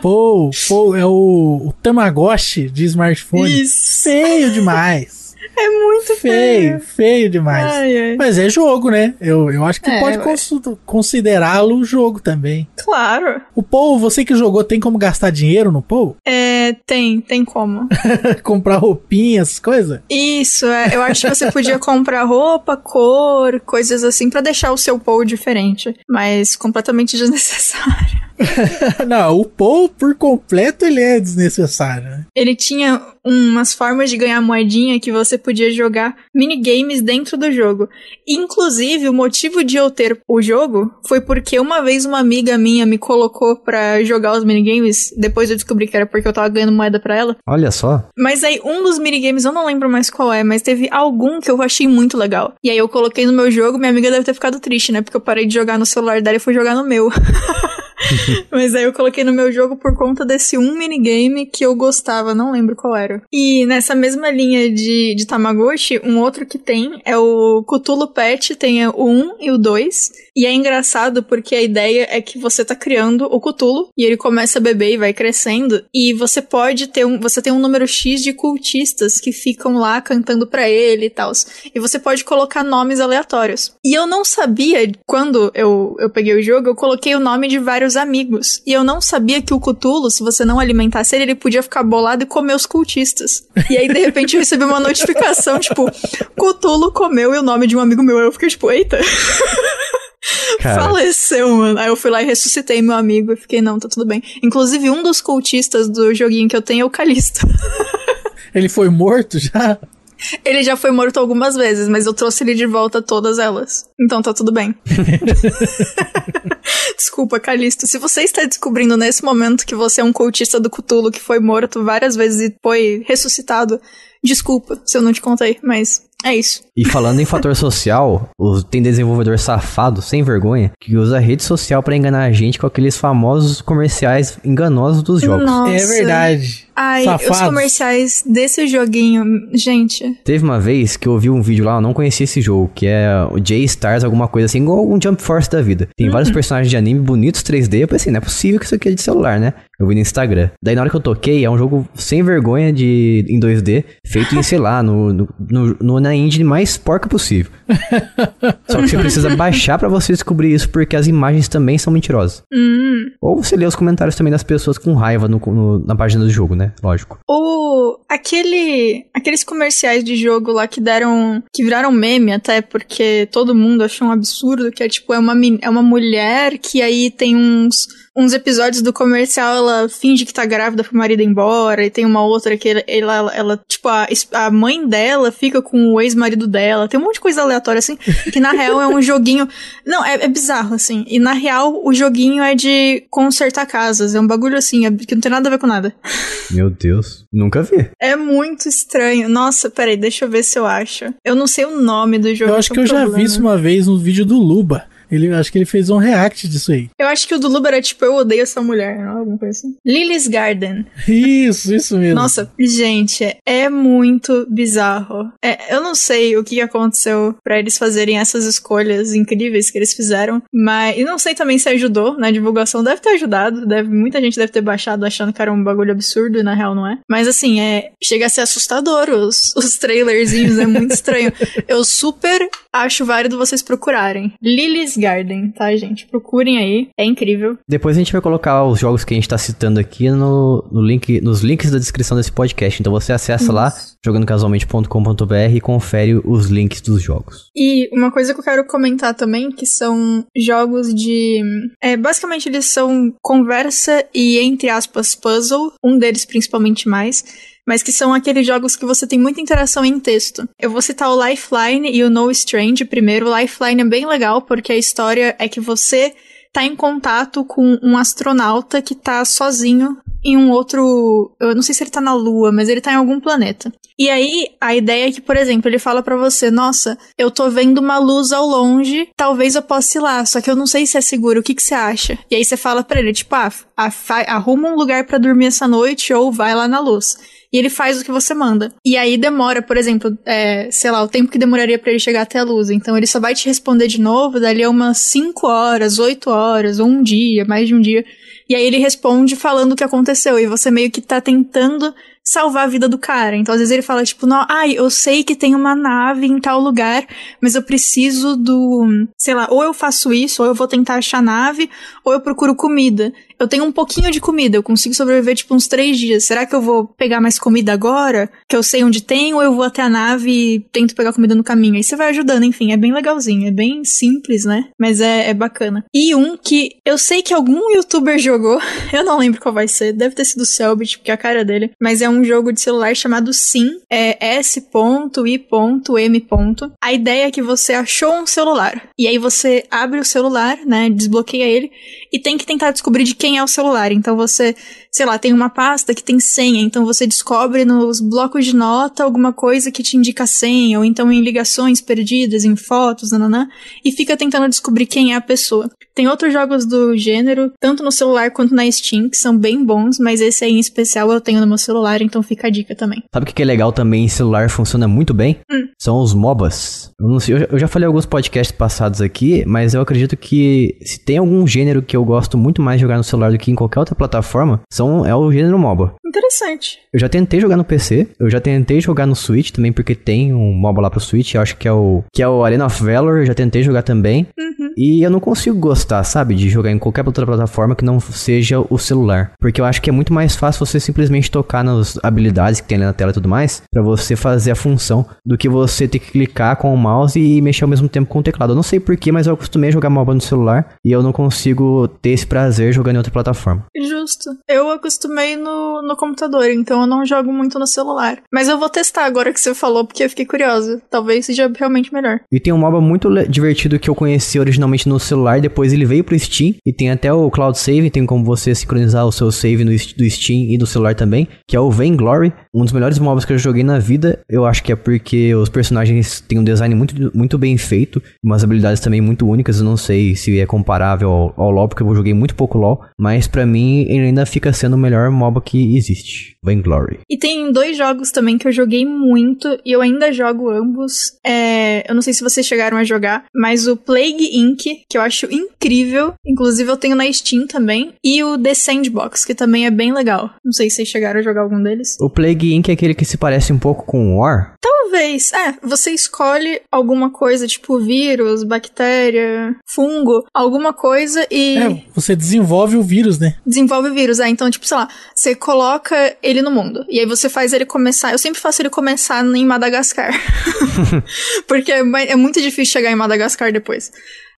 Pô, pô, é o, o Tamagotchi de smartphone. Isso. Feio demais. É muito Feio, feio. feio demais. Ai, ai. Mas é jogo, né? Eu, eu acho que É, pode ué. consu- considerá-lo jogo também. Claro. O Pou, você que jogou, tem como gastar dinheiro no Pou? É, tem, tem como. Comprar roupinhas, essas coisas? Isso, é, eu acho que você podia comprar roupa, cor, coisas assim, pra deixar o seu Paul diferente. Mas completamente desnecessário. Não, o Pou, por completo, ele é desnecessário, né? Ele tinha umas formas de ganhar moedinha que você podia jogar minigames dentro do jogo. Inclusive, o motivo de eu ter o jogo foi porque uma vez uma amiga minha me colocou pra jogar os minigames. Depois eu descobri que era porque eu tava ganhando moeda pra ela. olha só. Mas aí, um dos minigames, eu não lembro mais qual é, mas teve algum que eu achei muito legal. E aí eu coloquei no meu jogo, minha amiga deve ter ficado triste, né? Porque eu parei de jogar no celular dela e fui jogar no meu. mas aí eu coloquei no meu jogo por conta desse um minigame que eu gostava, não lembro qual era. E nessa mesma linha de, de Tamagotchi, um outro que tem é o Cthulhu Pet, tem o 1 e o 2. E é engraçado porque a ideia é que você tá criando o Cthulhu e ele começa a beber e vai crescendo. E você pode ter um. Você tem um número X de cultistas que ficam lá cantando pra ele e tal. E você pode colocar nomes aleatórios. E eu não sabia, quando eu, eu peguei o jogo, eu coloquei o nome de vários vários amigos. E eu não sabia que o Cutulo, se você não alimentasse ele, ele podia ficar bolado e comer os cultistas. E aí, de repente, eu recebi uma notificação, tipo, Cutulo comeu e o nome de um amigo meu. Eu fiquei tipo, eita. Cara. Faleceu, mano. Aí eu fui lá e ressuscitei meu amigo e fiquei, não, tá tudo bem. Inclusive, um dos cultistas do joguinho que eu tenho é o Calisto. Ele foi morto já? Ele já foi morto algumas vezes, mas eu trouxe ele de volta todas elas. Então tá tudo bem. Desculpa, Calisto. Se você está descobrindo nesse momento que você é um cultista do Cthulhu que foi morto várias vezes e foi ressuscitado, desculpa se eu não te contei, mas é isso. E falando em fator social, tem desenvolvedor safado, sem vergonha, que usa a rede social para enganar a gente com aqueles famosos comerciais enganosos dos jogos. Nossa. É verdade. Ai, Safados. os comerciais desse joguinho, gente. Teve uma vez que eu vi um vídeo lá, eu não conhecia esse jogo, que é o J-Stars, alguma coisa assim, igual um Jump Force da vida. Tem uhum. vários personagens de anime bonitos 3D, eu pensei, não é possível que isso aqui é de celular, né? Eu vi no Instagram. Daí na hora que eu toquei, é um jogo sem vergonha de em 2D, feito em, sei lá, no, no, no, no na engine mais porca possível. Só que você precisa baixar para você descobrir isso, porque as imagens também são mentirosas. Hum. Ou você lê os comentários também das pessoas com raiva no, no, na página do jogo, né? Lógico. Ou aquele, aqueles comerciais de jogo lá que deram, que viraram meme até, porque todo mundo achou um absurdo, que é tipo, é uma, é uma mulher que aí tem uns uns episódios do comercial, ela finge que tá grávida pro marido ir embora, e tem uma outra que ela, ela, ela tipo, a, a mãe dela fica com o ex-marido dela, tem um monte de coisa aleatória, assim, que na real é um joguinho. Não, é, é, bizarro, assim. E na real, o joguinho é de consertar casas, é um bagulho assim, é, que não tem nada a ver com nada. Meu Deus, nunca vi. É muito estranho. Nossa, peraí, deixa eu ver se eu acho. Eu não sei o nome do jogo. Eu acho que, eu problema. já vi isso uma vez no vídeo do Luba. Ele, acho que ele fez um react disso aí. Eu acho que o do Luba era tipo, eu odeio essa mulher, não? alguma coisa assim. Lily's Garden. Isso, isso mesmo. Nossa, gente, é muito bizarro. É, eu não sei o que aconteceu para eles fazerem essas escolhas incríveis que eles fizeram, mas e não sei também se ajudou na divulgação. Deve ter ajudado, deve, muita gente deve ter baixado achando que era um bagulho absurdo e na real não é. Mas assim, é, chega a ser assustador os, os trailerzinhos, é muito estranho. Eu super acho válido vocês procurarem. Lily's Garden, tá, gente? Procurem aí, é incrível. Depois a gente vai colocar os jogos que a gente tá citando aqui no, no link, nos links da descrição desse podcast. Então você acessa Isso. lá, jogandocasualmente.com.br e confere os links dos jogos. E uma coisa que eu quero comentar também, que são jogos de... É, basicamente eles são conversa e, entre aspas, puzzle. Um deles principalmente mais mas que são aqueles jogos que você tem muita interação em texto. Eu vou citar o Lifeline e o No Strange primeiro. O Lifeline é bem legal porque a história é que você tá em contato com um astronauta que tá sozinho em um outro. Eu não sei se ele tá na Lua, mas ele tá em algum planeta. E aí, a ideia é que, por exemplo, ele fala para você: Nossa, eu tô vendo uma luz ao longe, talvez eu possa ir lá, só que eu não sei se é seguro, o que, que você acha? E aí você fala pra ele: Tipo, ah, arruma um lugar para dormir essa noite ou vai lá na luz e ele faz o que você manda. E aí demora, por exemplo, é, sei lá, o tempo que demoraria para ele chegar até a luz. Então ele só vai te responder de novo dali a umas 5 horas, 8 horas, ou um dia, mais de um dia. E aí ele responde falando o que aconteceu. E você meio que tá tentando salvar a vida do cara. Então, às vezes ele fala, tipo, não, ai, eu sei que tem uma nave em tal lugar, mas eu preciso do. Sei lá, ou eu faço isso, ou eu vou tentar achar a nave, ou eu procuro comida. Eu tenho um pouquinho de comida, eu consigo sobreviver, tipo, uns três dias. Será que eu vou pegar mais comida agora? Que eu sei onde tem, ou eu vou até a nave e tento pegar comida no caminho? Aí você vai ajudando, enfim, é bem legalzinho, é bem simples, né? Mas é, é bacana. E um que eu sei que algum youtuber jogou, eu não lembro qual vai ser, deve ter sido o Selbit, porque é a cara dele, mas é um jogo de celular chamado Sim, é S.I.M. A ideia é que você achou um celular, e aí você abre o celular, né, desbloqueia ele, e tem que tentar descobrir de quem é o celular. Então você, sei lá, tem uma pasta que tem senha, então você descobre nos blocos de nota alguma coisa que te indica a senha, ou então em ligações perdidas, em fotos, nananã, e fica tentando descobrir quem é a pessoa. Tem outros jogos do gênero, tanto no celular quanto na Steam, que são bem bons, mas esse aí em especial eu tenho no meu celular, então fica a dica também. Sabe o que é legal também em celular funciona muito bem? Hum. São os MOBAs. Eu, sei, eu já falei alguns podcasts passados aqui, mas eu acredito que se tem algum gênero que eu gosto muito mais de jogar no celular do que em qualquer outra plataforma, são, é o gênero MOBA. Interessante. Eu já tentei jogar no PC, eu já tentei jogar no Switch também, porque tem um MOBA lá pro Switch, eu acho que é o que é o Arena of Valor, eu já tentei jogar também. Uhum. E eu não consigo gostar, sabe, de jogar em qualquer outra plataforma que não seja o celular. Porque eu acho que é muito mais fácil você simplesmente tocar nas habilidades que tem ali na tela e tudo mais, para você fazer a função, do que você ter que clicar com o mouse e mexer ao mesmo tempo com o teclado. Eu não sei porquê, mas eu acostumei a jogar MOBA no celular e eu não consigo ter esse prazer jogando em outra plataforma. Justo. Eu acostumei no, no computador, então eu não jogo muito no celular. Mas eu vou testar agora que você falou, porque eu fiquei curiosa. Talvez seja realmente melhor. E tem um MOBA muito divertido que eu conheci originalmente no celular, depois ele veio pro Steam e tem até o Cloud Save, tem como você sincronizar o seu save no, do Steam e do celular também, que é o Vainglory, um dos melhores MOBAs que eu joguei na vida. Eu acho que é porque os personagens têm um design muito, muito bem feito, umas habilidades também muito únicas. Eu não sei se é comparável ao, ao LoL, porque eu joguei muito pouco LoL, mas para mim ele ainda fica sendo o melhor MOBA que existe, Vainglory. E tem dois jogos também que eu joguei muito e eu ainda jogo ambos. É, eu não sei se vocês chegaram a jogar, mas o Plague Inc, que eu acho incrível, inclusive eu tenho na Steam também, e o The Sandbox, que também é bem legal. Não sei se vocês chegaram a jogar algum deles. O Plague Inc é aquele que se parece um pouco com War? Talvez. É, você escolhe alguma coisa, tipo vírus, bactéria, fungo, alguma coisa e. É, você desenvolve o vírus, né? Desenvolve o vírus, é. Então, tipo, sei lá, você coloca ele no mundo. E aí você faz ele começar. Eu sempre faço ele começar em Madagascar. Porque é, é muito difícil chegar em Madagascar depois.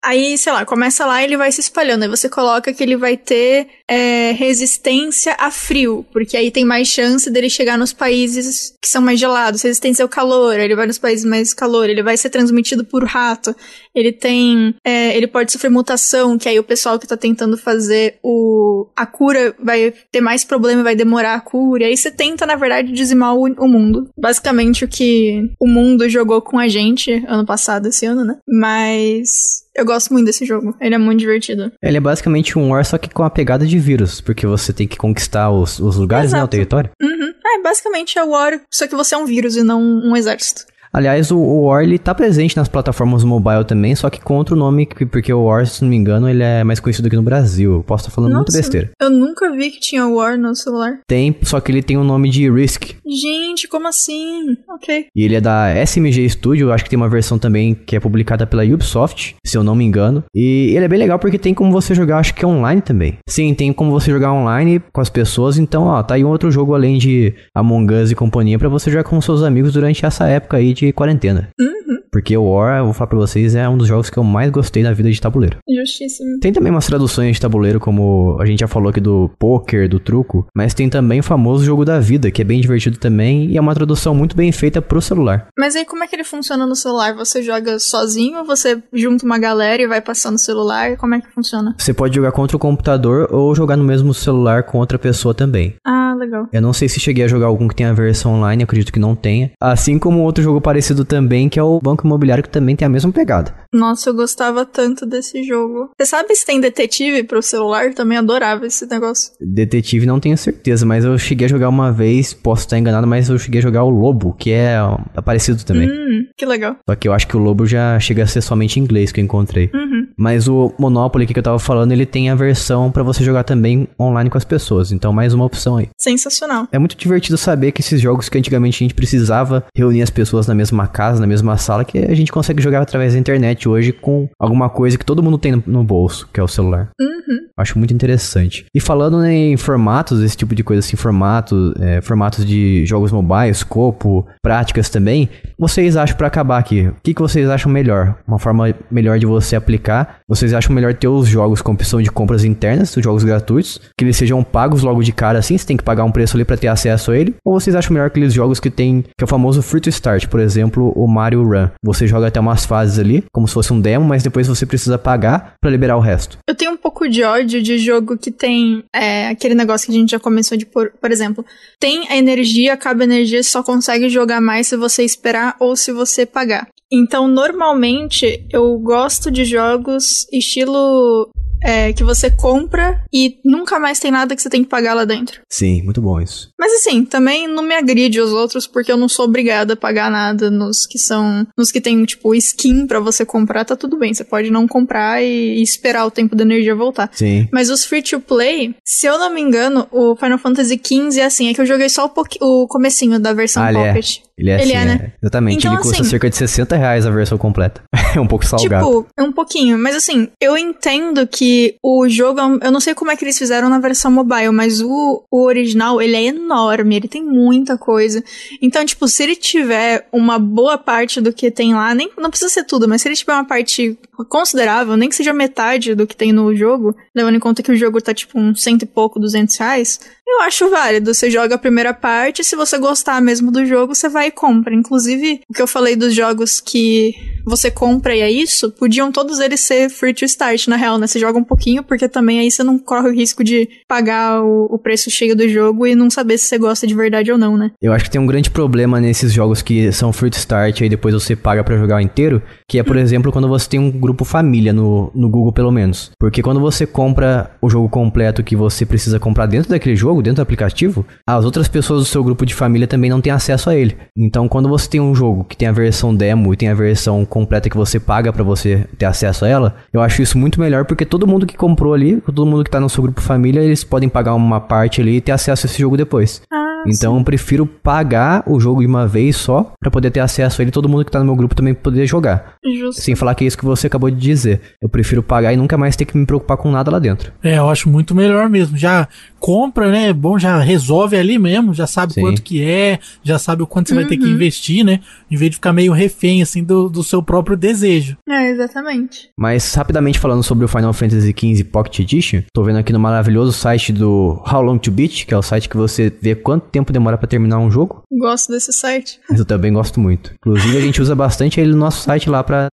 Aí, sei lá, começa lá e ele vai se espalhando. Aí você coloca que ele vai ter é, resistência a frio, porque aí tem mais chance dele chegar nos países que são mais gelados. Resistência ao calor, ele vai nos países mais calor. Ele vai ser transmitido por rato. Ele tem. É, ele pode sofrer mutação, que aí o pessoal que tá tentando fazer o, a cura vai ter mais problema, vai demorar a cura. E aí você tenta, na verdade, dizimar o, o mundo. Basicamente o que o mundo jogou com a gente ano passado, esse ano, né? Mas eu gosto muito desse jogo. Ele é muito divertido. Ele é basicamente um War, só que com a pegada de vírus, porque você tem que conquistar os, os lugares, Exato. né? O território. Uhum. É, basicamente é o War, só que você é um vírus e não um exército. Aliás, o, o War ele tá presente nas plataformas mobile também, só que com outro nome, porque o War, se não me engano, ele é mais conhecido aqui no Brasil. Eu posso estar falando Nossa, muita besteira. Eu nunca vi que tinha War no celular. Tem, só que ele tem o nome de Risk. Gente, como assim? Ok. E ele é da SMG Studio, acho que tem uma versão também que é publicada pela Ubisoft, se eu não me engano. E ele é bem legal porque tem como você jogar, acho que online também. Sim, tem como você jogar online com as pessoas, então, ó, tá aí um outro jogo além de Among Us e companhia para você jogar com seus amigos durante essa época aí de quarentena. Uhum. Porque o War, eu vou falar pra vocês, é um dos jogos que eu mais gostei na vida de tabuleiro. Justíssimo. Tem também umas traduções de tabuleiro, como a gente já falou aqui do poker, do truco, mas tem também o famoso jogo da vida, que é bem divertido também e é uma tradução muito bem feita pro celular. Mas aí como é que ele funciona no celular? Você joga sozinho ou você junta uma galera e vai passando o celular? Como é que funciona? Você pode jogar contra o computador ou jogar no mesmo celular com outra pessoa também. Ah, legal. Eu não sei se cheguei a jogar algum que tenha a versão online, acredito que não tenha. Assim como outro jogo parecido também, que é o Banco Imobiliário, que também tem a mesma pegada. Nossa, eu gostava tanto desse jogo. Você sabe se tem detetive pro celular? Eu também adorava esse negócio. Detetive não tenho certeza, mas eu cheguei a jogar uma vez, posso estar enganado, mas eu cheguei a jogar o Lobo, que é parecido também. Hum, que legal. Só que eu acho que o Lobo já chega a ser somente em inglês que eu encontrei. Uhum. Mas o Monopoly que eu tava falando, ele tem a versão para você jogar também online com as pessoas. Então, mais uma opção aí. Sensacional. É muito divertido saber que esses jogos que antigamente a gente precisava reunir as pessoas na mesma casa, na mesma sala, que a gente consegue jogar através da internet hoje com alguma coisa que todo mundo tem no, bolso, que é o celular. Uhum. Acho muito interessante. E falando né, em formatos, esse tipo de coisa assim, formato, é, formatos de jogos mobile, escopo, práticas também, vocês acham para acabar aqui? O que, que vocês acham melhor? Uma forma melhor de você aplicar? Vocês acham melhor ter os jogos com opção de compras internas, os jogos gratuitos, que eles sejam pagos logo de cara assim, você tem que pagar um preço ali para ter acesso a ele? Ou vocês acham melhor aqueles jogos que tem, que é o famoso free to start, por exemplo, o Mario Run? Você joga até umas fases ali, como se fosse um demo, mas depois você precisa pagar para liberar o resto. Eu tenho um pouco de ódio de jogo que tem é, aquele negócio que a gente já começou de por, por exemplo, tem a energia, acaba a energia, só consegue jogar mais se você esperar ou se você pagar. Então, normalmente, eu gosto de jogos estilo é, que você compra e nunca mais tem nada que você tem que pagar lá dentro. Sim, muito bom isso. Mas assim, também não me agride os outros porque eu não sou obrigada a pagar nada nos que são, nos que tem tipo skin para você comprar, tá tudo bem, você pode não comprar e, e, esperar o tempo da energia voltar. Sim. Mas os free to play, se eu não me engano, o Final Fantasy XV é assim, é que eu joguei só o, o comecinho da versão ah, é. Pocket. É. Ele é Ele assim, é, né? Exatamente. Então, ele custa assim- cerca de 60 reais a versão completa. é um pouco salgado. Tipo, é um pouquinho. Mas assim, eu entendo que o jogo. é Eu não sei como é que eles fizeram na versão mobile, mas o, o original, ele é enorme, ele tem muita coisa. Então, tipo, se ele tiver uma boa parte do que tem lá, nem não precisa ser tudo, mas se ele tiver uma parte considerável, nem que seja metade do que tem no jogo, levando em conta que o jogo tá tipo um cento e pouco, duzentos reais, eu acho válido. Você joga a primeira parte, se você gostar mesmo do jogo, você vai e compra. Inclusive, o que eu falei dos jogos que você compra e é isso, podiam todos eles ser free to start, na real, né? Você joga um pouquinho, porque também aí você não corre o risco de pagar o, o preço cheio do jogo e não saber se você gosta de verdade ou não, né? Eu acho que tem um grande problema nesses jogos que são free to start e aí depois você paga pra jogar o inteiro, que é, por exemplo, quando você tem um grupo família no, no Google, pelo menos. Porque quando você compra o jogo completo que você precisa comprar dentro daquele jogo, dentro do aplicativo, as outras pessoas do seu grupo de família também não têm acesso a ele. Então, quando você tem um jogo que tem a versão demo e tem a versão completa que você paga pra você ter acesso a ela, eu acho isso muito melhor porque todo mundo que comprou ali, todo mundo que tá no seu grupo família, eles podem pagar uma parte ali e ter acesso a esse jogo depois. Ah, Então eu prefiro pagar o jogo de uma vez só pra poder ter acesso a ele e todo mundo que tá no meu grupo também poder jogar. justo. Sem falar que é isso que você acabou de dizer. Eu prefiro pagar e nunca mais ter que me preocupar com nada lá dentro. É, eu acho muito melhor mesmo. Já compra, né? É Bom, já resolve ali mesmo, já sabe Sim. quanto que é, já sabe o quanto você vai ter que Uhum. investir, né? Em vez de ficar meio refém, assim, do, do seu próprio desejo. É, exatamente. Mas rapidamente falando sobre o Final Fantasy XV Pocket Edition, tô vendo aqui no maravilhoso site do How Long to Beat, que é o site que você vê quanto tempo demora pra terminar um jogo. Gosto desse site. Mas eu também gosto muito. Inclusive a gente usa bastante ele no nosso site lá pra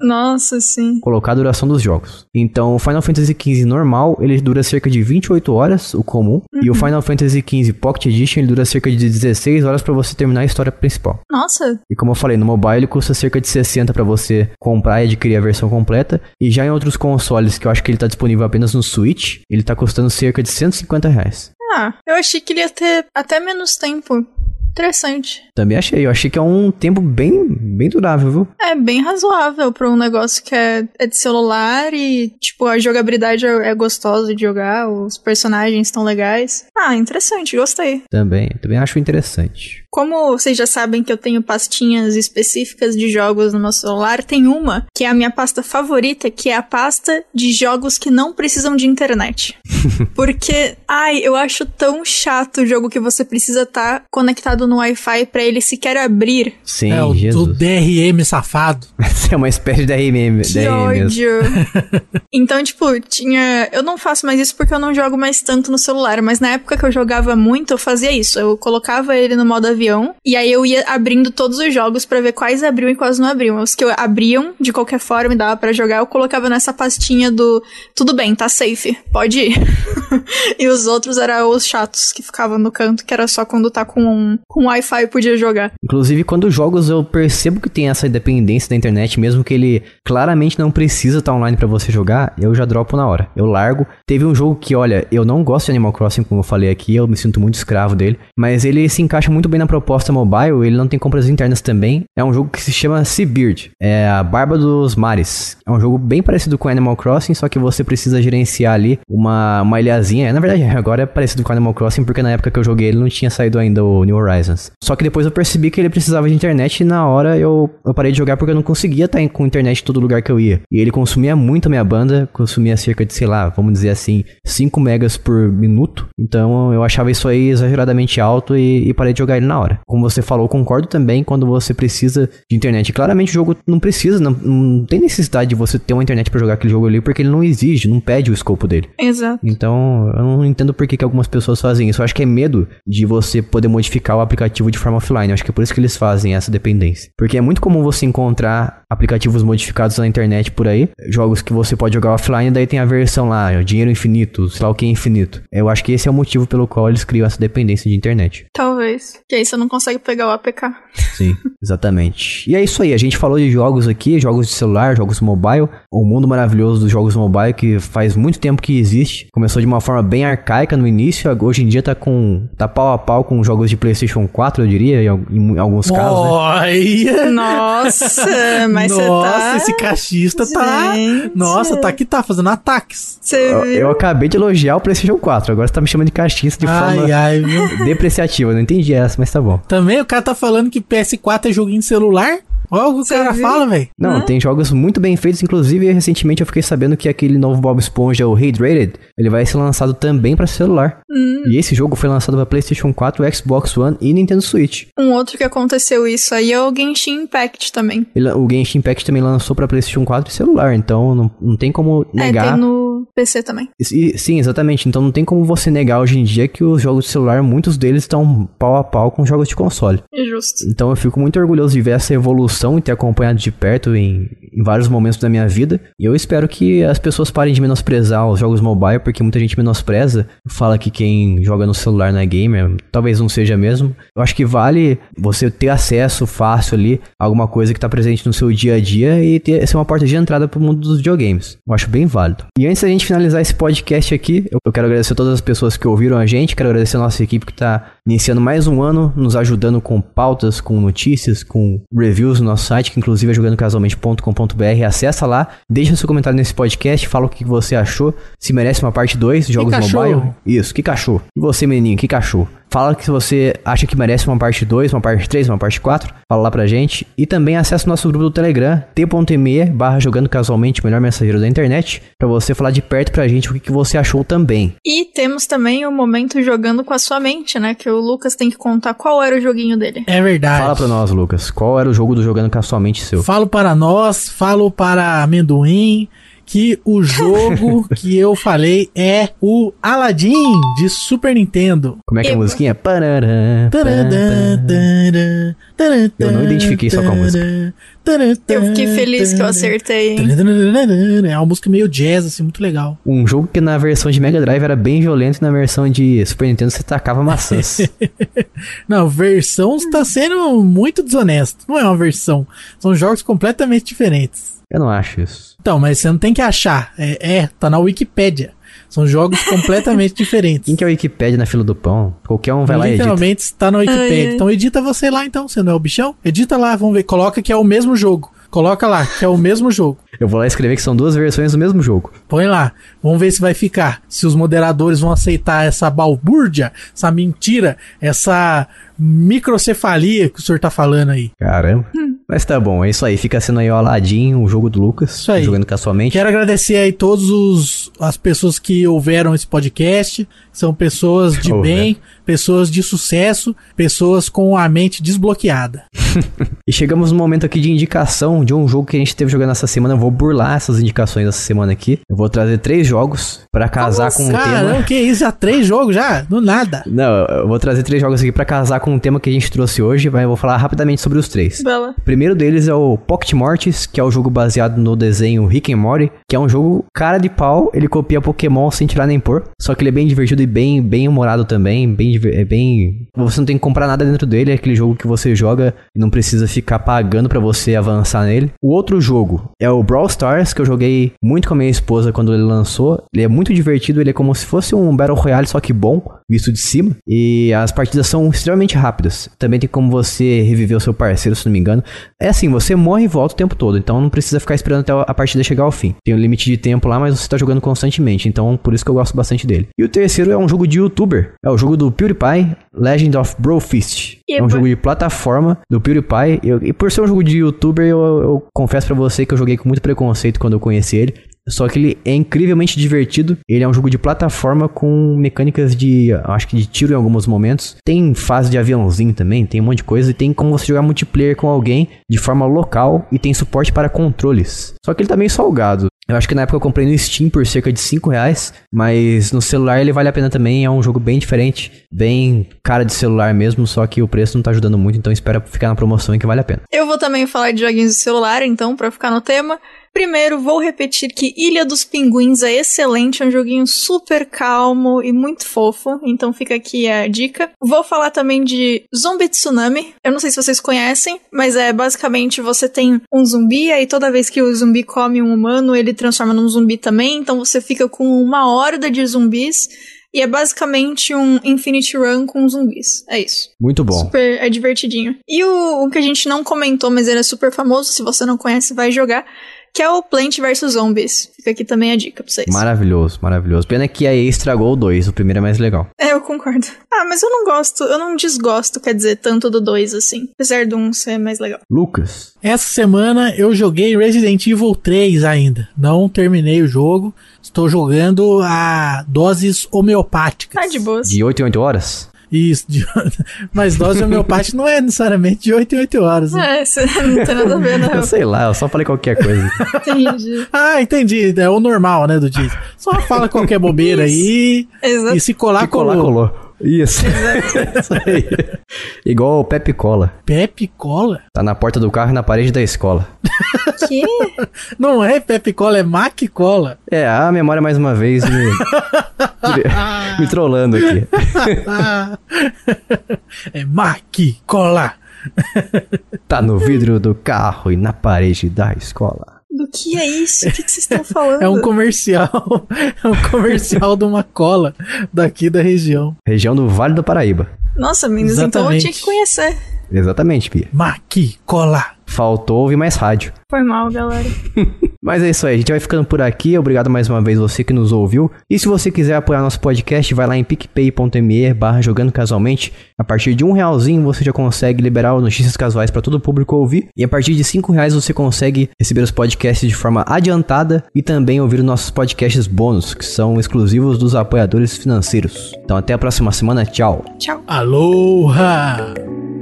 Nossa, sim. colocar a duração dos jogos. Então, o Final Fantasy XV normal, ele dura cerca de 28 horas, o comum, e o Final Fantasy XV Pocket Edition, ele dura cerca de 16 horas pra você terminar a história principal. Nossa, E como eu falei, no mobile ele custa cerca de 60 pra você comprar e adquirir a versão completa, e já em outros consoles, que eu acho que ele tá disponível apenas no Switch, ele tá custando cerca de 150 reais. Ah, eu achei que ele ia ter até menos tempo. Interessante. Também achei, eu achei que é um tempo bem, bem durável, viu? É bem razoável pra um negócio que é, é de celular e, tipo, a jogabilidade é, é gostosa de jogar, os personagens estão legais. Ah, interessante, gostei. Também, também acho interessante. Como vocês já sabem que eu tenho pastinhas específicas de jogos no meu celular, tem uma que é a minha pasta favorita, que é a pasta de jogos que não precisam de internet. Porque, ai, eu acho tão chato o jogo que você precisa estar conectado no Wi-Fi pra ele sequer abrir. Sim, é, o, Jesus. o DRM safado. é uma espécie de RM, Que DRM ódio. então, tipo, tinha. Eu não faço mais isso porque eu não jogo mais tanto no celular, mas na época que eu jogava muito, eu fazia isso. Eu colocava ele no modo avião e aí eu ia abrindo todos os jogos pra ver quais abriam e quais não abriam. Os que abriam, de qualquer forma, e dava pra jogar, eu colocava nessa pastinha do tudo bem, tá safe, pode ir. e os outros eram os chatos que ficavam no canto, que era só quando tá com um, com Wi-Fi podia jogar. Inclusive, quando jogos eu percebo que tem essa dependência da internet, mesmo que ele claramente não precisa estar online pra você jogar, eu já dropo na hora. Eu largo. Teve um jogo que, olha, eu não gosto de Animal Crossing, como eu falei aqui, eu me sinto muito escravo dele, mas ele se encaixa muito bem na proposta mobile, ele não tem compras internas também. É um jogo que se chama Seabird, é a Barba dos Mares. É um jogo bem parecido com Animal Crossing, só que você precisa gerenciar ali uma, uma ilhazinha. Na verdade, agora é parecido com Animal Crossing, porque na época que eu joguei ele não tinha saído ainda o New Horizons. Só que depois eu percebi que ele precisava de internet e na hora eu, eu parei de jogar porque eu não conseguia estar com internet em todo lugar que eu ia. E ele consumia muito a minha banda, consumia cerca de, sei lá, vamos dizer assim, 5 megas por minuto. Então eu achava isso aí exageradamente alto e, e parei de jogar ele na hora. Como você falou, concordo também quando você precisa de internet. Claramente o jogo não precisa, não, não tem necessidade de você ter uma internet pra jogar aquele jogo ali, porque ele não exige, não pede o escopo dele. Exato. Então, eu não entendo por que, que algumas pessoas fazem isso. Eu acho que é medo de você poder modificar o aplicativo de forma offline. Eu acho que é por isso que eles fazem essa dependência. Porque é muito comum você encontrar aplicativos modificados na internet por aí, jogos que você pode jogar offline, daí tem a versão lá, dinheiro infinito, sei lá o que é infinito. Eu acho que esse é o motivo pelo qual eles criam essa dependência de internet. Talvez. Que aí você não consegue pegar o APK. Sim, exatamente. E é isso aí, a gente falou de jogos aqui, jogos de celular, jogos mobile, o mundo maravilhoso dos jogos mobile que faz muito tempo que existe. Começou de uma forma bem arcaica no início, hoje em dia tá com tá pau a pau com jogos de PlayStation 4, eu diria, em, em alguns casos, né? Olha! Nossa, mas você Nossa, tá... esse cachista tá. Gente. Nossa, tá que tá fazendo ataques. Eu, eu acabei de elogiar o PlayStation 4, agora você tá me chamando de caixista de ai, forma ai, viu? depreciativa. Eu não entendi essa, mas tá bom. Também o cara tá falando que PS4 é joguinho de celular? Olha o que o Você cara viu? fala, velho. Não, tem jogos muito bem feitos, inclusive recentemente eu fiquei sabendo que aquele novo Bob Esponja, o Hydrated, ele vai ser lançado também pra celular. Hum. E esse jogo foi lançado pra PlayStation 4, Xbox One e Nintendo Switch. Um outro que aconteceu isso aí é o Genshin Impact também. Ele- o Genshin Impact também lançou pra PlayStation 4 e celular, então não, não tem como É, negar. tem no PC também. E- sim, exatamente. Então não tem como você negar hoje em dia que os jogos de celular, muitos deles estão pau a pau com os jogos de console. Justo. Então eu fico muito orgulhoso de ver essa evolução e ter acompanhado de perto em, em vários momentos da minha vida. E eu espero que as pessoas parem de menosprezar os jogos mobile, porque muita gente menospreza, fala que quem joga no celular não é gamer, talvez não seja mesmo. Eu acho que vale você ter acesso fácil ali a alguma coisa que está presente no seu dia a dia e ter ser uma porta de entrada para o mundo dos videogames. Eu acho bem válido. E antes da gente finalizar esse podcast aqui, eu eu quero agradecer a todas as pessoas que ouviram a gente, quero agradecer a nossa equipe que está iniciando mais um ano, nos ajudando com pautas, com notícias, com reviews no nosso site, que inclusive é jogandocasualmente.com.br. Acessa lá, deixa seu comentário nesse podcast, fala o que você achou, se merece uma parte 2, jogos mobile. Isso, que cachorro. E você, menininho, que cachorro? Fala que você acha que merece uma parte 2, uma parte 3, uma parte 4. Fala lá pra gente. E também acessa o nosso grupo do Telegram, t.me barra jogando casualmente, melhor mensageiro da internet, pra você falar de perto pra gente o que, que você achou também. E temos também o momento jogando com a sua mente, né? Que o Lucas tem que contar qual era o joguinho dele. É verdade. Fala pra nós, Lucas, qual era o jogo do jogando casualmente seu? Falo para nós, falo para amendoim que o jogo que eu falei é o Aladdin de Super Nintendo. Como é que é a musiquinha? Eu não identifiquei só com a música. Eu fiquei feliz que eu acertei, hein? É uma música meio jazz, assim, muito legal. Um jogo que na versão de Mega Drive era bem violento e na versão de Super Nintendo você tacava maçãs. Não, versão está sendo muito desonesto. Não é uma versão. São jogos completamente diferentes. Eu não acho isso. Então, mas você não tem que achar. É, é tá na Wikipédia. São jogos completamente diferentes. Quem que é o Wikipedia na fila do pão? Qualquer um vai lá e edita. Literalmente está na Wikipédia. Ai. Então edita você lá então, você não é o bichão? Edita lá, vamos ver. Coloca que é o mesmo jogo. Coloca lá, que é o mesmo jogo. Eu vou lá escrever que são duas versões do mesmo jogo. Põe lá. Vamos ver se vai ficar. Se os moderadores vão aceitar essa balbúrdia, essa mentira, essa microcefalia que o senhor tá falando aí. Caramba. Mas tá bom, é isso aí. Fica sendo aí o Aladdin, o jogo do Lucas. Isso aí. Jogando casualmente. Quero agradecer aí todos os as pessoas que ouviram esse podcast. São pessoas de Houveram. bem, pessoas de sucesso, pessoas com a mente desbloqueada. E chegamos no momento aqui de indicação de um jogo que a gente teve jogando essa semana. Eu vou burlar essas indicações dessa semana aqui. Eu vou trazer três jogos pra casar com um Caramba, tema. que isso? Já três jogos já? Do nada. Não, eu vou trazer três jogos aqui pra casar com o tema que a gente trouxe hoje, mas eu vou falar rapidamente sobre os três. Bela. O primeiro deles é o Pocket Mortis, que é o jogo baseado no desenho Rick and Morty, que é um jogo cara de pau, ele copia Pokémon sem tirar nem pôr, só que ele é bem divertido e bem bem humorado também, bem é bem, você não tem que comprar nada dentro dele, é aquele jogo que você joga e não precisa ficar pagando pra você avançar nele. O outro jogo é o Brawl Stars, que eu joguei muito com a minha esposa quando ele lançou. Ele é muito divertido, ele é como se fosse um Battle Royale, só que bom, visto de cima. E as partidas são extremamente rápidas. Também tem como você reviver o seu parceiro, se não me engano. É assim, você morre e volta o tempo todo, então não precisa ficar esperando até a partida chegar ao fim. Tem um limite de tempo lá, mas você tá jogando constantemente, então por isso que eu gosto bastante dele. E o terceiro é um jogo de youtuber. É o jogo do PewDiePie, Legend of Brofist. É um jogo de plataforma do PewDiePie. Eu- e por ser um jogo de youtuber, eu, eu confesso pra você que eu joguei com muito preconceito quando eu conheci ele. Só que ele é incrivelmente divertido. Ele é um jogo de plataforma com mecânicas de, acho que de tiro em alguns momentos. Tem fase de aviãozinho também, tem um monte de coisa. E tem como você jogar multiplayer com alguém de forma local e tem suporte para controles. Só que ele tá meio salgado. Eu acho que na época eu comprei no Steam por cerca de 5 reais, mas no celular ele vale a pena também. É um jogo bem diferente, bem cara de celular mesmo, só que o preço não tá ajudando muito, então espera ficar na promoção e que vale a pena. Eu vou também falar de joguinhos de celular, então, pra ficar no tema. Primeiro, vou repetir que Ilha dos Pinguins é excelente, é um joguinho super calmo e muito fofo, então fica aqui a dica. Vou falar também de Zombie Tsunami. Eu não sei se vocês conhecem, mas é basicamente você tem um zumbi, aí toda vez que o zumbi come um humano, ele transforma num zumbi também, então você fica com uma horda de zumbis e é basicamente um Infinity Run com zumbis. É isso. Muito bom. Super, é divertidinho. E o, o que a gente não comentou, mas ele é super famoso, se você não conhece, vai jogar, que é o Plant vs Zombies. Fica aqui também a dica pra vocês. Maravilhoso, maravilhoso. Pena que a EA estragou o 2, o primeiro é mais legal. É, eu concordo. Ah, mas eu não gosto, eu não desgosto, quer dizer, tanto do 2 assim. Apesar do 1 um ser mais legal. Lucas. Essa semana eu joguei Resident Evil 3 ainda. Não terminei o jogo. Estou jogando a doses homeopáticas. Tá de boas. De 8 em 8 horas? Isso, de... mas dose homeopática não é necessariamente de 8 em 8 horas. Né? É, isso não tem nada a ver, não. Eu sei lá, eu só falei qualquer coisa. Entendi. Ah, entendi. É o normal, né, do dia. Só fala qualquer bobeira aí Exato. e se colar, Se colar, colou. colou. Isso. Isso aí. Igual o Pepe Cola. Pepe Cola? Tá na porta do carro e na parede da escola. Que? Não é Pepe Cola, é Mac Cola. É, a memória mais uma vez me, me trollando aqui. É Mac Cola. Tá no vidro do carro e na parede da escola. Do que é isso? O que, que vocês estão falando? É um comercial. É um comercial de uma cola daqui da região. Região do Vale do Paraíba. Nossa, meninas, então eu tinha que conhecer. Exatamente, Pia. Mac Cola. Faltou ouvir mais rádio. Foi mal, galera. Mas é isso aí, a gente vai ficando por aqui. Obrigado mais uma vez você que nos ouviu. E se você quiser apoiar nosso podcast, vai lá em picpay.me barra jogando casualmente. A partir de um realzinho você já consegue liberar notícias casuais para todo o público ouvir. E a partir de cinco reais você consegue receber os podcasts de forma adiantada e também ouvir os nossos podcasts bônus, que são exclusivos dos apoiadores financeiros. Então até a próxima semana, tchau! Tchau. Aloha!